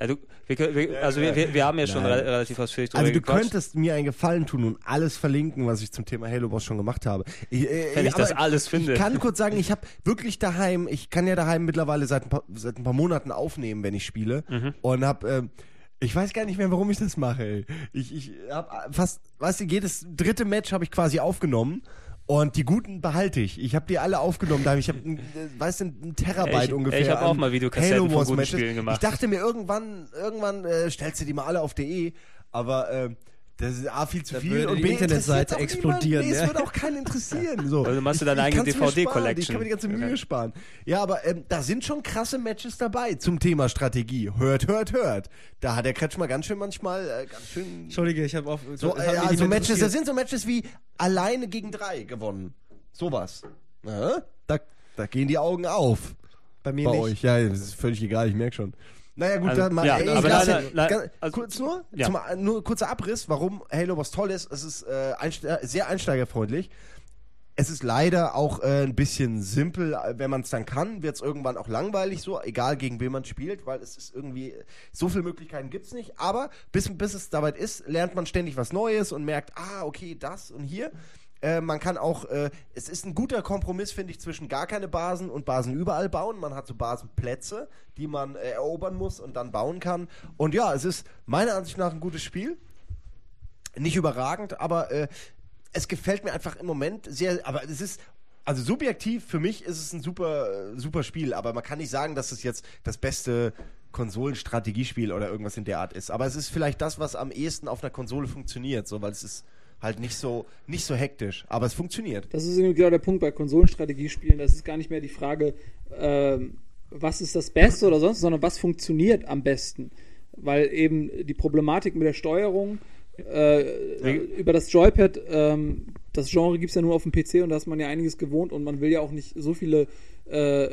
Ja, du, wir, wir, also wir, wir, haben ja schon Nein. re relativ ausführlich drüber Also du gequatscht. könntest mir einen Gefallen tun und alles verlinken, was ich zum Thema Halo Wars schon gemacht habe. Ich, äh, Wenn ich das alles finde. Ich kann kurz sagen, ich habe wirklich daheim, ich kann ja daheim mittlerweile seit ein paar, seit ein paar Monaten aufnehmen, wenn ich spiele Mhm. und habe ähm, ich weiß gar nicht mehr, warum ich das mache. Ey. Ich, ich habe fast, weißt du, jedes dritte Match habe ich quasi aufgenommen. Und die guten behalte ich. Ich habe die alle aufgenommen. Da ich habe, weißt du, ein Terabyte Ich- ungefähr. ich hab auch mal Videokassetten von guten Matches. Spielen gemacht. Ich dachte mir irgendwann, irgendwann äh, stellst du die mal alle auf DE, aber äh, das ist A viel zu Da viel würde und die B Internetseite explodieren, niemand. Nee, ne? es wird auch keinen interessieren. So. Also du machst Ich- deine eigene sparen. Ich DVD-Collection. kann mir die ganze Mühe Okay. sparen. Ja, aber ähm, da sind schon krasse Matches dabei zum Thema Strategie. Hört, hört, hört. Da hat der Kretschmer ganz schön manchmal äh, ganz schön Entschuldige, ich habe auf. so, äh, ja, nicht so mehr Matches, das interessiert. sind so Matches wie alleine gegen drei gewonnen. Sowas. Ja, da, da gehen die Augen auf bei mir bei nicht. euch. Ja, das ist völlig egal, ich merke schon. Naja, gut, Also, dann mal, ja, ey, aber nein, nein, ganz- also- kurz nur, ja. zum, nur kurzer Abriss, warum Halo was toll ist. Es ist äh, einste sehr einsteigerfreundlich. Es ist leider auch äh, ein bisschen simpel, äh, wenn man es dann kann, wird es irgendwann auch langweilig so, egal gegen wen man spielt, weil es ist irgendwie, so viele Möglichkeiten gibt es nicht, aber bis, bis es soweit ist, lernt man ständig was Neues und merkt, ah, okay, das und hier. Äh, man kann auch, äh, es ist ein guter Kompromiss, finde ich, zwischen gar keine Basen und Basen überall bauen. Man hat so Basenplätze, die man äh, erobern muss und dann bauen kann. Und ja, es ist meiner Ansicht nach ein gutes Spiel. Nicht überragend, aber äh, es gefällt mir einfach im Moment sehr, aber es ist, also subjektiv für mich ist es ein super, äh, super Spiel, aber man kann nicht sagen, dass es jetzt das beste Konsolenstrategiespiel oder irgendwas in der Art ist. Aber es ist vielleicht das, was am ehesten auf einer Konsole funktioniert, so, weil es ist halt nicht so, nicht so hektisch, aber es funktioniert. Das ist irgendwie genau der Punkt bei Konsolenstrategiespielen. Das ist gar nicht mehr die Frage, ähm, was ist das Beste oder sonst, sondern was funktioniert am besten. Weil eben die Problematik mit der Steuerung äh, über das Joypad, ähm, das Genre gibt es ja nur auf dem PC und da ist man ja einiges gewohnt und man will ja auch nicht so viele äh,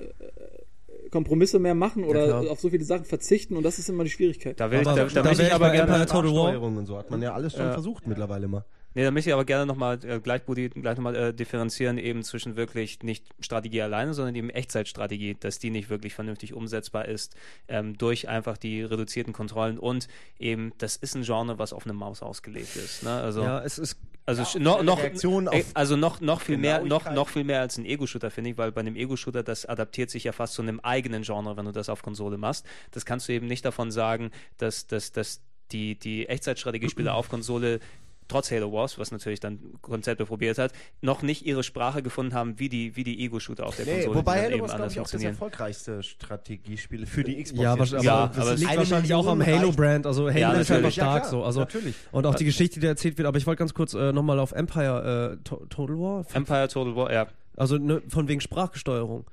Kompromisse mehr machen oder klar. auf so viele Sachen verzichten und das ist immer die Schwierigkeit. Da will ich, Aber da, da ich aber bei gerne, Empire Total War. Und so hat man ja alles schon Ja. versucht mittlerweile mal. Nee, da möchte ich aber gerne nochmal äh, gleich, Budi, gleich nochmal äh, differenzieren, eben zwischen wirklich nicht Strategie alleine, sondern eben Echtzeitstrategie, dass die nicht wirklich vernünftig umsetzbar ist, ähm, durch einfach die reduzierten Kontrollen und eben, das ist ein Genre, was auf eine Maus ausgelegt ist. Ne? Also, Ja, es ist. Also sch- noch, noch, äh, also noch, noch viel mehr, noch, noch viel mehr als ein Ego-Shooter, finde ich, weil bei einem Ego-Shooter, das adaptiert sich ja fast zu einem eigenen Genre, wenn du das auf Konsole machst. Das kannst du eben nicht davon sagen, dass, dass, dass die, die Echtzeitstrategiespiele auf Konsole trotz Halo Wars, was natürlich dann Konzepte probiert hat, noch nicht ihre Sprache gefunden haben, wie die, wie die Ego-Shooter auf der Nee, Konsole, wobei Halo Wars, glaube ich, auch das erfolgreichste Strategiespiel für die Xbox. Ja, ist. wahrscheinlich, Ja, aber das aber es- liegt eine wahrscheinlich auch am Halo-Brand. Also Halo Ja, ist. Ja, stark klar, so. Also, natürlich. Und auch die Geschichte, die erzählt wird. Aber ich wollte ganz kurz äh, nochmal auf Empire äh, To- Total War. Empire Total War, ja. Also ne, von wegen Sprachgesteuerung.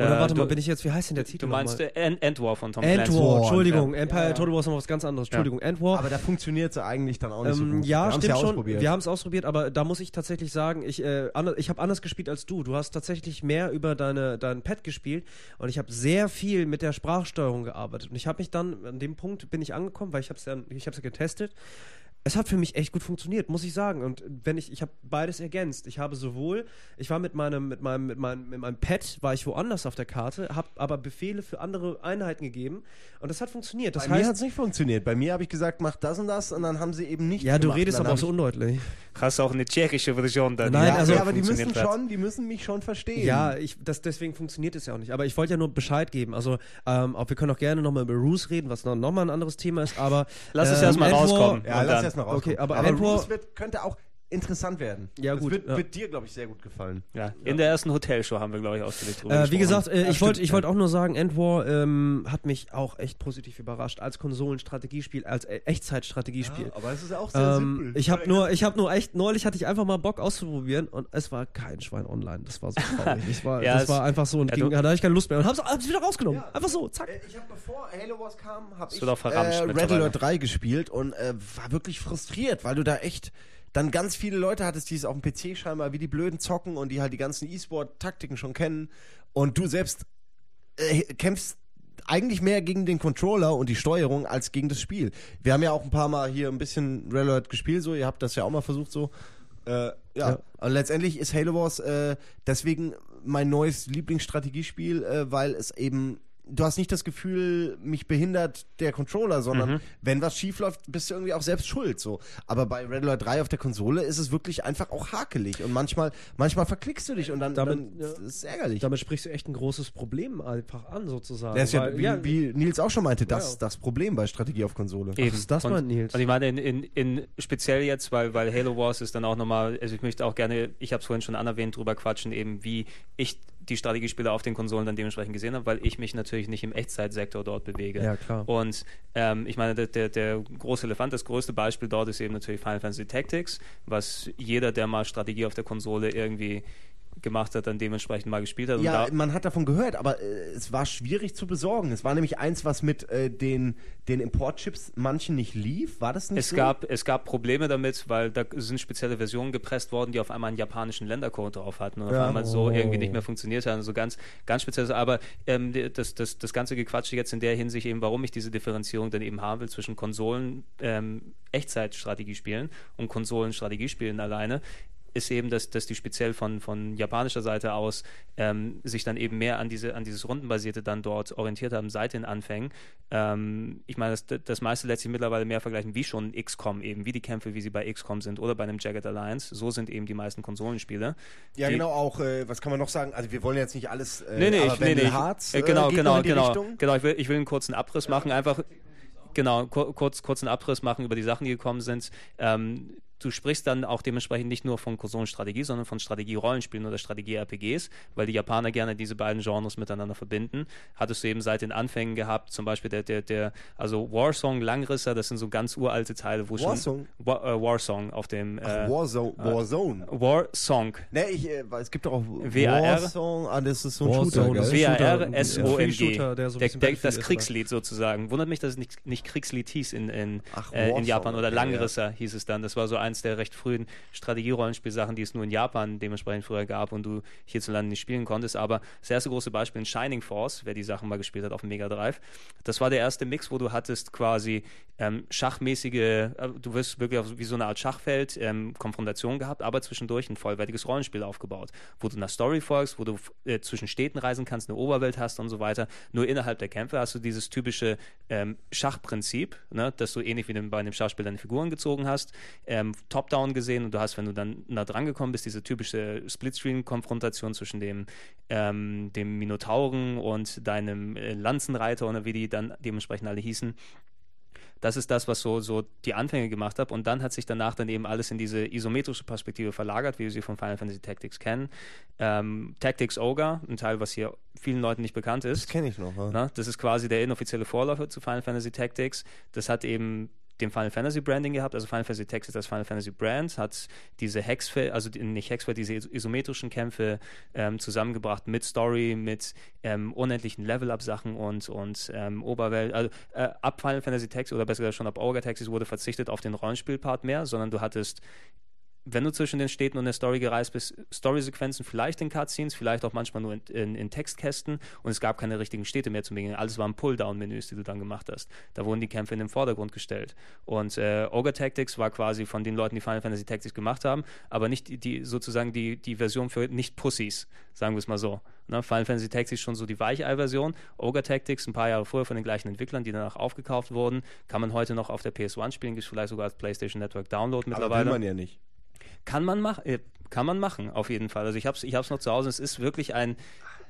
Oder Äh, warte mal, du- bin ich jetzt, wie heißt denn der Titel? Du meinst nochmal? äh, End, End War von Tom End Clancy. War, Entschuldigung. ja. Empire Ja, ja. Total War ist noch was ganz anderes. Entschuldigung, End War. Aber da funktioniert sie eigentlich dann auch nicht so Ähm, gut. ja, Wir stimmt schon. ausprobiert. Wir haben es ausprobiert, aber da muss ich tatsächlich sagen, ich, äh, ich habe anders gespielt als du. Du hast tatsächlich mehr über deine, dein Pad gespielt und ich habe sehr viel mit der Sprachsteuerung gearbeitet. Und ich habe mich dann, an dem Punkt bin ich angekommen, weil ich habe es ja, ich hab's ja getestet. Es hat für mich echt gut funktioniert, muss ich sagen. Und wenn ich, ich habe beides ergänzt. Ich habe sowohl, ich war mit meinem, mit meinem, mit meinem, mit meinem Pad, war ich woanders auf der Karte, habe aber Befehle für andere Einheiten gegeben und das hat funktioniert. Das Bei mir hat heißt, es nicht funktioniert. Bei mir habe ich gesagt, mach das und das und dann haben sie eben nicht ja, du gemacht. redest Dann aber auch so ich- undeutlich. Hast du auch eine tschechische Version dann? Nein, Ja, also- ja, aber die müssen hat. schon, die müssen mich schon verstehen. Ja, ich, das, deswegen funktioniert es ja auch nicht. Aber ich wollte ja nur Bescheid geben. Also, ähm, auch, wir können auch gerne nochmal über Roos reden, was noch, noch mal ein anderes Thema ist. Aber Lass es ähm, erst mal End War- rauskommen. Ja, und lass mal raus. Okay, aber aber Roos wird, könnte auch interessant werden. Ja, das gut, Wird, ja. wird dir, glaube ich, sehr gut gefallen. Ja, in der ersten Hotelshow haben wir, glaube ich, drüber Äh, wie gesprochen. gesagt, äh, Ja, ich wollte ich wollte auch nur sagen, Endwar ähm, hat mich auch echt positiv überrascht als Konsolenstrategiespiel, als äh, Echtzeitstrategiespiel. aber es ist auch Ähm, ich habe nur, ich habe nur echt neulich hatte ich einfach mal Bock auszuprobieren und es war kein Schwein online. Das war so traurig. Das war, Ja, das es- war einfach so und ja, ging, da hatte ich keine Lust mehr und hab's, hab's wieder rausgenommen. Ja. Einfach so, zack. Äh, Ich habe bevor Halo Wars kam, habe ich äh, Red. Alert 3 gespielt und äh, war wirklich frustriert, weil du da echt dann ganz viele Leute hattest, die es auf dem PC scheinbar wie die Blöden zocken und die halt die ganzen E-Sport-Taktiken schon kennen und du selbst äh, kämpfst eigentlich mehr gegen den Controller und die Steuerung als gegen das Spiel. Wir haben ja auch ein paar Mal hier ein bisschen Alert gespielt, so ihr habt das ja auch mal versucht so. Äh, ja. Ja. Und letztendlich ist Halo Wars äh, deswegen mein neues Lieblingsstrategiespiel, äh, weil es eben du hast nicht das Gefühl, mich behindert der Controller, sondern Mhm. wenn was schief läuft, bist du irgendwie auch selbst schuld. So. Aber bei Red Alert 3 auf der Konsole ist es wirklich einfach auch hakelig und manchmal, manchmal verklickst du dich und dann, Damit- dann ja. ist ärgerlich. Damit sprichst du echt ein großes Problem einfach an, sozusagen. Das ist ja, Weil- wie, wie Nils auch schon meinte, das Ja. das Problem bei Strategie auf Konsole. Eben. Was ist das, und, mein Nils? Und ich meine, in, in, in speziell jetzt, weil, weil Halo Wars ist dann auch nochmal, also ich möchte auch gerne, ich habe es vorhin schon anerwähnt, drüber quatschen, eben wie ich die Strategiespiele auf den Konsolen dann dementsprechend gesehen habe, weil ich mich natürlich nicht im Echtzeitsektor dort bewege. Ja, klar. Und ähm, ich meine, der, der, der große Elefant, das größte Beispiel dort ist eben natürlich Final Fantasy Tactics, was jeder, der mal Strategie auf der Konsole irgendwie gemacht hat, dann dementsprechend mal gespielt hat. Ja, da, man hat davon gehört, aber äh, es war schwierig zu besorgen. Es war nämlich eins, was mit äh, den, den Importchips manchen nicht lief. War das nicht Es so? gab, es gab Probleme damit, weil da sind spezielle Versionen gepresst worden, die auf einmal einen japanischen Ländercode drauf hatten und auf Ja. einmal so Oh. irgendwie nicht mehr funktioniert haben. So ganz, ganz speziell. Aber ähm, das, das, das ganze Gequatsche jetzt in der Hinsicht eben, warum ich diese Differenzierung dann eben haben will zwischen Konsolen ähm, Echtzeitstrategiespielen und Konsolen Strategiespielen alleine, ist eben, dass, dass die speziell von, von japanischer Seite aus ähm, sich dann eben mehr an, diese, an dieses Rundenbasierte dann dort orientiert haben seit den Anfängen. Ähm, ich meine, das, das meiste lässt sich mittlerweile mehr vergleichen wie schon XCOM eben, wie die Kämpfe, wie sie bei XCOM sind oder bei einem Jagged Alliance. So sind eben die meisten Konsolenspiele. Ja, die, genau, auch, äh, was kann man noch sagen? Also, wir wollen jetzt nicht alles. Äh, Nee, nee, ich, nee, nee, ich, Harz, äh, genau, geht genau, genau, Richtung. genau. Ich will, ich will einen kurzen Abriss machen, einfach genau kur kurz, kurzen Abriss machen über die Sachen, die gekommen sind. Ähm, du sprichst dann auch dementsprechend nicht nur von Konsolenstrategie, sondern von Strategie-Rollenspielen oder Strategie-RPGs, weil die Japaner gerne diese beiden Genres miteinander verbinden. Hattest du eben seit den Anfängen gehabt, zum Beispiel der, der, der also Warsong, Langrisser, das sind so ganz uralte Teile, wo Warsong? schon Wa äh, Warsong auf dem Ach, äh, Warzone. Warzone. Warsong. Ne, ich, äh, es gibt doch auch WAR. Warzone, ah, das ist so ein Warzone, Shooter, ein WAR, ein S-O-N-G. Der so ein Der, der, das ist, Kriegslied sozusagen. Wundert mich, dass es nicht, nicht Kriegslied hieß in, in, Ach, äh, in Warsong, Japan oder Langrisser hieß es dann. Das war so eins der recht frühen Strategie-Rollenspielsachen, die es nur in Japan dementsprechend früher gab und du hierzulande nicht spielen konntest. Aber das erste große Beispiel in Shining Force, wer die Sachen mal gespielt hat auf dem Mega Drive, das war der erste Mix, wo du hattest quasi ähm, schachmäßige, äh, du wirst wirklich wie so eine Art Schachfeld ähm, Konfrontation gehabt, aber zwischendurch ein vollwertiges Rollenspiel aufgebaut, wo du einer Story folgst, wo du äh, zwischen Städten reisen kannst, eine Oberwelt hast und so weiter. Nur innerhalb der Kämpfe hast du dieses typische ähm, Schachprinzip, ne, dass du ähnlich wie bei einem Schachspiel deine Figuren gezogen hast, ähm, top-down gesehen und du hast, wenn du dann nah dran gekommen bist, diese typische Splitscreen-Konfrontation zwischen dem, ähm, dem Minotauren und deinem äh, Lanzenreiter oder wie die dann dementsprechend alle hießen. Das ist das, was so, so die Anfänge gemacht hat. Und dann hat sich danach dann eben alles in diese isometrische Perspektive verlagert, wie wir sie von Final Fantasy Tactics kennen. Ähm, Tactics Ogre, ein Teil, was hier vielen Leuten nicht bekannt ist. Das kenne ich noch. Ja. Na, das ist quasi der inoffizielle Vorläufer zu Final Fantasy Tactics. Das hat eben dem Final Fantasy Branding gehabt, also Final Fantasy Tactics als Final Fantasy Brand, hat diese Hexfeld, also nicht Hexfeld, diese is- isometrischen Kämpfe ähm, zusammengebracht mit Story, mit ähm, unendlichen Level-Up-Sachen und, und ähm, Oberwelt. Also äh, ab Final Fantasy Tactics oder besser gesagt schon ab Ogre Tactics wurde verzichtet auf den Rollenspielpart mehr, sondern du hattest wenn du zwischen den Städten und der Story gereist bist, Story-Sequenzen vielleicht in Cutscenes, vielleicht auch manchmal nur in, in, in Textkästen und es gab keine richtigen Städte mehr zu Beginn. Alles waren Pull-Down-Menüs, die du dann gemacht hast. Da wurden die Kämpfe in den Vordergrund gestellt. Und äh, Ogre Tactics war quasi von den Leuten, die Final Fantasy Tactics gemacht haben, aber nicht die, die sozusagen die, die Version für Nicht-Pussys, sagen wir es mal so. Ne? Final Fantasy Tactics ist schon so die Weichei-Version. Ogre Tactics, ein paar Jahre vorher von den gleichen Entwicklern, die danach aufgekauft wurden, kann man heute noch auf der PS1 spielen, gibt es vielleicht sogar als PlayStation Network Download Aber mittlerweile. will man ja nicht. Kann man machen, äh, kann man machen, auf jeden Fall. Also ich habe es ich hab's noch zu Hause. Es ist wirklich ein,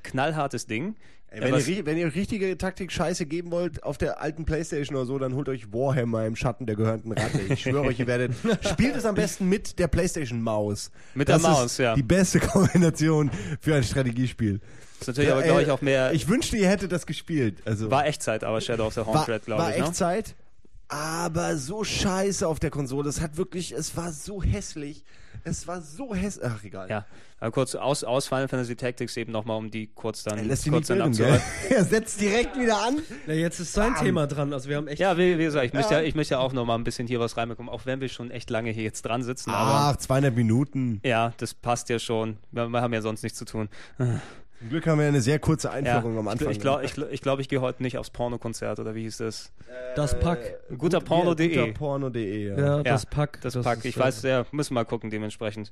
knallhartes Ding. Ey, Äh, wenn, ihr, wenn ihr richtige Taktik-Scheiße geben wollt auf der alten Playstation oder so, dann holt euch Warhammer im Schatten der gehörnten Ratte. Ich schwöre euch, ihr werdet. Spielt es am besten mit der Playstation-Maus. Mit der das Maus, ist ja. Die beste Kombination für ein Strategiespiel. ist natürlich aber, Äh, glaube ich, auch mehr. Ich wünschte, ihr hättet das gespielt. Also, war Echtzeit, aber Shadow of the war, Haunted, glaube war ich. Ne? Aber so scheiße auf der Konsole. Es hat wirklich, es war so hässlich. Es war so hässlich. Ach, egal. Ja, aber kurz aus, aus Final Fantasy Tactics eben nochmal, um die kurz dann, Er lässt kurz dann abzuhalten. Er setzt direkt wieder an. Na, jetzt ist sein Thema dran. Also wir haben echt. Ja, wie, wie gesagt, ich möchte, Ja. ja, ich möchte ja auch nochmal ein bisschen hier was reinbekommen, auch wenn wir schon echt lange hier jetzt dran sitzen. Aber Ach, 200 Minuten. ja, das passt ja schon. Wir, wir haben ja sonst nichts zu tun. Zum Glück haben wir eine sehr kurze Ja, Einführung am ich Anfang. ich glaube, ich, glaub- ich, glaub, ich gehe heute nicht aufs Pornokonzert oder wie hieß das? das Pack. Guterporno.de. Guterporno.de, ja. Ja, Ja, das Pack. Das, das Pack, ich äh, weiß, ja, müssen wir mal gucken dementsprechend.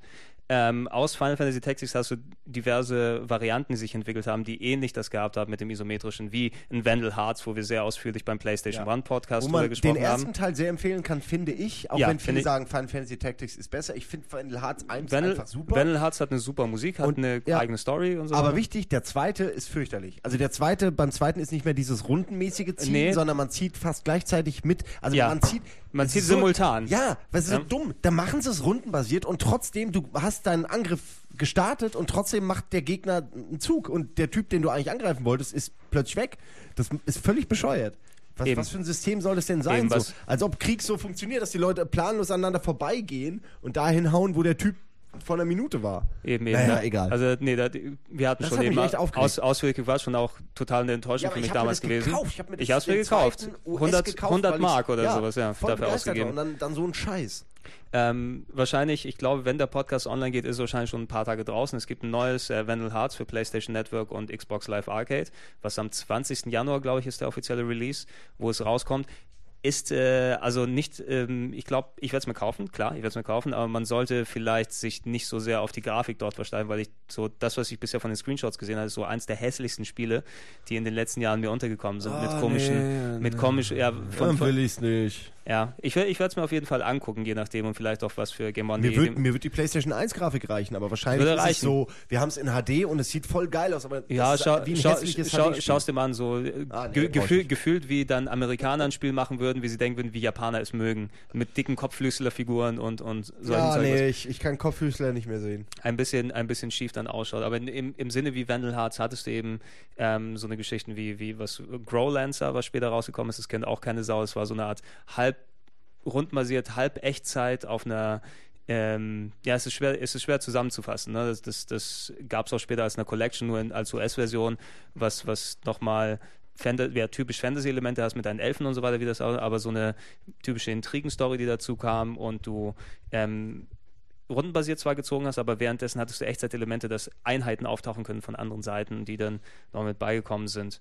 Ähm, aus Final Fantasy Tactics hast du diverse Varianten, die sich entwickelt haben, die ähnlich das gehabt haben mit dem isometrischen, wie ein Vandal Hearts, wo wir sehr ausführlich beim PlayStation Ja. One Podcast Wo drüber man den gesprochen ersten haben. Teil sehr empfehlen kann, finde ich. Auch Ja, wenn viele sagen, Final Fantasy Tactics ist besser. Ich finde Final Hearts 1 Vandal, einfach super. Vandal Hearts hat eine super Musik, hat Und- eine ja. eigene Story und so. aber weiter. Wichtig, der zweite ist fürchterlich. Also der zweite, beim zweiten ist nicht mehr dieses rundenmäßige Ziehen, Nee. sondern man zieht fast gleichzieht mit. Also Ja. man zieht. Man es zieht so, simultan. Ja, was ist Ja. so dumm. Da machen sie es rundenbasiert und trotzdem, du hast deinen Angriff gestartet und trotzdem macht der Gegner einen Zug und der Typ, den du eigentlich angreifen wolltest, ist plötzlich weg. Das ist völlig bescheuert. Was, was für ein System soll das denn sein? So? Als ob Krieg so funktioniert, dass die Leute planlos aneinander vorbeigehen und dahin hauen, wo der Typ vor einer Minute war. Eben, eben. Naja, egal. Also, nee, da, wir hatten Das schon hat eben aus, ausführlich war schon auch total eine Enttäuschung Ja, für ich mich damals gewesen. gekauft. Ich habe mir das ich hab's mir gekauft. zweiten US 100, gekauft, 100 weil Mark oder ja, sowas, ja, dafür ausgegeben. Und dann, dann so ein Scheiß. Ähm, wahrscheinlich, ich glaube, wenn der Podcast online geht, ist er wahrscheinlich schon ein paar Tage draußen. Es gibt ein neues äh, Vandal Hearts für PlayStation Network und Xbox Live Arcade, was am 20. Januar, glaube ich, ist der offizielle Release, wo es rauskommt. Ist äh, also nicht, ähm, ich glaube, ich werde es mir kaufen, klar, ich werde es mir kaufen, aber man sollte vielleicht sich nicht so sehr auf die Grafik dort versteifen, weil ich so das, was ich bisher von den Screenshots gesehen habe, ist so eins der hässlichsten Spiele, die in den letzten Jahren mir untergekommen sind. mit Ah, komischen, nee, mit nee. komischen, ja, von, von, will ich's nicht. Ja, ich, ich werde es mir auf jeden Fall angucken, je nachdem und vielleicht auch was für Game On. Mir wird, mir wird die PlayStation 1 Grafik reichen, aber wahrscheinlich ist es reichen. so, wir haben es in HD und es sieht voll geil aus, aber Ja, ist schau, wie ein schau, hässliches schau, HD-Spiel. schaust dir mal an, so äh, Ah, nee, ge gefühl, gefühlt, wie dann Amerikaner ein Spiel machen würden, wie sie denken würden, wie Japaner es mögen. Mit dicken Kopflüsselerfiguren und, und solchen Ja, Zeug, nee, ich, ich kann Kopfhüßler nicht mehr sehen. ein bisschen, ein bisschen schief dann ausschaut. Aber in, im, im Sinne wie Vandal Hearts hattest du eben ähm, so eine Geschichten wie, wie was Growlancer, was später rausgekommen ist, das kennt auch keine Sau. Es war so eine Art halb rundbasiert, halb Echtzeit auf einer ähm, ja, es ist schwer, es ist schwer zusammenzufassen. Ne? Das, das, das gab es auch später als eine Collection, nur in, als US-Version, was, was nochmal ja, typisch Fantasy-Elemente hast mit deinen Elfen und so weiter, wie das auch, aber so eine typische Intrigen-Story, die dazu kam und du ähm, rundenbasiert zwar gezogen hast, aber währenddessen hattest du Echtzeitelemente, dass Einheiten auftauchen können von anderen Seiten, die dann noch mit beigekommen sind.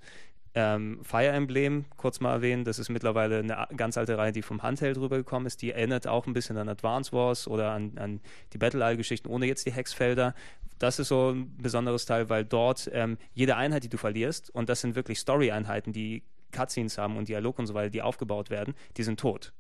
Ähm, Fire Emblem, kurz mal erwähnen, das ist mittlerweile eine ganz alte Reihe, die vom Handheld rübergekommen ist. Die erinnert auch ein bisschen an Advance Wars oder an, an die Battle Isle-Geschichten ohne jetzt die Hexfelder. Das ist so ein besonderes Teil, weil dort ähm, jede Einheit, die du verlierst, und das sind wirklich Story-Einheiten, die Cutscenes haben und Dialog und so weiter, die aufgebaut werden, die sind tot.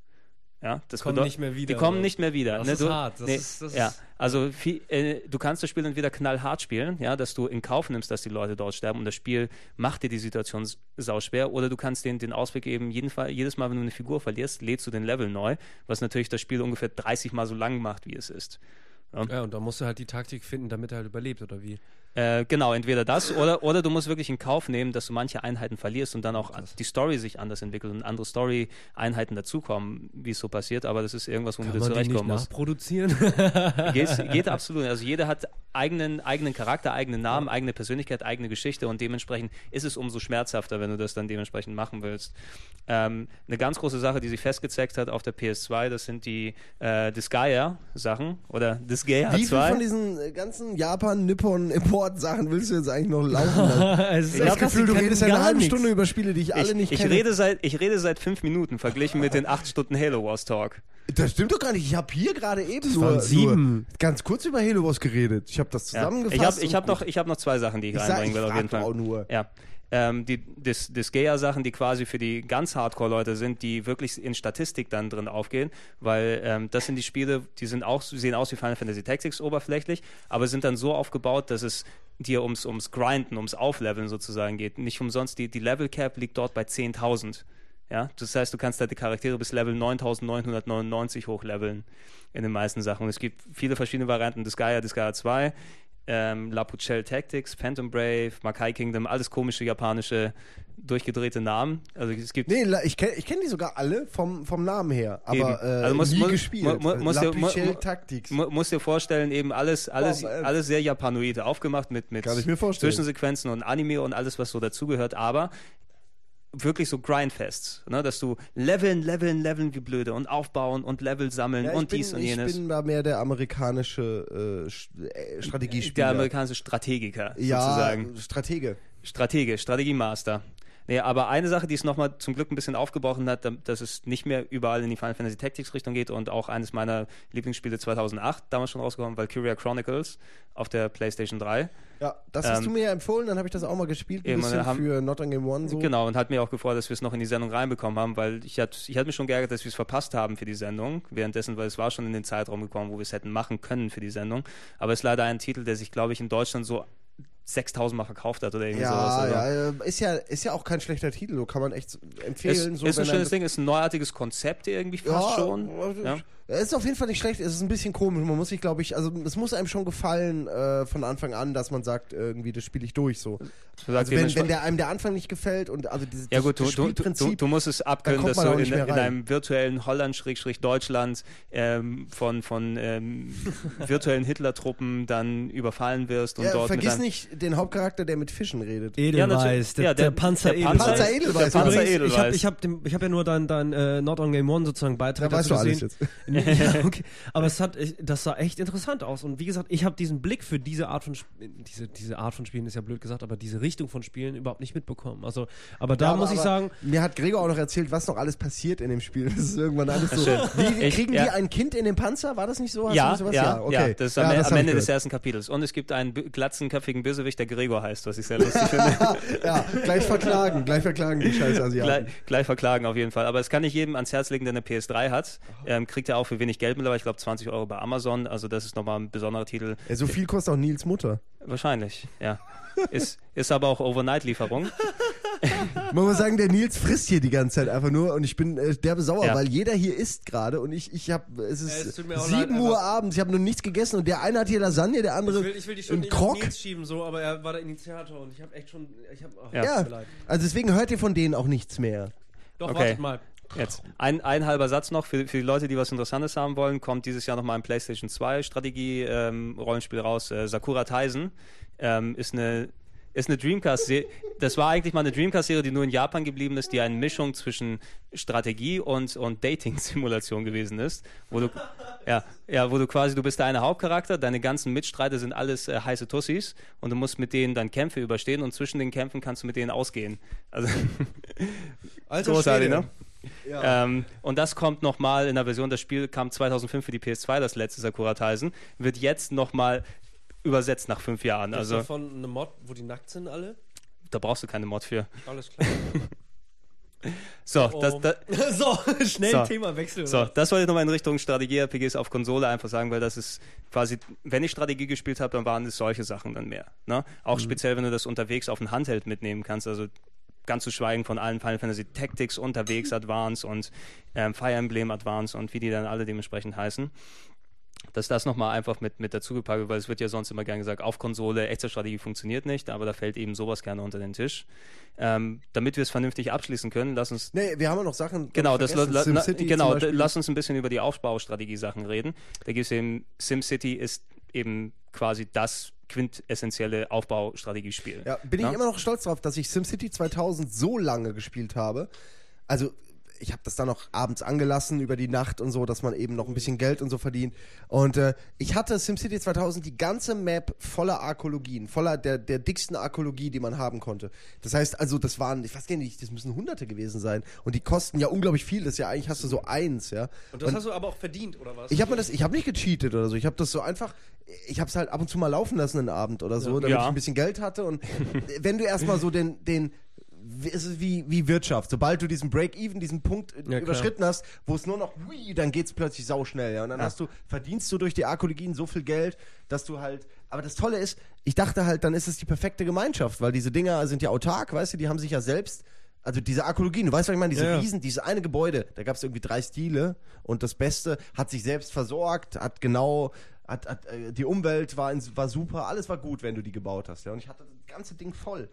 Ja, das Kommen nicht mehr wieder, Die kommen oder? nicht mehr wieder. Das ne? ist du, hart. Das nee, ist- das ja, also viel, äh, du kannst das Spiel entweder knallhart spielen, ja, dass du in Kauf nimmst, dass die Leute dort sterben und das Spiel macht dir die Situation s- sauschwer, oder du kannst den, den Ausweg geben, jeden Fall, jedes Mal, wenn du eine Figur verlierst, lädst du den Level neu, was natürlich das Spiel ungefähr 30 Mal so lang macht, wie es ist. Ja, und da musst du halt die Taktik finden, damit er halt überlebt, oder wie? Äh, genau, entweder das oder, oder du musst wirklich in Kauf nehmen, dass du manche Einheiten verlierst und dann auch die Story sich anders entwickelt und andere Story-Einheiten dazukommen, wie es so passiert, aber das ist irgendwas, womit du zurechtkommen musst. nachproduzieren? geht, geht absolut. Also jeder hat eigenen, eigenen Charakter, eigenen Namen, eigene Persönlichkeit, eigene Geschichte und dementsprechend ist es umso schmerzhafter, wenn du das dann dementsprechend machen willst. Ähm, eine ganz große Sache, die sich festgezeigt hat auf der PS2, das sind die äh, Disgaea-Sachen oder Disgaea Wie viel 2. von diesen äh, ganzen Japan-Nippon-Import-Sachen willst du jetzt eigentlich noch laufen lassen? Ich habe das Gefühl, du redest ja eine halbe. Stunde über Spiele, die ich alle ich, nicht ich, kenne. rede seit, ich rede seit fünf Minuten verglichen mit den acht Stunden Halo Wars Talk. Das stimmt doch gar nicht. Ich habe hier gerade eben nur, sieben. ganz kurz über Halo Wars geredet. Ich habe das Ja. zusammengefasst. Ich habe ich hab noch, ich hab noch zwei Sachen, die ich, Ich sag, einbringen ich will, auf jeden Fall. auch nur. Ja. Ähm, die Dis Disgaea-Sachen, die quasi für die ganz Hardcore-Leute sind, die wirklich in Statistik dann drin aufgehen, weil ähm, das sind die Spiele, die sind auch, sehen aus wie Final Fantasy Tactics oberflächlich, aber sind dann so aufgebaut, dass es dir ums, ums Grinden, ums Aufleveln sozusagen geht. Nicht umsonst, die, die Level Cap liegt dort bei 10.000. Ja, das heißt, du kannst deine Charaktere bis Level 9999 hochleveln in den meisten Sachen. Und es gibt viele verschiedene Varianten. Disgaea, Disgaea 2, ähm, Lapucelle Tactics, Phantom Brave, Makai Kingdom, alles komische japanische durchgedrehte Namen. Also es gibt Nee, la- ich kenne ich kenn die sogar alle vom, vom Namen her, aber äh, Also muss- nie muss- gespielt. mu- mu- muss La Pucelle Tactics. mu musst dir vorstellen, eben alles, alles, Oh, äh, alles sehr japanoide aufgemacht mit, mit. Zwischensequenzen und Anime und alles, was so dazugehört, aber wirklich so Grindfests, ne? dass du leveln, leveln, leveln wie blöde und aufbauen und Level sammeln Ja, ich und bin, dies und ich jenes. bin da mehr der amerikanische äh, äh, Strategiespieler. Der amerikanische Strategiker ja, sozusagen. Stratege. Stratege, Strategiemaster. Nee, aber eine Sache, die es nochmal zum Glück ein bisschen aufgebrochen hat, da- dass es nicht mehr überall in die Final Fantasy Tactics Richtung geht und auch eines meiner Lieblingsspiele 2008, damals schon rausgekommen, Valkyria Chronicles auf der PlayStation 3. Ja, das hast Ähm, du mir ja empfohlen, dann habe ich das auch mal gespielt, ein eben, bisschen haben- für Not on Game One so. Genau, und hat mir auch gefreut, dass wir es noch in die Sendung reinbekommen haben, weil ich hatte ich hatte mich schon geärgert, dass wir es verpasst haben für die Sendung. Währenddessen, weil es war schon in den Zeitraum gekommen, wo wir es hätten machen können für die Sendung. Aber es ist leider ein Titel, der sich, glaube ich, in Deutschland so 6000 Mal verkauft hat oder irgendwie sowas. Ja, Also, ja, äh, ist ja, ist ja auch kein schlechter Titel, so kann man echt Ist, empfehlen. so, ist ein schönes Ding, ist ein neuartiges Konzept irgendwie fast schon. Ja. Es ist auf jeden Fall nicht schlecht, es ist ein bisschen komisch. Man muss sich, glaube ich, also es muss einem schon gefallen äh, von Anfang an, dass man sagt, irgendwie, das spiele ich durch so. Also wenn, wenn der, einem der Anfang nicht gefällt und also dieses ja gut, du, das du, du, du, Spielprinzip, du musst es abkönnen, dass du in, in einem virtuellen Holland-Deutschland ähm, von, von ähm, virtuellen Hitler-Truppen dann überfallen wirst und ja, dort vergiss nicht den Hauptcharakter, der mit Fischen redet. Edelweiß, der, Ja, der, der- Panzer der Edelweiß. Panzer Edelweiß, der Panzer ich habe ich hab dem- ich hab ja nur dein, dein äh, Not on Game One sozusagen Beitrag Da weißt du alles gesehen. jetzt. Ja, okay. Aber es hat, das sah echt interessant aus. Und wie gesagt, ich habe diesen Blick für diese Art von diese, diese Art von Spielen ist ja blöd gesagt, aber diese Richtung von Spielen überhaupt nicht mitbekommen. Also, aber da Ja, aber- muss ich sagen, Mir hat Gregor auch noch erzählt, was noch alles passiert in dem Spiel. Das ist irgendwann alles so. Wie, Ich- kriegen ja. die ein Kind in den Panzer? War das nicht so? Hast Ja, sowas? ja, okay. ja, das ist am, Ja, am Ende des ersten Kapitels. Und es gibt einen glatzenköpfigen Bösewicht, der Gregor heißt, was ich sehr lustig finde. Ja, gleich verklagen, gleich verklagen die scheiß gleich, Asiaten. gleich verklagen auf jeden Fall. Aber es kann ich jedem ans Herz legen, der eine PS3 hat. Ähm, kriegt er auch für wenig Geld mittlerweile, ich glaube 20 Euro bei Amazon. Also das ist nochmal ein besonderer Titel. Ja, so viel kostet auch Nils Mutter. Wahrscheinlich, ja. Ist, ist aber auch Overnight-Lieferung. Man muss sagen, der Nils frisst hier die ganze Zeit einfach nur und ich bin äh, derbe sauer, Ja. weil jeder hier isst gerade und ich, ich habe, es ist es mir auch 7 leid, Uhr abends, ich habe noch nichts gegessen und der eine hat hier Lasagne, der andere einen Krog. schieben, so, aber er war der Initiator und ich habe echt schon, ich habe, Ja. Ja, also deswegen hört ihr von denen auch nichts mehr. Doch, Okay. wartet mal. Jetzt ein, ein halber Satz noch für, für die Leute, die was Interessantes haben wollen, kommt dieses Jahr nochmal ein PlayStation 2 Strategie-Rollenspiel raus. Äh, Sakura Taisen ähm, ist eine ist eine Dreamcast-Serie. Das war eigentlich mal eine Dreamcast-Serie, die nur in Japan geblieben ist, die eine Mischung zwischen Strategie und, und Dating-Simulation gewesen ist. Wo du, ja, ja, wo du quasi, du bist der eine Hauptcharakter, deine ganzen Mitstreiter sind alles äh, heiße Tussis und du musst mit denen dann Kämpfe überstehen und zwischen den Kämpfen kannst du mit denen ausgehen. Also, Alter großartig, Schwede. ne? Ähm, und das kommt nochmal in der Version, das Spiel kam 2005 für die PS2, das letzte Sakura Taisen, wird jetzt nochmal übersetzt nach fünf Jahren. Also Also davon eine Mod, wo die nackt sind alle? da brauchst du keine Mod für. Alles klar. So, das, Oh. das, so, schnell So. Themawechsel. so, das wollte ich nochmal in Richtung Strategie-RPGs auf Konsole einfach sagen, weil das ist quasi, wenn ich Strategie gespielt habe, dann waren es solche Sachen dann mehr. Ne? Auch speziell, wenn du das unterwegs auf ein Handheld mitnehmen kannst, also ganz zu schweigen von allen Final Fantasy Tactics, unterwegs Advance und ähm, Fire Emblem Advance und wie die dann alle dementsprechend heißen. Dass das nochmal einfach mit, mit dazugepackt wird, weil es wird ja sonst immer gern gesagt, auf Konsole, Echtzeitstrategie funktioniert nicht, aber da fällt eben sowas gerne unter den Tisch. Ähm, damit wir es vernünftig abschließen können, lass uns Nee, wir haben ja noch Sachen. Genau, das, la, SimCity genau lass uns ein bisschen über die Aufbaustrategie-Sachen reden. Da gibt es eben, SimCity ist eben quasi das quintessentielle Aufbaustrategiespiel. Ja, bin ich Na? immer noch stolz drauf, dass ich SimCity 2000 so lange gespielt habe. Also, ich habe das dann noch abends angelassen über die Nacht und so, dass man eben noch ein bisschen Geld und so verdient. Und äh, ich hatte SimCity 2000 die ganze Map voller Arkologien, voller der, der dicksten Arkologie, die man haben konnte. Das heißt, also das waren, ich weiß gar nicht, das müssen Hunderte gewesen sein. Und die kosten ja unglaublich viel. Das ist ja eigentlich hast du so eins, ja. Und das hast du aber auch verdient, oder was? Ich habe mir das, ich habe nicht gecheatet oder so. Ich habe das so einfach, ich habe es halt ab und zu mal laufen lassen einen Abend oder so, damit Ja. ich ein bisschen Geld hatte. Und wenn du erstmal so den, den, es ist wie, wie Wirtschaft. Sobald du diesen Break-Even, diesen Punkt äh, klar. überschritten hast, wo es nur noch, hui, dann geht's plötzlich sauschnell. Ja? Und dann hast du, verdienst du durch die Arkologien so viel Geld, dass du halt Aber das Tolle ist, ich dachte halt, dann ist es die perfekte Gemeinschaft, weil diese Dinger sind ja autark, weißt du, die haben sich ja selbst also diese Arkologien, du weißt, was ich meine, diese Ja, ja. Riesen, dieses eine Gebäude, da gab es irgendwie drei Stile und das Beste hat sich selbst versorgt, hat genau, hat, hat, äh, die Umwelt war, in, war super, alles war gut, wenn du die gebaut hast. Ja, und ich hatte das ganze Ding voll.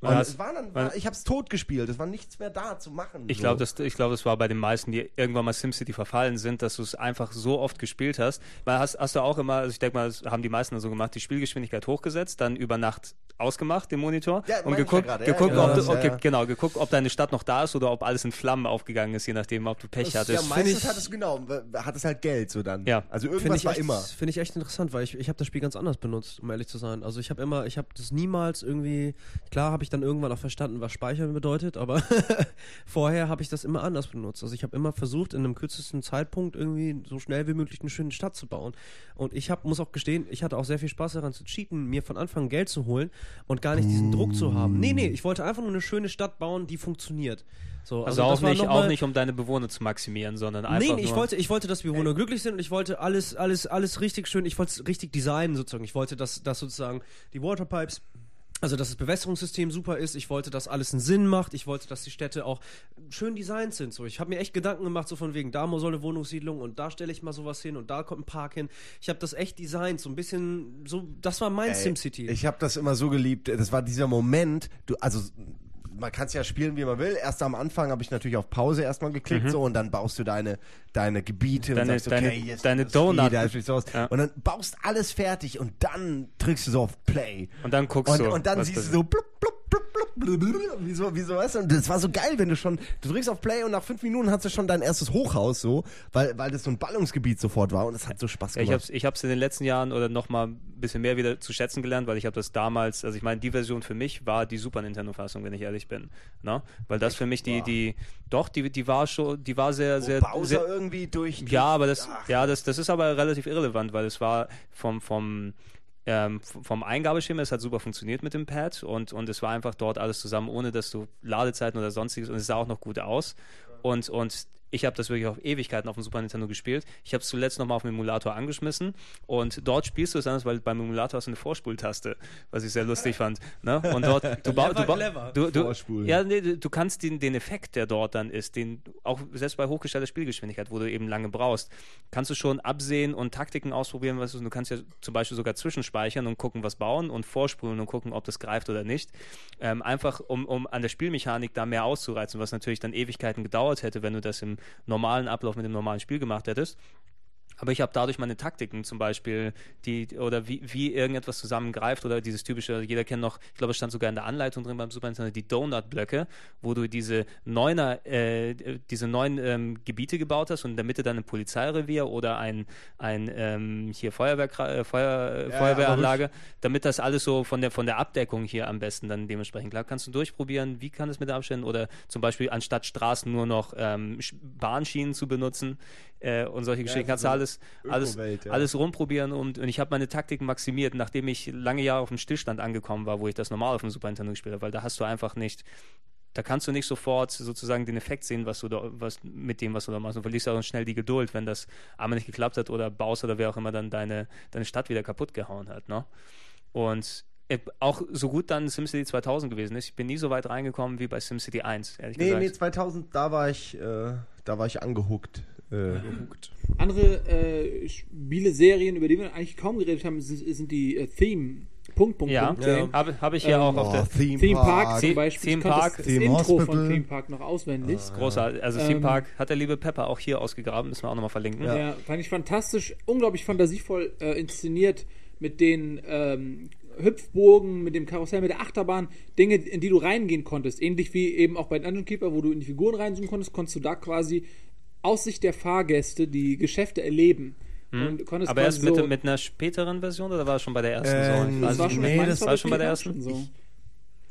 Und Ja, es war dann, war, ich habe es tot gespielt, es war nichts mehr da zu machen. Ich so. glaube, das, ich glaube, das war bei den meisten, die irgendwann mal SimCity verfallen sind, dass du es einfach so oft gespielt hast. Weil hast, hast du auch immer, also ich denke mal, das haben die meisten so gemacht, die Spielgeschwindigkeit hochgesetzt, dann über Nacht ausgemacht, den Monitor, Ja, und geguckt, ja ja, geguckt, ja, ob, das, du, ja, okay, ja. genau, geguckt, ob deine Stadt noch da ist oder ob alles in Flammen aufgegangen ist, je nachdem, ob du Pech ja, hattest. meistens ich- hat es genau, hat es halt Geld so dann. Ja. Also Finde irgendwas ich, war echt- immer. Finde ich echt interessant, weil ich, ich habe das Spiel ganz anders benutzt, um ehrlich zu sein. Also ich habe immer, ich habe das niemals irgendwie, klar habe ich dann irgendwann auch verstanden, was Speichern bedeutet, aber vorher habe ich das immer anders benutzt. Also ich habe immer versucht, in einem kürzesten Zeitpunkt irgendwie so schnell wie möglich eine schöne Stadt zu bauen. Und ich hab, muss auch gestehen, ich hatte auch sehr viel Spaß daran zu cheaten, mir von Anfang an Geld zu holen und gar nicht diesen Druck zu haben. Nee, nee, ich wollte einfach nur eine schöne Stadt bauen, die funktioniert. So, also das auch nicht, auch nicht, um deine Bewohner zu maximieren, sondern einfach Nee, nee, ich wollte, ich wollte, dass Bewohner glücklich sind und ich wollte alles, alles, alles richtig schön, ich wollte es richtig designen sozusagen. Ich wollte, dass, dass sozusagen die Waterpipes, also dass das Bewässerungssystem super ist, ich wollte, dass alles einen Sinn macht, ich wollte, dass die Städte auch schön designt sind. So, ich habe mir echt Gedanken gemacht, so von wegen, da soll eine Wohnungssiedlung und da stelle ich mal sowas hin und da kommt ein Park hin. Ich habe das echt designt, so ein bisschen, so, das war mein Ey, SimCity. Ich habe das immer so geliebt. Das war dieser Moment, du, also man kann es ja spielen, wie man will. Erst am Anfang habe ich natürlich auf Pause erstmal geklickt so und dann baust du deine, deine Gebiete Deine- und sagst, okay, deine- hier ist deine Donut-. Ja. Und dann baust alles fertig und dann drückst du so auf Play. Und dann guckst und, du, Und dann siehst du so blub, blub, blub, blub, blub, blub, wie so, wie so, weißt du, und das war so geil, wenn du schon, du drückst auf Play und nach fünf Minuten hast du schon dein erstes Hochhaus so, weil, weil das so ein Ballungsgebiet sofort war und es hat so Spaß Ja, ich gemacht. habe es ich hab's in den letzten Jahren oder noch mal ein bisschen mehr wieder zu schätzen gelernt, weil ich habe das damals, also ich meine, die Version für mich war die Super Nintendo-Fassung, wenn ich ehrlich bin. Ne? Weil das für mich die, die, doch, die, die war schon, die war sehr, sehr, Bowser sehr irgendwie durch, durch ja, aber das, Ach, ja, das, das ist aber relativ irrelevant, weil es war vom, vom, ähm, vom Eingabeschema, es hat super funktioniert mit dem Pad und, und es war einfach dort alles zusammen, ohne dass du Ladezeiten oder sonstiges und es sah auch noch gut aus. Und, und ich habe das wirklich auf Ewigkeiten auf dem Super Nintendo gespielt. Ich habe es zuletzt nochmal auf dem Emulator angeschmissen und dort spielst du es anders, weil beim Emulator hast du eine Vorspultaste, was ich sehr lustig fand. Ne? Und dort, du, ba du, ba du, du, Vorspulen. ja, nee, du kannst den, den Effekt, der dort dann ist, den auch selbst bei hochgestellter Spielgeschwindigkeit, wo du eben lange brauchst, kannst du schon absehen und Taktiken ausprobieren. Was du, du kannst ja zum Beispiel sogar zwischenspeichern und gucken, was bauen und vorspulen und gucken, ob das greift oder nicht. Ähm, einfach um, um an der Spielmechanik da mehr auszureizen, was natürlich dann Ewigkeiten gedauert hätte, wenn du das im normalen Ablauf mit dem normalen Spiel gemacht hättest. Aber ich habe dadurch meine Taktiken zum Beispiel, die, oder wie, wie irgendetwas zusammengreift oder dieses typische, jeder kennt noch, ich glaube, es stand sogar in der Anleitung drin beim Super Nintendo, die Donut-Blöcke, wo du diese neuner, äh, diese neun ähm, Gebiete gebaut hast und in der Mitte dann ein Polizeirevier oder ein, ein ähm, hier Feuerwehr, äh, Feuer, äh, Ja, Feuerwehranlage, damit das alles so von der, von der Abdeckung hier am besten dann dementsprechend klar. Kannst du durchprobieren, wie kann es mit der Abständen oder zum Beispiel anstatt Straßen nur noch ähm, Sch- Bahnschienen zu benutzen äh, und solche Geschichten. Kannst du alles, alles, ja. alles rumprobieren und, und ich habe meine Taktiken maximiert, nachdem ich lange Jahre auf dem Stillstand angekommen war, wo ich das normal auf dem Super Nintendo gespielt habe, weil da hast du einfach nicht, da kannst du nicht sofort sozusagen den Effekt sehen, was du da, was mit dem, was du da machst. Du verlierst auch schnell die Geduld, wenn das einmal nicht geklappt hat oder Bowser oder wer auch immer dann deine, deine Stadt wieder kaputt gehauen hat. Ne? Und äh, auch so gut dann SimCity 2000 gewesen ist, ich bin nie so weit reingekommen wie bei SimCity 1, ehrlich Nee, gesagt. nee, 2000, da war ich, äh, da war ich angehuckt. Äh, Andere äh, Spiele-Serien, über die wir eigentlich kaum geredet haben, sind, sind die äh, Theme. Punkt, Punkt, ja, Punkt. Ja. habe hab ich hier Ähm, auch auf der Theme, Theme Park Park. zum The- Beispiel. Theme Park, das, das Theme Intro von Hospital. Theme Park noch auswendig. großartig. Also Ähm, Theme Park hat der liebe Pepper auch hier ausgegraben, müssen wir auch nochmal verlinken. Ja. fand ich fantastisch, unglaublich fantasievoll äh, inszeniert mit den ähm, Hüpfburgen, mit dem Karussell, mit der Achterbahn, Dinge, in die du reingehen konntest. Ähnlich wie eben auch bei Dungeon Keeper, wo du in die Figuren reinzoomen konntest, konntest du da quasi aus Sicht der Fahrgäste die Geschäfte erleben. Und konntest Hm. Aber erst mit, so, mit einer späteren Version oder war es schon bei der ersten? Ähm, so? Das war schon, nee, das war schon bei der ersten? schon so.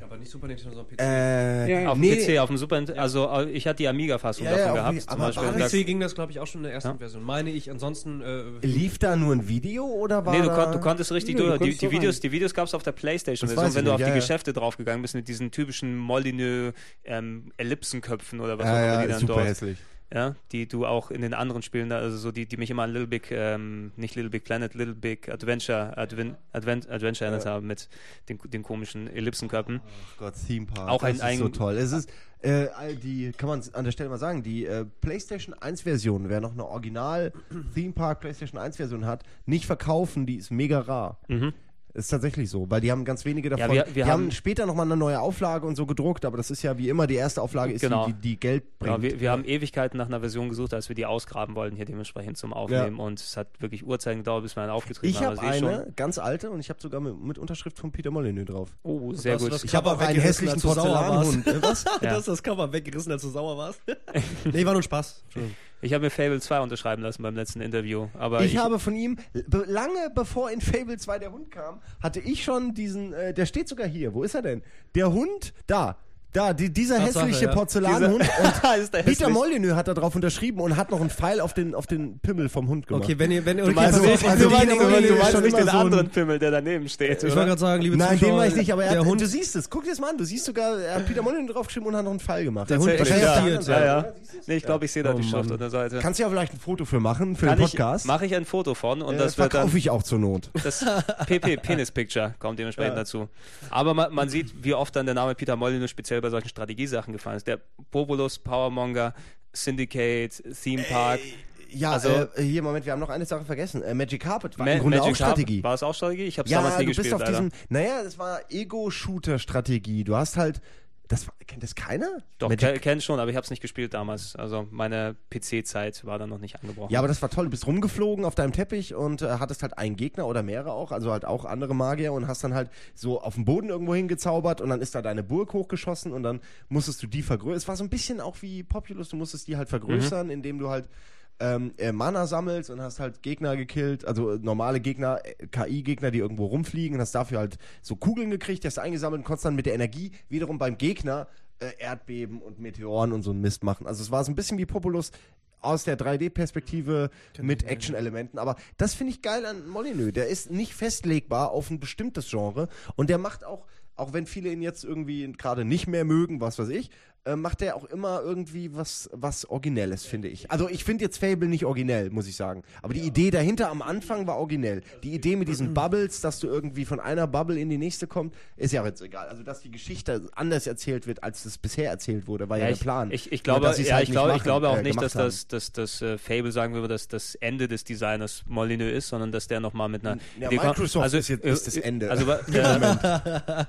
aber nicht Super Nintendo, sondern PC. Äh, Ja, ja. Auf nee, dem PC, auf dem Super Nintendo, also äh, ich hatte die Amiga-Fassung Ja, davon gehabt, die- zum aber da- PC ging das, glaube ich, auch schon in der ersten Ja. Version. Meine ich, ansonsten äh, lief da nur ein Video oder war Nee, du, kon du konntest richtig du durch. Die, konntest die so Videos, rein. die Videos gab es auf der Playstation. Das Version, weiß wenn du auf die. Geschäfte draufgegangen bist mit diesen typischen Molyneux ähm, Ellipsenköpfen oder was auch ja, immer ja, die dann super dort. hässlich. Ja, die du auch in den anderen Spielen, also so die, die mich immer an Little Big, ähm, nicht Little Big Planet, Little Big Adventure, Advent, Advent, Adventure erinnert haben mit den, den komischen Ellipsenköpfen. Oh Gott, Theme Park. Auch das ein- ist so toll. Es ist, äh, die, kann man an der Stelle mal sagen, die äh, PlayStation 1 Version, wer noch eine Original Theme Park PlayStation 1 Version hat, nicht verkaufen, die ist mega rar. Ist tatsächlich so, weil die haben ganz wenige davon. Mhm. wir- wir die haben, haben- später nochmal eine neue Auflage und so gedruckt, aber das ist ja wie immer die erste Auflage ist Genau. die, die, Geld bringt. Ja, wir, wir haben Ewigkeiten nach einer Version gesucht, als wir die ausgraben wollten, hier dementsprechend zum Aufnehmen. Und es hat wirklich Uhrzeiten gedauert, bis wir einen aufgetrieben ich haben. habe Also eh eine ganz alte und ich habe sogar mit, mit Unterschrift von Peter Molyneux drauf. Oh, sehr du gut. das Ich habe auch einen hässlichen Porzellanhund. Was? Du hast das Cover weggerissen, als du sauer warst. nee, war nur Spaß. Entschuldigung. Ich habe mir Fable 2 unterschreiben lassen beim letzten Interview. Aber Ich, habe von ihm, lange bevor in Fable 2 der Hund kam, hatte ich schon diesen, äh, der steht sogar hier. Wo ist er denn? Der Hund, da. Da, die, dieser Tatsache, hässliche ja. Porzellanhund. Dieser- Und Ist Peter? Molyneux hat da drauf unterschrieben und hat noch einen Pfeil auf den, auf den Pimmel vom Hund gemacht. Okay, wenn ihr, wenn ihr, okay, meinst- also also du meinst- du meinst- Molyneux du ist meinst schon nicht den so anderen Pimmel, der daneben steht. Ich wollte gerade sagen, liebe Nein, Zuschauer, den meine ich nicht, aber er der hat, Hund, du siehst es, guck dir das mal an, du siehst sogar, er hat Peter Molyneux draufgeschrieben und hat noch einen Pfeil gemacht. Der Hund der ja, ja. Seite. Nee, ich glaube, ich sehe da die Oh, Schrift an der Seite. Kannst du ja vielleicht ein Foto für machen, für Kann den Podcast. mache ich ein Foto von und das wird dann verkaufe ich auch zur Not. das PP Penis Picture kommt dementsprechend dazu. Aber man, man sieht, wie oft dann der Name Peter Molyneux speziell bei solchen Strategiesachen gefallen ist. Der Populus, Powermonger, Syndicate, Theme Park, Ja, Also- äh, hier, Moment, wir haben noch eine Sache vergessen. Äh, Magic Carpet war Ma im Grunde Magic auch Strategie. War es auch Strategie? Ich habe es ja, damals nie du bist gespielt, auf leider. diesem, naja, das war Ego-Shooter-Strategie. Du hast halt, das war, kennt das keiner? Doch, Magic ke- kenn schon, aber ich habe es nicht gespielt damals. Also meine PC-Zeit war dann noch nicht angebrochen. Ja, aber das war toll. Du bist rumgeflogen auf deinem Teppich und äh, hattest halt einen Gegner oder mehrere auch, also halt auch andere Magier und hast dann halt so auf dem Boden irgendwo hingezaubert und dann ist da deine Burg hochgeschossen und dann musstest du die vergrößern. Es war so ein bisschen auch wie Populous, du musstest die halt vergrößern, Mhm. indem du halt ähm, äh, Mana sammelst und hast halt Gegner gekillt, also äh, normale Gegner, äh, KI-Gegner, die irgendwo rumfliegen und hast dafür halt so Kugeln gekriegt, die hast du eingesammelt und konntest dann mit der Energie wiederum beim Gegner äh, Erdbeben und Meteoren und so ein Mist machen. Also es war so ein bisschen wie Populous aus der 3D-Perspektive mit Action-Elementen. Aber das finde ich geil an Molyneux. Der ist nicht festlegbar auf ein bestimmtes Genre und der macht auch, auch wenn viele ihn jetzt irgendwie gerade nicht mehr mögen, was weiß ich, äh, macht der auch immer irgendwie was, was Originelles, finde ich. Also ich finde jetzt Fable nicht originell, muss ich sagen. Aber die Idee dahinter am Anfang war originell. Die Idee mit diesen Bubbles, dass du irgendwie von einer Bubble in die nächste kommst, ist ja jetzt egal. Also dass die Geschichte anders erzählt wird, als es bisher erzählt wurde, war ja, Ja, der ich, Plan. Ich, ich glaube, ja, halt ich, glaube, ich machen, glaube auch äh, nicht, dass haben. das, dass das äh, Fable, sagen wir, dass das Ende des Designers Molyneux ist, sondern dass der nochmal mit einer Ja. Microsoft ist jetzt- ist das äh, Ende. Also, äh,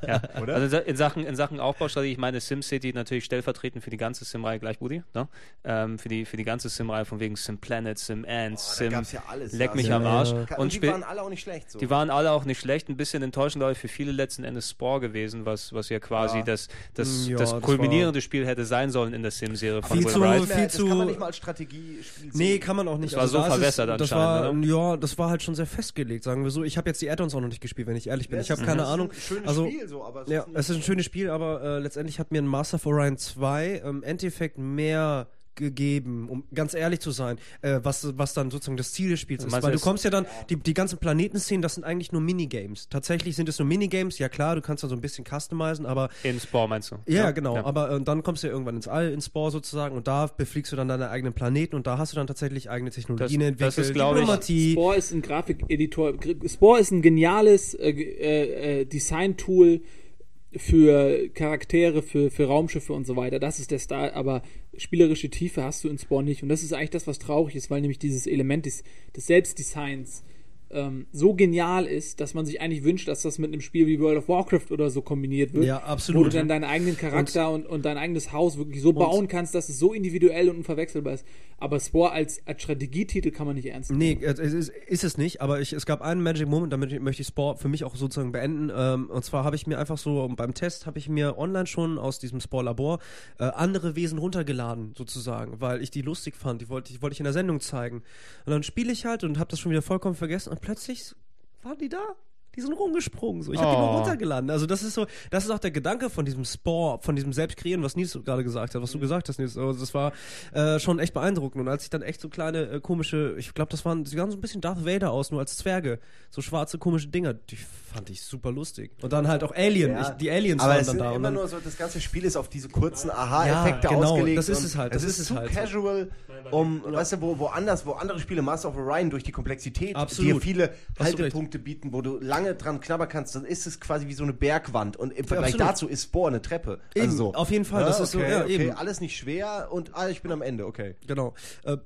ja, also in Sachen, in Sachen Aufbaustrategie, ich meine SimCity natürlich stellvertretend für die ganze Sim-Reihe gleich, Budi, ne? ähm, für, die, für die ganze Sim-Reihe von wegen Sim Planet, Sim Ants, da Sim gab's ja alles. Leck ja. mich Ja, am ja. Arsch. Und Und die waren alle auch nicht schlecht. So. die waren alle auch nicht schlecht, ein bisschen enttäuschend, glaube ich, für viele letzten Endes Spore gewesen, was, was ja quasi Ja. das, das, Ja, das das kulminierende Spiel hätte sein sollen in der Sim-Serie von Viel Will zu- Wright. das, viel das zu- kann man nicht mal als Strategiespiel Nee, sehen. kann man auch nicht. Das war so da ist es- verwässert das war, anscheinend, Ja, das war halt schon sehr festgelegt, sagen wir so. Ich habe jetzt die Add-ons auch noch nicht gespielt, wenn ich ehrlich bin. Ja, ich habe keine Ahnung. Ein schönes Also, Spiel, so, aber es ja, ist ein- es ist ein schönes Spiel, aber äh, letztendlich hat mir ein Master of Orion 2 im Endeffekt mehr gegeben, um ganz ehrlich zu sein, äh, was, was dann sozusagen das Ziel des Spiels ist. Weil du kommst ja dann, die, die ganzen Planetenszenen, das sind eigentlich nur Minigames. Tatsächlich sind es nur Minigames, ja klar, du kannst da so ein bisschen customizen, aber In Spore meinst du? ja, genau. Ja. Aber äh, dann kommst du ja irgendwann ins All, ins Spore sozusagen, und da befliegst du dann deine eigenen Planeten und da hast du dann tatsächlich eigene Technologien Das- entwickelt. das ist, glaub ich- Diplomatie. Spore ist ein Grafikeditor. Gr- Spore ist ein geniales äh, äh, äh, Design-Tool für Charaktere, für, für Raumschiffe und so weiter. Das ist der Style, aber spielerische Tiefe hast du in Spore nicht. Und das ist eigentlich das, was traurig ist, weil nämlich dieses Element des, des Selbstdesigns ähm, so genial ist, dass man sich eigentlich wünscht, dass das mit einem Spiel wie World of Warcraft oder so kombiniert wird. Ja, absolut. Wo du dann deinen eigenen Charakter und, und dein eigenes Haus wirklich so bauen kannst, dass es so individuell und unverwechselbar ist. Aber Spore als, als Strategietitel kann man nicht ernst nehmen. Nee, es ist, ist es nicht, aber ich, es gab einen Magic Moment, damit möchte ich Spore für mich auch sozusagen beenden. Ähm, und zwar habe ich mir einfach so, beim Test habe ich mir online schon aus diesem Spore-Labor äh, andere Wesen runtergeladen, sozusagen, weil ich die lustig fand. Die wollte ich, wollte ich in der Sendung zeigen. Und dann spiele ich halt und habe das schon wieder vollkommen vergessen und plötzlich waren die da. Die sind rumgesprungen. So. Ich habe die nur Oh. runtergeladen. Also das ist so, das ist auch der Gedanke von diesem Spore, von diesem Selbstkreieren, was Nils gerade gesagt hat, was du gesagt hast, Nils. Also das war äh, schon echt beeindruckend. Und als ich dann echt so kleine äh, komische, ich glaube, das waren, sie sahen so ein bisschen Darth Vader aus, nur als Zwerge. So schwarze komische Dinger, die fand ich super lustig. Und dann halt auch Alien. Ja. Ich, die Aliens Aber waren dann da. Und immer dann, nur so, das ganze Spiel ist auf diese kurzen Aha-Effekte Ja, genau, ausgelegt. das ist es halt, das Es ist ist es zu halt so. casual, um, weißt du, wo, woanders, wo andere Spiele Master of Orion durch die Komplexität Absolut. dir viele Hast Haltepunkte bieten, wo du lange dran knabbern kannst, dann ist es quasi wie so eine Bergwand. Und im Vergleich absolut. dazu ist Spore eine Treppe. Eben, also so. auf jeden Fall, das ist so, okay, ja, okay, eben. Alles nicht schwer und ah, ich bin am Ende, okay. Genau. Äh,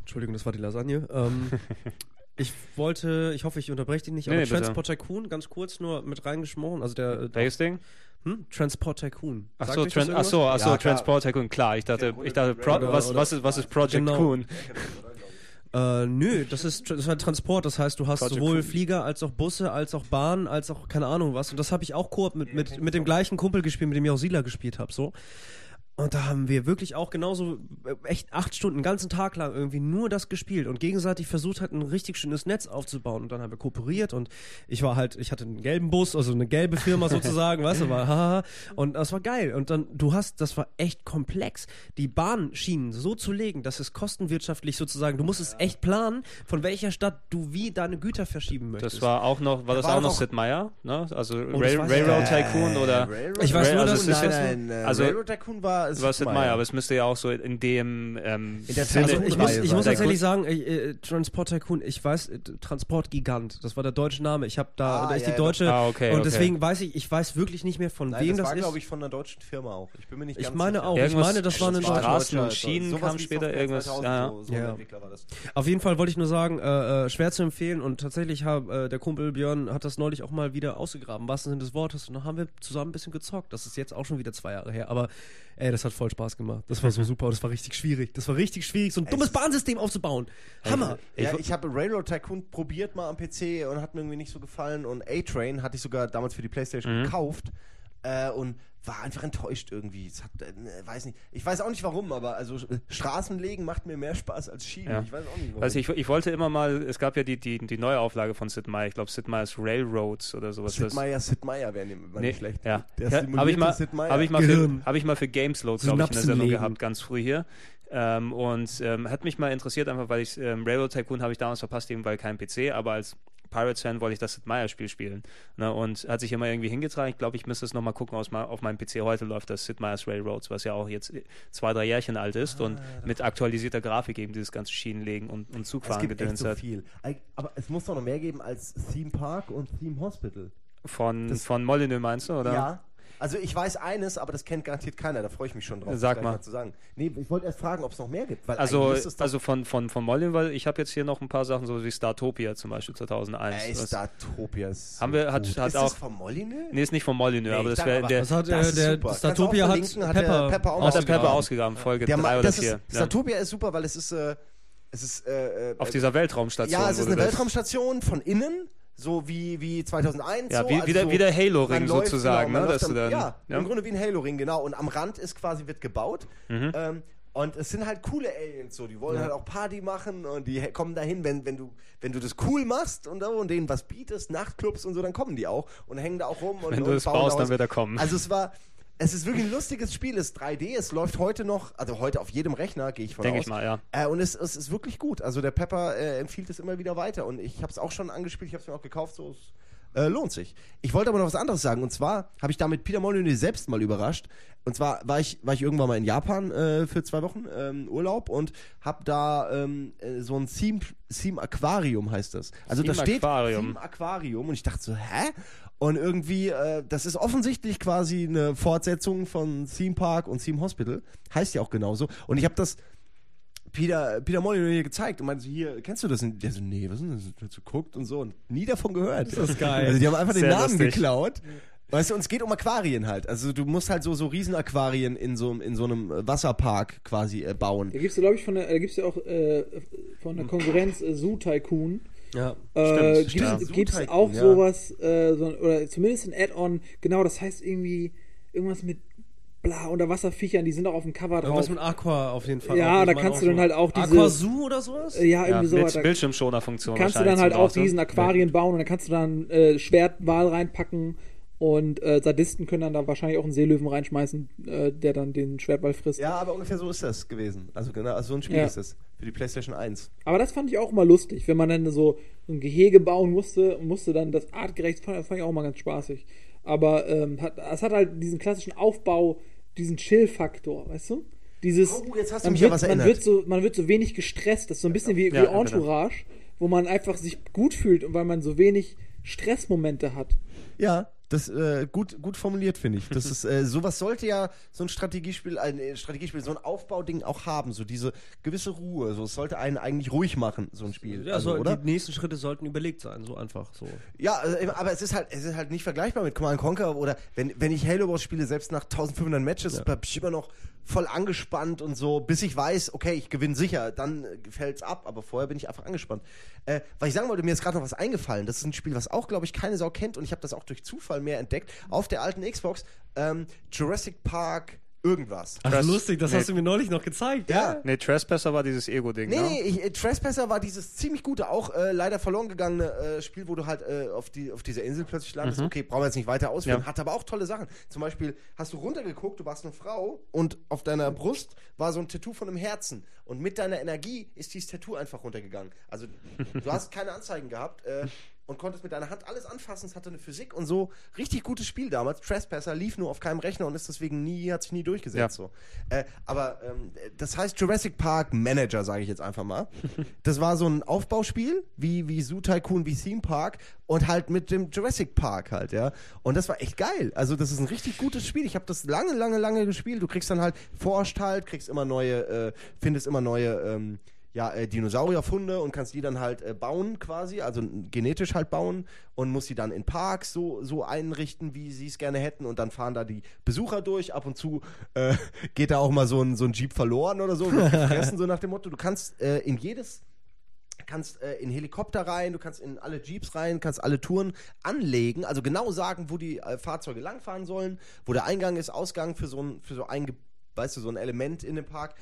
Entschuldigung, das war die Lasagne. Ähm, ich wollte, ich hoffe, ich unterbreche dich nicht, Nee, aber nee, bitte. Transport Tycoon, ganz kurz nur mit reingeschmoren. Also der äh, Welches Ding? hm? Transport Tycoon. Ach Sagt so, euch das Tran ach so, ach so Ja. Transport Tycoon, klar. Ich dachte, ich dachte Pro Oder- was, oder- was, ist, was ist Project Genau. Coon? Äh, nö, das ist, das ist halt Transport. Das heißt, du hast Project sowohl Coon. Flieger als auch Busse, als auch Bahnen, als auch keine Ahnung was. Und das habe ich auch Koop mit, mit, mit dem gleichen Kumpel gespielt, mit dem ich auch Sila gespielt habe. So. Und da haben wir wirklich auch genauso äh, echt acht Stunden, einen ganzen Tag lang irgendwie nur das gespielt und gegenseitig versucht halt ein richtig schönes Netz aufzubauen. Und dann haben wir kooperiert und ich war halt, ich hatte einen gelben Bus, also eine gelbe Firma sozusagen, weißt du, war haha. Und das war geil. Und dann, du hast, das war echt komplex, die Bahnschienen so zu legen, dass es kostenwirtschaftlich sozusagen, du musst es echt planen, von welcher Stadt du wie deine Güter verschieben möchtest. Das war auch noch, war das war auch noch Sid Meier? Ne? Also das Rail, Railroad. Tycoon oder Railroad Ich weiß nur, also dass- es ist nein, nein, also- Railroad Tycoon war es war Sid Meier, aber es müsste ja auch so in dem ähm, In der Sinne- Also ich muss, ich muss tatsächlich sagen, äh, äh, Transport Tycoon, ich weiß, äh, Transport Gigant, das war der deutsche Name. Ich habe da, Ah, da ist ja, die ja, deutsche Ah, okay, und okay. deswegen weiß ich, ich weiß wirklich nicht mehr von Nein, wem das das, war, ist. glaube ich, von einer deutschen Firma auch. Ich bin mir nicht Ich ganz meine sicher. auch. Ich Irgendwas meine, das war eine war Straßen und Schienen sowas kam wie später irgendwas. 2000, Ja. So, so Ja. ein Entwickler war das. Auf jeden Fall wollte ich nur sagen, äh, äh, schwer zu empfehlen und tatsächlich hab, äh, der Kumpel Björn hat das neulich auch mal wieder ausgegraben, was Sinne des Wortes und dann haben wir zusammen ein bisschen gezockt. Das ist jetzt auch schon wieder zwei Jahre her, aber ey, das hat voll Spaß gemacht. Das war so super, das war richtig schwierig. Das war richtig schwierig, so ein dummes Bahnsystem aufzubauen. Hammer. Ja, ich habe Railroad Tycoon probiert mal am PC und hat mir irgendwie nicht so gefallen. Und A-Train hatte ich sogar damals für die Playstation Mhm. gekauft äh, und war einfach enttäuscht irgendwie. Es hat, äh, weiß nicht. Ich weiß auch nicht warum, aber also äh, Straßen legen macht mir mehr Spaß als Schienen. Ja. Ich weiß auch nicht warum. Also ich, ich wollte immer mal, es gab ja die, die, die neue Auflage von Sid Meier, ich glaube Sid Meier's Railroads oder sowas. Sid Meier, Sid Meier wäre immer Nee, nicht schlecht. Ja. Der ja habe ich mal, Sid Meier. hab ich mal für, hab ich mal für Gamesload, glaube ich, in der Sendung gehabt, ganz früh hier. Ähm, und ähm, hat mich mal interessiert, einfach weil ich ähm, Railroad Tycoon habe ich damals verpasst, eben weil kein PC, aber als Pirates-Fan wollte ich das Sid Meier-Spiel spielen. Ne, und hat sich immer irgendwie hingetragen. Ich glaube, ich müsste es nochmal gucken. Ma- auf meinem PC heute läuft das Sid Meier's Railroads, was ja auch jetzt zwei, drei Jährchen alt ist und mit aktualisierter Grafik eben dieses ganze Schienenlegen und, und es Zugfahren gibt echt gedöns so hat. viel. Aber es muss doch noch mehr geben als Theme Park und Theme Hospital. Von, Das- von Molyneux meinst du, oder? Ja. Also ich weiß eines, aber das kennt garantiert keiner. Da freue ich mich schon drauf. das Sag gleich mal. Zu sagen. Nee, ich wollte erst fragen, ob es noch mehr gibt. Weil Also, also von, von, von Molyneux, weil ich habe jetzt hier noch ein paar Sachen, so wie Startopia zum Beispiel 2001. Ey, Was- Startopia ist Haben wir- hat- gut. hat ist auch- das von Molyneux? Nee, ist nicht von Molyneux, Nee, aber das wäre der. Das hat, Das äh, ist der auch hat verlinken, hat der Pepper, Pepper auch Hat der. Pepper ausgegraben, Folge Der 3 Ma- oder das 4. ist, Startopia ist super, weil es ist, äh, es ist, äh, äh, Auf dieser Weltraumstation. ja, es ist eine Weltraumstation von innen, so wie, wie 2001. Ja, so, wie- also wie der- so, wie der Halo-Ring sozusagen, genau, ne, dass du am- dann- ja, ja. im Grunde wie ein Halo-Ring, genau. Und am Rand ist quasi, wird gebaut. Mhm. Ähm, und es sind halt coole Aliens so, die wollen halt auch Party machen und die kommen dahin, wenn, wenn, du, wenn du das cool machst und, und denen was bietest, Nachtclubs und so, dann kommen die auch und hängen da auch rum. Und, Wenn und du es baust, dann wird er kommen. Also es war, es ist wirklich ein lustiges Spiel, es ist 3D, es läuft heute noch, also heute auf jedem Rechner, gehe ich von Denke aus. ich mal, ja. Äh, und es, es ist wirklich gut. Also der Pepper äh, empfiehlt es immer wieder weiter. Und ich habe es auch schon angespielt, ich habe es mir auch gekauft, so es äh, lohnt sich. Ich wollte aber noch was anderes sagen. Und zwar habe ich damit Peter Molyneux selbst mal überrascht. Und zwar war ich, war ich irgendwann mal in Japan äh, für zwei Wochen ähm, Urlaub und habe da ähm, äh, so ein Theme, Theme Aquarium heißt das. Also da Theme steht Aquarium. Theme Aquarium und ich dachte so, hä? Und irgendwie, äh, das ist offensichtlich quasi eine Fortsetzung von Theme Park und Theme Hospital. Heißt ja auch genauso. Und ich habe das Peter, Peter Molyneux hier gezeigt und meinte so, hier, kennst du das? Und der so, nee, was ist denn das? Hat so geguckt und so und nie davon gehört. Das ist geil. Also die haben einfach den Sehr Namen lustig. geklaut. Weißt du, und es geht um Aquarien halt. Also du musst halt so, so Riesenaquarien in so, in so einem Wasserpark quasi äh, bauen. Da gibt's ja, glaube ich, von der, da gibt's ja auch äh, von der Konkurrenz äh, Zoo Tycoon. Ja. Äh, stimmt. gibt Tycoon, auch ja. sowas, äh, so, oder zumindest ein Add-on, genau, das heißt irgendwie irgendwas mit bla, Unterwasserviechern, die sind auch auf dem Cover drauf. Irgendwas mit Aqua auf jeden Fall. Ja, auch. Da kannst du dann so halt auch diese- Aqua Zoo oder sowas? Äh, ja, Ja, irgendwie mit sowas. Bildschirmschoner-Funktion kannst du dann halt auch diesen Aquarien bauen und dann kannst du dann äh, Schwertwal reinpacken und äh, Sadisten können dann da wahrscheinlich auch einen Seelöwen reinschmeißen, äh, der dann den Schwertwal frisst. Ja, aber ungefähr so ist das gewesen. Also genau, also so ein Spiel Ja. ist das. Für die PlayStation 1. Aber das fand ich auch mal lustig, wenn man dann so ein Gehege bauen musste und musste dann das artgerecht, fand, fand ich auch mal ganz spaßig. Aber ähm, hat, es hat halt diesen klassischen Aufbau, diesen Chill-Faktor, weißt du? Dieses, Oh, jetzt hast du man, mich ja wird, was man, erinnert. wird so, man wird so wenig gestresst, das ist so ein bisschen wie, Ja, wie ja, Entourage, wo man einfach sich gut fühlt und weil man so wenig Stressmomente hat. Ja, das äh, gut, gut formuliert, finde ich. Das ist, äh, sowas sollte ja so ein Strategiespiel, ein äh, Strategiespiel, so ein Aufbauding auch haben, so diese gewisse Ruhe. So, es sollte einen eigentlich ruhig machen, so ein Spiel. Ja, also, so, oder? die nächsten Schritte sollten überlegt sein, so einfach so. Ja, äh, aber es ist halt, es ist halt nicht vergleichbar mit Command Conquer oder wenn, wenn ich Halo Wars spiele, selbst nach 1500 Matches, bin ich immer noch voll angespannt und so, bis ich weiß, okay, ich gewinne sicher, dann äh, fällt's ab, aber vorher bin ich einfach angespannt. Äh, was ich sagen wollte, mir ist gerade noch was eingefallen. Das ist ein Spiel, was auch, glaube ich, keine Sau kennt und ich habe das auch durch Zufall mehr entdeckt. Auf der alten Xbox, ähm, Jurassic Park irgendwas. Ach, Krass. lustig, das Nee. hast du mir neulich noch gezeigt. Ja. Nee, Trespasser war dieses Ego-Ding, Nee, ne? nee, ich, äh, Trespasser war dieses ziemlich gute, auch äh, leider verloren gegangene äh, Spiel, wo du halt äh, auf, die, auf dieser Insel plötzlich landest. Okay, brauchen wir jetzt nicht weiter ausführen. Ja. Hat aber auch tolle Sachen. Zum Beispiel hast du runtergeguckt, du warst eine Frau und auf deiner Brust war so ein Tattoo von einem Herzen. Und mit deiner Energie ist dieses Tattoo einfach runtergegangen. Also du hast keine Anzeigen gehabt. Und konntest mit deiner Hand alles anfassen. Es hatte eine Physik und so. Richtig gutes Spiel damals. Trespasser lief nur auf keinem Rechner und ist deswegen nie, hat sich nie durchgesetzt. Ja. So. Äh, aber ähm, das heißt Jurassic Park Manager, sage ich jetzt einfach mal. Das war so ein Aufbauspiel, wie, wie Zoo Tycoon, wie Theme Park und halt mit dem Jurassic Park halt, ja. Und das war echt geil. Also das ist ein richtig gutes Spiel. Ich habe das lange, lange, lange gespielt. Du kriegst dann halt, forscht halt, kriegst immer neue, äh, findest immer neue, ähm, ja, äh, Dinosaurierfunde und kannst die dann halt äh, bauen quasi, also genetisch halt bauen und musst die dann in Parks so, so einrichten, wie sie es gerne hätten und dann fahren da die Besucher durch. Ab und zu äh, geht da auch mal so ein, so ein Jeep verloren oder so, gefressen, so nach dem Motto. Du kannst äh, in jedes kannst äh, in Helikopter rein, du kannst in alle Jeeps rein, kannst alle Touren anlegen, also genau sagen, wo die äh, Fahrzeuge langfahren sollen, wo der Eingang ist, Ausgang für so ein, für so ein, weißt du, so ein Element in dem Park.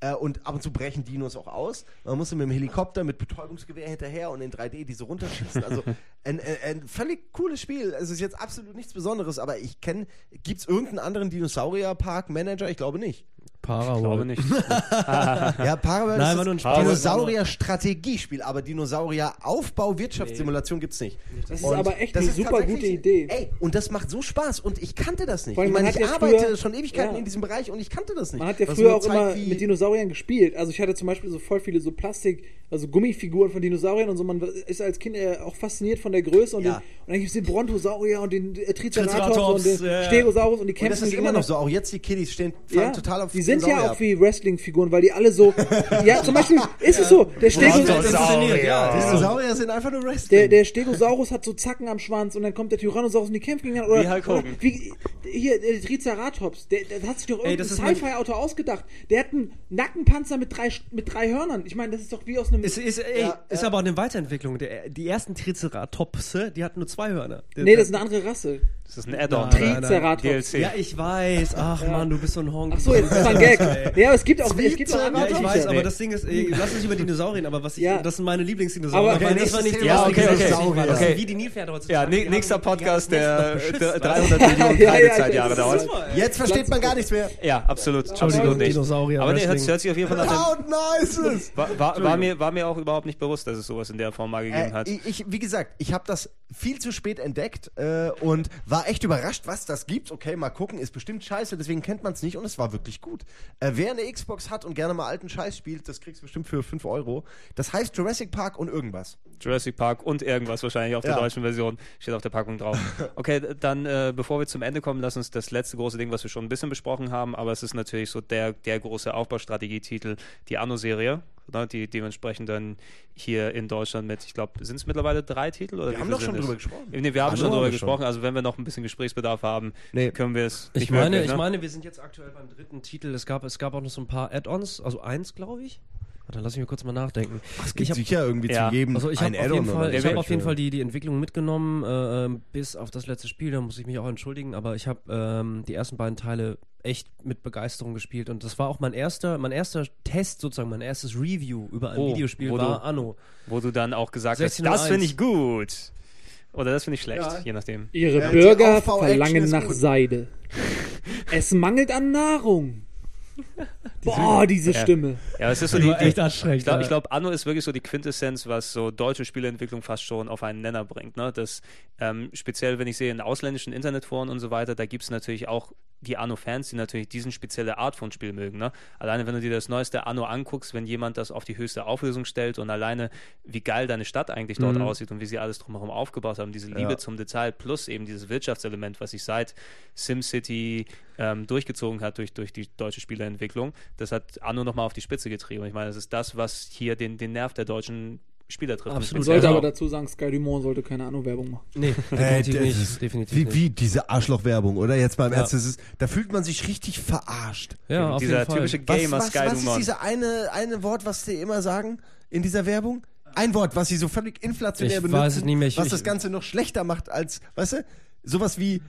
Äh, und ab und zu brechen Dinos auch aus. Man muss mit dem Helikopter mit Betäubungsgewehr hinterher und in 3D diese runterschießen. Also ein, ein, ein völlig cooles Spiel. Es ist jetzt absolut nichts Besonderes, aber ich kenne, gibt es irgendeinen anderen Dinosaurier-Park-Manager? Ich glaube nicht. Para Ich glaube nicht. Ja, Paraworld Nein, ist ein. Dinosaurier-Strategiespiel, aber Dinosaurier-Aufbau-Wirtschaftssimulation gibt's nicht. Das ist Und aber echt das eine ist super gute Idee. Ey, und das macht so Spaß und ich kannte das nicht. Allem, ich meine, ich ja arbeite früher- schon Ewigkeiten ja. in diesem Bereich und ich kannte das nicht. Man hat ja früher auch immer mit Dinosauriern gespielt. Also ich hatte zum Beispiel so voll viele so Plastik, also Gummifiguren von Dinosauriern und so. Man ist als Kind auch fasziniert von der Größe und, Ja. den, und dann gibt es den Brontosaurier und den Triceratops, Triceratops, und den. Stegosaurus und die Und kämpfen das ist immer noch so. Auch jetzt die Kiddies stehen total auf die sind ja Dinosaurier auch ab. wie Wrestling-Figuren, weil die alle so. ja, zum Beispiel ist es so. Der, Stego, Inszeniert, ja. Dinosaurier sind einfach nur Wrestling. der, der Stegosaurus hat so Zacken am Schwanz und dann kommt der Tyrannosaurus und die kämpfen gegeneinander. Oder, Wie Hulk Hogan. Wie, hier, der Triceratops, der, der hat sich doch irgendein Sci-Fi-Autor ausgedacht. Der hat einen Nackenpanzer mit drei, mit drei Hörnern. Ich meine, das ist doch wie aus einem. Ist, ist, ey, Ja, ist ja. aber auch eine Weiterentwicklung. Der, die ersten Triceratopse, die hatten nur zwei Hörner. Der- nee, das ist eine andere Rasse. Das ist ein Add-on. Triceratops. DLC. Ja, ich weiß. Ach man, du bist so ein Honk. Ach so, jetzt ist das ein Gag. Ja, es gibt auch, es gibt auch andere Ja, ich weiß, aber das Ding ist, ey, lass uns über Dinosaurien, aber was ich, Ja. das sind meine Lieblingsdinosaurier. Aber- Okay, das war nicht lustige Ja, okay, okay. Dinosaurier, das Okay. sind wie die Nilpferde heutzutage. Ja, Die nächster die Podcast, der Nester der beschützt, 300 Ja, Millionen ja, ja, Kreidezeitjahre das dauert. ist- Jetzt versteht man gar nichts mehr. Ja, absolut. Absolut nicht. Dinosaurier, Aber nee, hört, sich auf jeden Fall nach dem, noises! war, war, war, mir, war mir auch überhaupt nicht bewusst, dass es sowas in der Form mal gegeben Äh, hat. wie gesagt, ich habe das viel zu spät entdeckt äh, und war echt überrascht, was das gibt. Okay, mal gucken, ist bestimmt scheiße, deswegen kennt man es nicht und es war wirklich gut. Äh, wer eine Xbox hat und gerne mal alten Scheiß spielt, das kriegst du bestimmt für 5 Euro. Das heißt Jurassic Park und irgendwas. Jurassic Park und irgendwas wahrscheinlich auf der Ja. deutschen Version. Steht auf der Packung drauf. Okay, dann, äh, bevor wir zum Ende kommen, lass uns das letzte große Ding, was wir schon ein bisschen besprochen haben, aber es ist natürlich so der, der große Aufbaustrategietitel, die Anno-Serie, ne, die dementsprechend dann hier in Deutschland mit, ich glaube, sind es mittlerweile drei Titel? Oder Wir haben doch schon drüber gesprochen. Nee, wir haben Anno schon haben drüber wir gesprochen, also wenn wir noch ein bisschen Gesprächsbedarf haben, Nee. können wir es Ich nicht meine, wirklich, ich ne? meine, wir sind jetzt aktuell beim dritten Titel. Es gab, es gab auch noch so ein paar Add-ons, also eins, glaube ich. Warte, lass mich mal kurz mal nachdenken. Es ich hab, sicher irgendwie Ja. zu jedem also ich ein habe auf jeden Add-on Fall, ich so. hab auf jeden Fall die, die Entwicklung mitgenommen, äh, ähm, bis auf das letzte Spiel. Da muss ich mich auch entschuldigen, aber ich habe ähm, die ersten beiden Teile echt mit Begeisterung gespielt und das war auch mein erster, mein erster Test sozusagen, mein erstes Review über ein Oh, Videospiel wo war du- Anno. Wo du dann auch gesagt hast, 16:01. das finde ich gut. Oder das finde ich schlecht, Ja. je nachdem. Ihre Ja, Bürger verlangen nach gut. Seide. es mangelt an Nahrung. Boah, diese Stimme. Ja, es ist so Die die, echt anstrengend, Ich glaube, glaub, Anno ist wirklich so die Quintessenz, was so deutsche Spieleentwicklung fast schon auf einen Nenner bringt. Ne? Das, ähm, speziell, wenn ich sehe, in ausländischen Internetforen und so weiter, da gibt es natürlich auch die Anno-Fans, die natürlich diesen spezielle Art von Spiel mögen. Ne? Alleine, wenn du dir das neueste Anno anguckst, wenn jemand das auf die höchste Auflösung stellt und alleine, wie geil deine Stadt eigentlich dort Mhm. aussieht und wie sie alles drumherum aufgebaut haben, diese Liebe Ja. zum Detail plus eben dieses Wirtschaftselement, was sich seit SimCity ähm, durchgezogen hat durch, durch die deutsche Spieleentwicklung, das hat Anno nochmal auf die Spitze getrieben. Ich meine, das ist das, was hier den, den Nerv der deutschen Spieler trifft. Absolut. Man Speziell sollte Also- aber dazu sagen, Sky Dumont sollte keine Ahnung-Werbung machen. Nee, Äh, definitiv das nicht. ist- definitiv Wie, nicht. wie diese Arschlochwerbung, oder? Jetzt mal im Ja. Ernst, ist, da fühlt man sich richtig verarscht. Ja, auf dieser jeden Fall. typische Was, Gamer was, Sky was ist Dumont. diese eine, eine Wort, was die immer sagen in dieser Werbung? Ein Wort, was sie so völlig inflationär Ich benutzen, weiß es nicht mehr. Ich- was ich- das Ganze noch schlechter macht als, weißt du, sowas wie,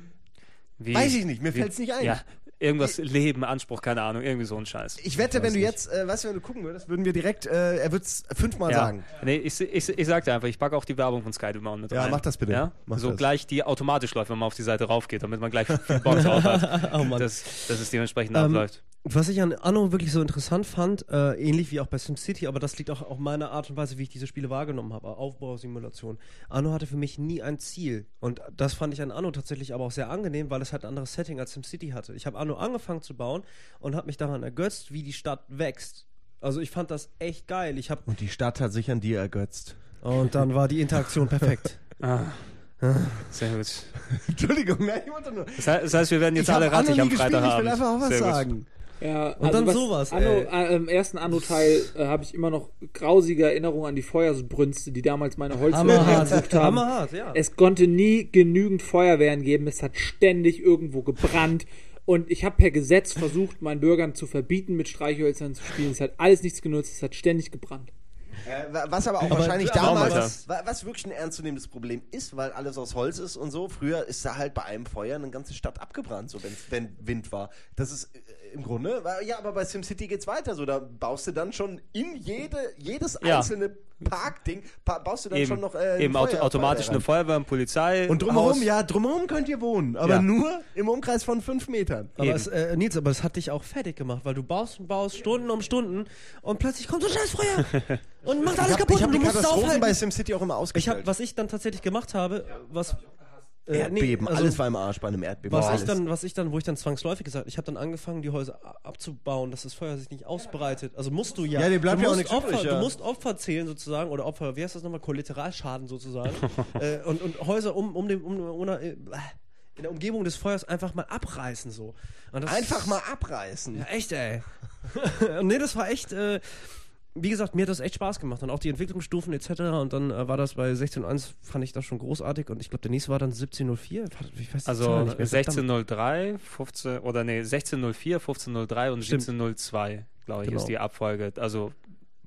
Wie- weiß ich nicht, mir wie- fällt's nicht ein. Ja, irgendwas Leben, Anspruch, keine Ahnung, irgendwie so ein Scheiß. Ich wette, wenn du nicht. jetzt, äh, weißt du, wenn du gucken würdest, würden wir direkt, äh, er wird es fünfmal ja. sagen. Nee, ich, ich, ich sag dir einfach, ich packe auch die Werbung von Sky Dumont mit Ja, rein. mach das bitte. Ja? Mach so das. gleich die automatisch läuft, wenn man auf die Seite raufgeht, damit man gleich viel Bock drauf hat. Oh Mann. dass, dass es dementsprechend Ähm, abläuft. Was ich an Anno wirklich so interessant fand, äh, ähnlich wie auch bei SimCity, aber das liegt auch auf meiner Art und Weise, wie ich diese Spiele wahrgenommen habe, Aufbausimulation. Anno hatte für mich nie ein Ziel und das fand ich an Anno tatsächlich aber auch sehr angenehm, weil es halt ein anderes Setting als SimCity hatte. Ich habe Anno angefangen zu bauen und habe mich daran ergötzt, wie die Stadt wächst. Also ich fand das echt geil. Ich habe Und die Stadt hat sich an dir ergötzt. und dann war die Interaktion perfekt. Ah, sehr gut. Entschuldigung, nein, ich wollte nur. Das heißt, wir werden jetzt ich alle rattig am gespielt, Freitagabend. ich will einfach auch was Sehr gut. Ja, Und dann sowas, Anno, äh, Im ersten Anno-Teil äh, habe ich immer noch grausige Erinnerungen an die Feuersbrünste, die damals meine Holzwürmer gesucht haben. Hammerhart, ja. Es konnte nie genügend Feuerwehren geben. Es hat ständig irgendwo gebrannt. Und ich habe per Gesetz versucht, meinen Bürgern zu verbieten, mit Streichhölzern zu spielen. Es hat alles nichts genutzt. Es hat ständig gebrannt. Äh, wa- was aber auch Aber- wahrscheinlich damals, was, wa- was wirklich ein ernstzunehmendes Problem ist, weil alles aus Holz ist und so. Früher ist da halt bei einem Feuer eine ganze Stadt abgebrannt, so wenn Wind war. Das ist äh, im Grunde, ja, aber bei SimCity geht's weiter. So, da baust du dann schon in jede, jedes Ja. einzelne Parkding, pa baust du dann Eben, schon noch äh, eben Feuer- automatisch Feuerwehr eine Feuerwehr, eine Polizei. Und drumherum, Haus. ja, drumherum könnt ihr wohnen, aber Ja. nur im Umkreis von fünf Metern. Aber es, äh, Nils, aber es hat dich auch fertig gemacht, weil du baust und baust Stunden um Stunden und plötzlich kommt so ein scheiß Feuer und macht alles Ich habe kaputt hab und die du musst es Katastrophen aufhalten. bei SimCity auch immer Ich ausgestellt. hab, was ich dann tatsächlich gemacht habe, was äh, Erdbeben, nee, also alles war im Arsch bei einem Erdbeben. was alles. ich dann, was ich dann, wo ich dann zwangsläufig gesagt, ich habe dann angefangen, die Häuser abzubauen, dass das Feuer sich nicht ausbreitet. Also musst du ja. Ja, dir bleibt du ja auch nichts Opfer, übrig, ja. Du musst Opfer zählen sozusagen oder Opfer, wie heißt das nochmal, Kollateralschaden sozusagen äh, und, und Häuser um, um den, um, um, äh, in der Umgebung des Feuers einfach mal abreißen so. Einfach mal abreißen. Ja, echt, ey. nee, das war echt, äh, wie gesagt, mir hat das echt Spaß gemacht. Und auch die Entwicklungsstufen etc. Und dann äh, war das bei 16.1, fand ich das schon großartig. Und ich glaube, der nächste war dann 17.04. Ich weiß Also nicht mehr. Verdammt. 1603, 15, oder nee, 1604, 1503 und Stimmt. 1702, glaube ich, Genau. ist die Abfolge. Also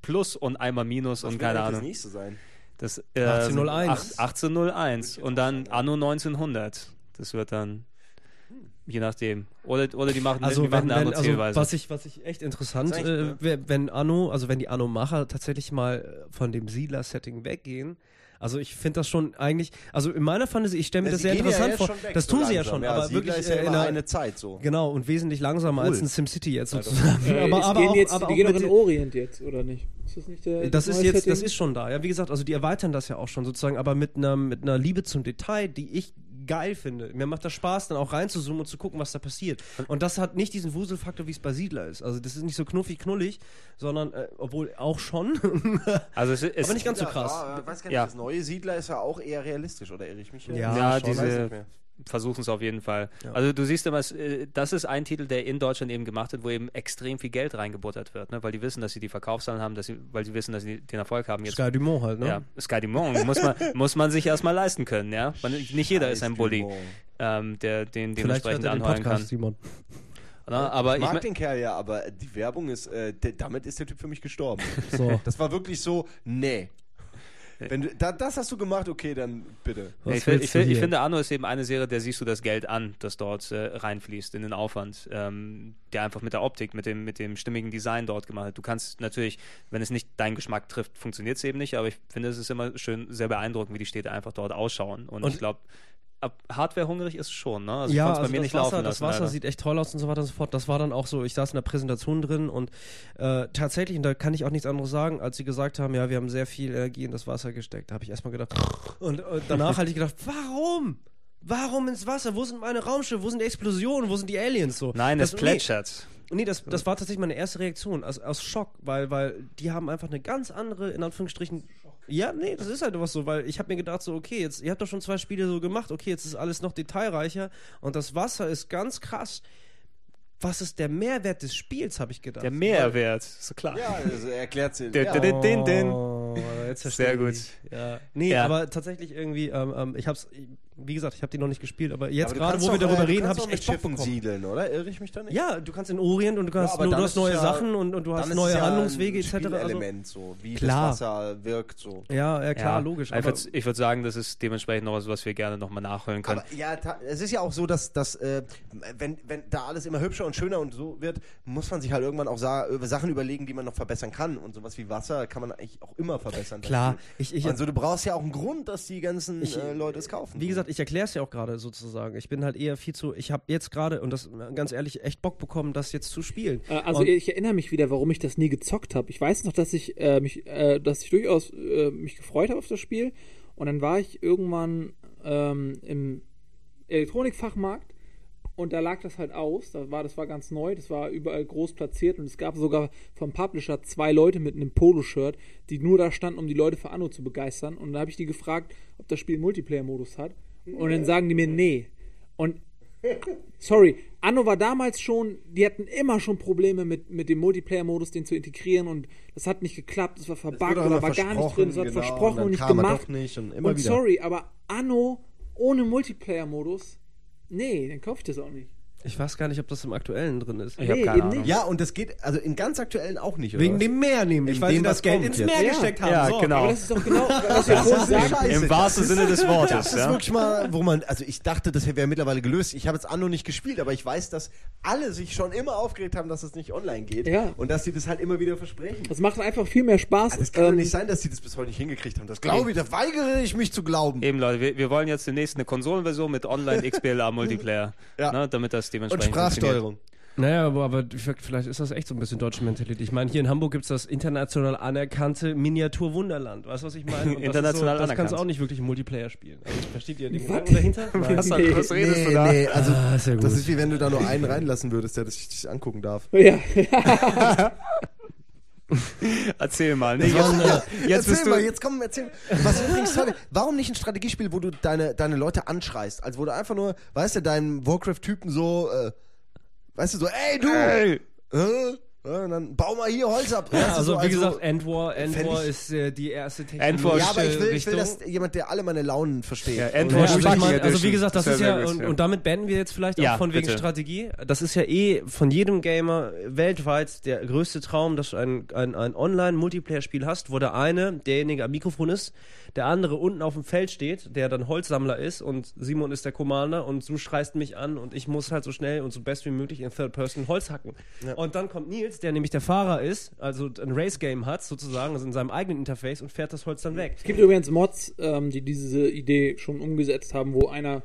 Plus und einmal Minus und keine Das Ahnung. nächste sein. Das, äh, 1801. ach- 1801 und dann Anno 1900. Das wird dann je nachdem. Oder, oder die machen, Also, die machen wenn, eine andere also Zählweise. was, ich, was ich echt interessant, ist äh, wär- wenn Anno, also wenn die Anno-Macher tatsächlich mal äh, von dem Siedler-Setting weggehen, also ich finde das schon eigentlich, also in meiner Fantasie, ich stelle mir Ja, das sehr ja interessant jetzt vor. weg, das so tun sie ja schon, Ja, aber Siedler wirklich ist ja äh, in immer einer, eine Zeit so. Genau, und wesentlich langsamer Obwohl. als ein SimCity jetzt sozusagen. Äh, aber es aber gehen auch, jetzt, aber die gehen doch in Orient jetzt, oder nicht? Ist das nicht der das ist jetzt, Setting? das ist schon da. Ja, wie gesagt, also die erweitern das ja auch schon sozusagen, aber mit einer, mit einer Liebe zum Detail, die ich geil finde. Mir macht das Spaß, dann auch reinzuzoomen und zu gucken, was da passiert. Und das hat nicht diesen Wuselfaktor, wie es bei Siedler ist. Also das ist nicht so knuffig, knullig, sondern, äh, obwohl auch schon, also es, es, aber nicht ganz so Ja, krass. Ja, ich weiß gar nicht, Ja. das neue Siedler ist ja auch eher realistisch, oder irre ich mich? Ja, Ja, diese- Weiß nicht mehr. Versuchen es auf jeden Fall. Ja. Also du siehst immer, äh, das ist ein Titel, der in Deutschland eben gemacht wird, wo eben extrem viel Geld reingebuttert wird, ne? weil die wissen, dass sie die Verkaufszahlen haben, dass sie, weil sie wissen, dass sie den Erfolg haben. Jetzt, Sky Dumont halt, ne? ja, Sky Dumont muss man, muss man sich erstmal leisten können, ja. Man, nicht jeder ist ein Bully, ähm, der den dementsprechend er anheuern Podcast, kann. Simon. Na, aber ich ich mag mein- den Kerl ja, aber die Werbung ist, äh, damit ist der Typ für mich gestorben. So. Das war wirklich so, nee. Wenn du, da, das hast du gemacht, okay, dann bitte. Was ich, ich, ich finde, Anno ist eben eine Serie, der siehst du das Geld an, das dort äh, reinfließt in den Aufwand, ähm, der einfach mit der Optik, mit dem, mit dem stimmigen Design dort gemacht hat. Du kannst natürlich, wenn es nicht deinen Geschmack trifft, funktioniert es eben nicht, aber ich finde, es ist immer schön, sehr beeindruckend, wie die Städte einfach dort ausschauen. Und, Und- ich glaube, hardwarehungrig ist es schon, ne? Also ja, es also bei mir das nicht Wasser, das lassen. Wasser leider. sieht echt toll aus und so weiter und so fort. Das war dann auch so, ich saß in der Präsentation drin und äh, tatsächlich, und da kann ich auch nichts anderes sagen, als sie gesagt haben, ja, wir haben sehr viel Energie in das Wasser gesteckt. Da habe ich erstmal gedacht, und, und danach hatte ich gedacht, warum? Warum ins Wasser? Wo sind meine Raumschiffe? Wo sind die Explosionen? Wo sind die Aliens so? Nein, es das, plätschert. Nee, nee das, das war tatsächlich meine erste Reaktion, aus, aus Schock, weil, weil die haben einfach eine ganz andere, in Anführungsstrichen. Ja, nee, das ist halt was so, weil ich habe mir gedacht, so, okay, jetzt, ihr habt doch schon zwei Spiele so gemacht, okay, jetzt ist alles noch detailreicher und das Wasser ist ganz krass. Was ist der Mehrwert des Spiels, habe ich gedacht. Der Mehrwert, so klar. Ja, also erklärt sie. Oh, jetzt Sehr gut. ich. Ja. Nee, Ja. aber tatsächlich irgendwie, ähm, ähm, ich hab's, wie gesagt, ich habe die noch nicht gespielt, aber jetzt gerade, wo wir darüber äh, reden, habe ich echt Bock Schiffen bekommen. siedeln, oder? Irre ich mich da nicht? Ja, du kannst in Orient und du, kannst, aber du, du hast neue ja- Sachen und, und du hast neue ja Handlungswege ein etc. Also, Spielelement, so, wie Klar. das Wasser wirkt, so. ja, ja, klar, logisch. Ich würde würd sagen, das ist dementsprechend noch was, was wir gerne nochmal nachholen können. Aber ja, es ist ja auch so, dass, dass äh, wenn, wenn da alles immer hübscher und schöner und so wird, muss man sich halt irgendwann auch sa über Sachen überlegen, die man noch verbessern kann. Und sowas wie Wasser kann man eigentlich auch immer verbessern. Klar, ich, ich, also du brauchst ja auch einen Grund, dass die ganzen Ich- äh, Leute es kaufen. wie gesagt, ich erkläre es ja auch gerade sozusagen. Ich bin halt eher viel zu, ich habe jetzt gerade, und das äh, ganz ehrlich, echt Bock bekommen, das jetzt zu spielen. Äh, Also und, ich erinnere mich wieder, warum ich das nie gezockt habe. Ich weiß noch, dass ich äh, mich, äh, dass ich durchaus äh, mich gefreut habe auf das Spiel. Und dann war ich irgendwann ähm, im Elektronikfachmarkt und da lag das halt aus. Da war, das war ganz neu, das war überall groß platziert und es gab sogar vom Publisher zwei Leute mit einem Poloshirt, die nur da standen, um die Leute für Anno zu begeistern. Und da habe ich die gefragt, ob das Spiel Multiplayer-Modus hat. Und dann sagen die mir, nee. Und Sorry, Anno war damals schon, die hatten immer schon Probleme mit, mit dem Multiplayer-Modus, den zu integrieren und das hat nicht geklappt, es war verbuggt oder war gar nicht drin, es hat versprochen, genau, versprochen und und nicht gemacht. nicht und und sorry, aber Anno ohne Multiplayer-Modus, nee, dann kaufe ich das auch nicht. Ich weiß gar nicht, ob das im aktuellen drin ist. ich habe nee, keine eben Ahnung. nicht. Ja, und das geht, also in ganz aktuellen auch nicht, oder? Wegen was? dem Meer nämlich, In weil dem, sie das was Geld ins jetzt. Meer Ja. gesteckt haben. Ja, so. genau. Aber das ist doch genau, was wir vorhin ist sagen. scheiße. Im wahrsten Sinne des Wortes. Das ist ja. wirklich mal, wo man, also ich dachte, das wäre mittlerweile gelöst. Ich habe jetzt Anno nicht gespielt, aber ich weiß, dass alle sich schon immer aufgeregt haben, dass es nicht online geht. Ja. Und dass sie das halt immer wieder versprechen. Das macht einfach viel mehr Spaß. Das kann doch Ähm, nicht sein, dass sie das bis heute nicht hingekriegt haben. Das glaube ich, da weigere ich mich zu glauben. Eben, Leute, wir, wir wollen jetzt demnächst eine Konsolenversion mit Online-XBLA-Multiplayer, Ja. ne, damit das Und dementsprechend Sprachsteuerung. Naja, aber, aber vielleicht ist das echt so ein bisschen deutsche Mentalität. Ich meine, hier in Hamburg gibt es das international anerkannte Miniatur-Wunderland. Weißt du, was ich meine? Und das International ist so, Das kannst du auch nicht wirklich im Multiplayer spielen. Also, versteht ihr den Gedanken dahinter? Nein. Was, Nee. was redest du da? nee, also Ah, ist ja gut. das ist wie wenn du da nur einen reinlassen würdest, der sich das angucken darf. ja, Erzähl mal. Nee, jetzt, jetzt erzähl mal, jetzt komm, erzähl. Was übrigens warum nicht ein Strategiespiel, wo du deine, deine Leute anschreist? Also wo du einfach nur, weißt du, deinen Warcraft-Typen so, äh, weißt du, so, ey du! Ey, Äh? Ja, und dann bau mal hier Holz ab. Ja, also so, wie gesagt, Endwar, Endwar ist äh, die erste Endwar- technologische ja, aber ich will, ich will, dass jemand, der alle meine Launen versteht. Ja, Endwar Ja, Endwar aber ich Striking mein, also wie gesagt, das ist ja, und, ja. und damit beenden wir jetzt vielleicht Ja, auch von wegen bitte. Strategie. Das ist ja eh von jedem Gamer weltweit der größte Traum, dass du ein, ein, ein Online-Multiplayer-Spiel hast, wo der eine, derjenige am Mikrofon ist, der andere unten auf dem Feld steht, der dann Holzsammler ist und Simon ist der Commander und du schreist mich an und ich muss halt so schnell und so best wie möglich in Third Person Holz hacken. Und dann kommt Nils, der nämlich der Fahrer ist, also ein Race-Game hat sozusagen, also in seinem eigenen Interface und fährt das Holz dann weg. Es gibt übrigens Mods, ähm, die diese Idee schon umgesetzt haben, wo einer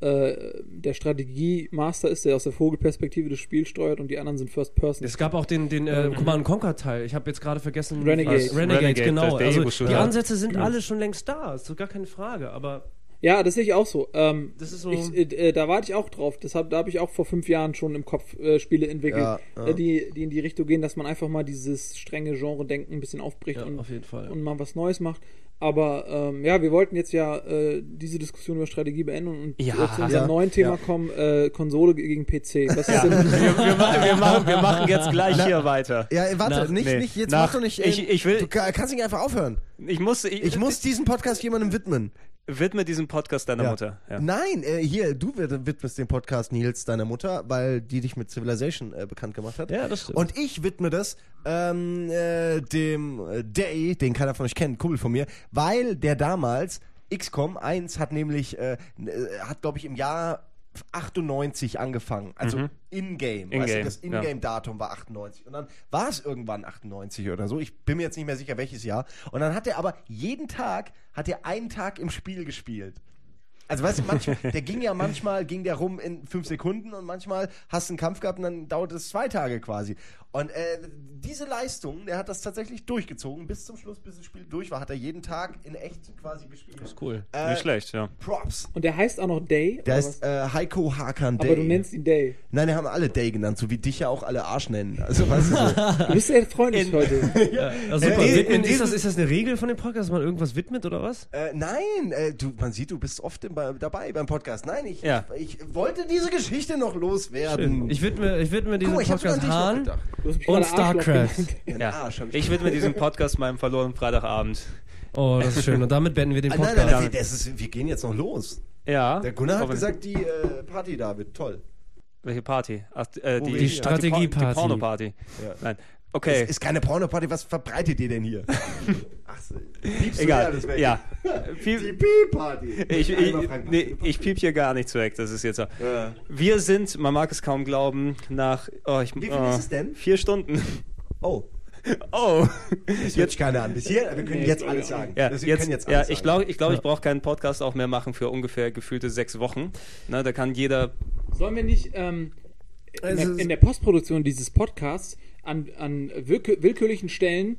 äh, der Strategie-Master ist, der aus der Vogelperspektive das Spiel steuert und die anderen sind First Person. Es gab auch den, den äh, Command Conquer Teil. Ich habe jetzt gerade vergessen. Renegade. Renegade, Renegade, genau. Also die Ansätze sind alle schon längst da. Ist so gar keine Frage. Aber Ja, das sehe ich auch so. Ähm, Das ist so- Ich, äh, äh, da warte ich auch drauf. Deshalb, da habe ich auch vor fünf Jahren schon im Kopf äh, Spiele entwickelt, Ja, ja. Äh, die, die in die Richtung gehen, dass man einfach mal dieses strenge Genre-Denken ein bisschen aufbricht ja, und, auf jeden Fall. und mal was Neues macht. Aber ähm, ja, wir wollten jetzt ja äh, diese Diskussion über Strategie beenden und Ja. äh, zu unserem Ja. neuen Thema Ja. kommen, äh, Konsole gegen PC. Was ist denn, wir, wir, machen, wir, machen, wir machen jetzt gleich hier weiter. Ja, warte, Nach- nicht, nee. nicht, jetzt Nach- mach doch nicht. ich- ich will- Du ka- kannst nicht einfach aufhören. Ich muss, ich, Ich muss diesen Podcast jemandem widmen. Widme diesen Podcast deiner Ja. Mutter. Ja. Nein, äh, hier, du wid- widmest den Podcast Nils deiner Mutter, weil die dich mit Civilization äh, bekannt gemacht hat. Ja, das stimmt. Und ich widme das ähm, äh, dem äh, Day, den keiner von euch kennt, Kumpel von mir, weil der damals XCOM 1 hat nämlich, äh, äh, hat glaube ich im Jahr 98 angefangen, also in-game. weißt du, In-game, das In-game-Datum war 98. Und dann war es irgendwann 98 oder so. Ich bin mir jetzt nicht mehr sicher, welches Jahr. Und dann hat er aber jeden Tag, hat er einen Tag im Spiel gespielt. Also weißt du, manchmal, der ging ja manchmal, ging der rum in fünf Sekunden und manchmal hast du einen Kampf gehabt und dann dauert es zwei Tage quasi. Und äh, diese Leistung, der hat das tatsächlich durchgezogen bis zum Schluss, bis das Spiel durch war, hat er jeden Tag in echt quasi gespielt. Das ist cool. Äh, Nicht schlecht, ja. Props. Und der heißt auch noch Day. Der ist äh, Heiko Hakan? Day. Aber du nennst ihn Day. Nein, der haben alle Day genannt, so wie dich ja auch alle Arsch nennen. Also weißt du so. Du bist sehr freundlich heute. Ja, super. in- Widmen, in ist, das, ist das eine Regel von dem Podcast, dass man irgendwas widmet oder was? Äh, nein, äh, du, man sieht, du bist oft im, bei, dabei beim Podcast. Nein, ich, Ja. ich, ich wollte diese Geschichte noch loswerden. Ich widme, ich widme diesen Guck Podcast Hahn und StarCraft. ja. Ich widme diesen Podcast meinem verlorenen Freitagabend. Oh, das ist schön. Und damit beenden wir den Ah, nein, Podcast. nein, das ist, wir gehen jetzt noch los. Ja. Der Gunnar hat gesagt, die äh, Party da wird toll. Welche Party? Ach, äh, die, die, Strategieparty. Die Porno-Party. Ja. Nein. Okay. Ist, ist keine Porno-Party, was verbreitet ihr denn hier? Ach, so, piepst du Egal. alles weg? Ja. Die Piep, Piep-Party. ich, ich, nee, ich piep hier gar nichts weg. Das ist jetzt so. Ja. Wir sind, man mag es kaum glauben, nach. Oh, ich, Wie viel oh, ist es denn? Vier Stunden. Oh, Oh. das sich keiner an. Bis hier, wir können Nee, jetzt ich alles sagen. Ja, wir jetzt, können jetzt ja alles ich sagen. glaube, ich, glaub, ich brauche keinen Podcast auch mehr machen für ungefähr gefühlte sechs Wochen. Ne, da kann jeder. Sollen wir nicht ähm, in, Also der, in der Postproduktion dieses Podcasts an, an willkür willkürlichen Stellen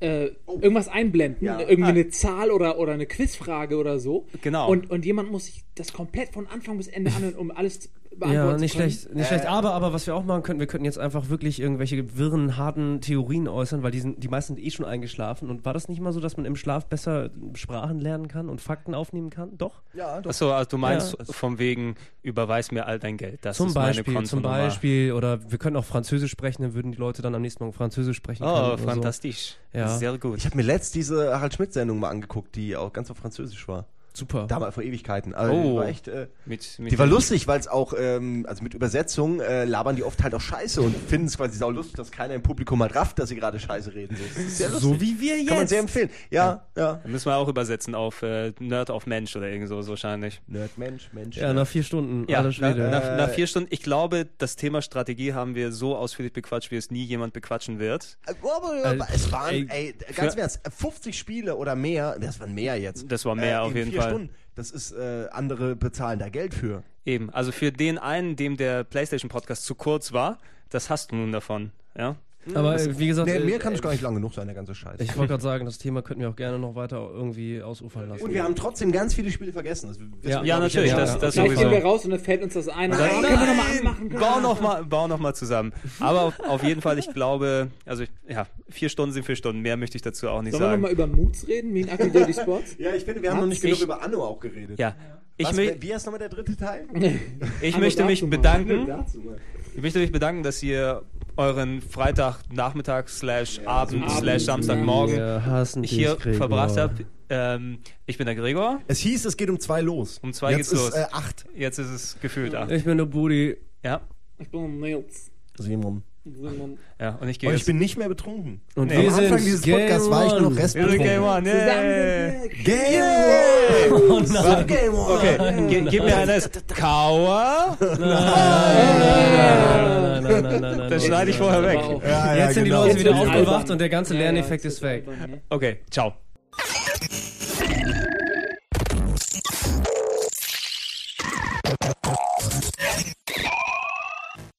äh, irgendwas einblenden, Ja. irgendwie Ah. eine Zahl oder, oder eine Quizfrage oder so. Genau. Und, und jemand muss sich das komplett von Anfang bis Ende anhören, um alles Ja, nicht können. schlecht, nicht schlecht. Aber, aber was wir auch machen könnten, wir könnten jetzt einfach wirklich irgendwelche wirren, harten Theorien äußern, weil die, sind, die meisten sind eh schon eingeschlafen. Und war das nicht mal so, dass man im Schlaf besser Sprachen lernen kann und Fakten aufnehmen kann? Doch. Ja, doch. Achso, also du meinst Ja. vom wegen, überweis mir all dein Geld. Das zum ist meine Beispiel, zum Kontonummer. Beispiel. Oder wir können auch Französisch sprechen, dann würden die Leute dann am nächsten Morgen Französisch sprechen können. Oh, oder so. fantastisch. Ja. Sehr gut. Ich habe mir letzt diese Harald Schmidt-Sendung mal angeguckt, die auch ganz auf Französisch war. Super. Damals vor Ewigkeiten. Aber Oh. die war echt. Äh, mit, mit die war lustig, weil es auch, ähm, also mit Übersetzung äh, labern die oft halt auch Scheiße und finden es quasi sau lustig, dass keiner im Publikum halt rafft, dass sie gerade Scheiße reden. So, so wie wir jetzt. Kann man sehr empfehlen. Ja, ja. Da müssen wir auch übersetzen auf äh, Nerd auf Mensch oder irgend so wahrscheinlich. Nerd, Mensch, Mensch. ja, nach vier Stunden. Ja, alle nach, Schwede. nach, Äh, nach vier Stunden. Ich glaube, das Thema Strategie haben wir so ausführlich bequatscht, wie es nie jemand bequatschen wird. Äh, Aber, Äh, es waren, ey, ganz im Ernst, 50 Spiele oder mehr, das waren mehr jetzt. Das war mehr äh, auf jeden vier Fall. Stunden. Das ist, äh, andere bezahlen da Geld für. Eben. Also für den einen, dem der PlayStation Podcast zu kurz war, das hast du nun davon. Ja. Aber äh, wie gesagt, Nee, äh, mir kann es äh, gar nicht lang genug sein, der ganze Scheiß. Ich wollte gerade sagen, das Thema könnten wir auch gerne noch weiter irgendwie ausufern lassen. und wir haben trotzdem ganz viele Spiele vergessen. Das wir, Ja. Ja, ich, natürlich, ja. das- das- Vielleicht sowieso. gehen wir raus und dann fällt uns das ein. Ah, können wir nochmal anmachen? Wir Bau noch noch mal, bau noch mal zusammen. Aber auf, auf jeden Fall, ich glaube, also ja, vier Stunden sind vier Stunden. Mehr möchte ich dazu auch nicht Sollen wir sagen. nochmal über Moods reden, wie in Dirty Sports? Ja, ich finde, wir haben noch nicht Ich- genug über Anno auch geredet. Ja. Ich, Was, wie heißt nochmal der dritte Teil? ich Anno möchte mich bedanken. Ich möchte mich bedanken, dass ihr euren Freitagnachmittag slash Abend slash Samstagmorgen hier dich, verbracht habt. Ähm, ich bin der Gregor. Es hieß, es geht um zwei los. Um zwei Jetzt geht's ist, los. Äh, acht. Jetzt ist es gefühlt acht. Ich bin der Budi. Ja. Ich bin Nils. Simon. Ja, und ich gehe Und ich jetzt. bin nicht mehr betrunken. Und Nee, Am Anfang dieses Game Podcasts war ich noch restbetrunken. Game One, yeah. Game One! Oh nein. Game One! Okay, ge gib mir eines. Kauer. Nein, nein, nein, nein, nein, nein. Das schneide ich vorher weg. Ja, ja, Jetzt sind die genau. Leute wieder aufgewacht und der ganze Ja, ja, Lerneffekt ist weg. Okay, ciao.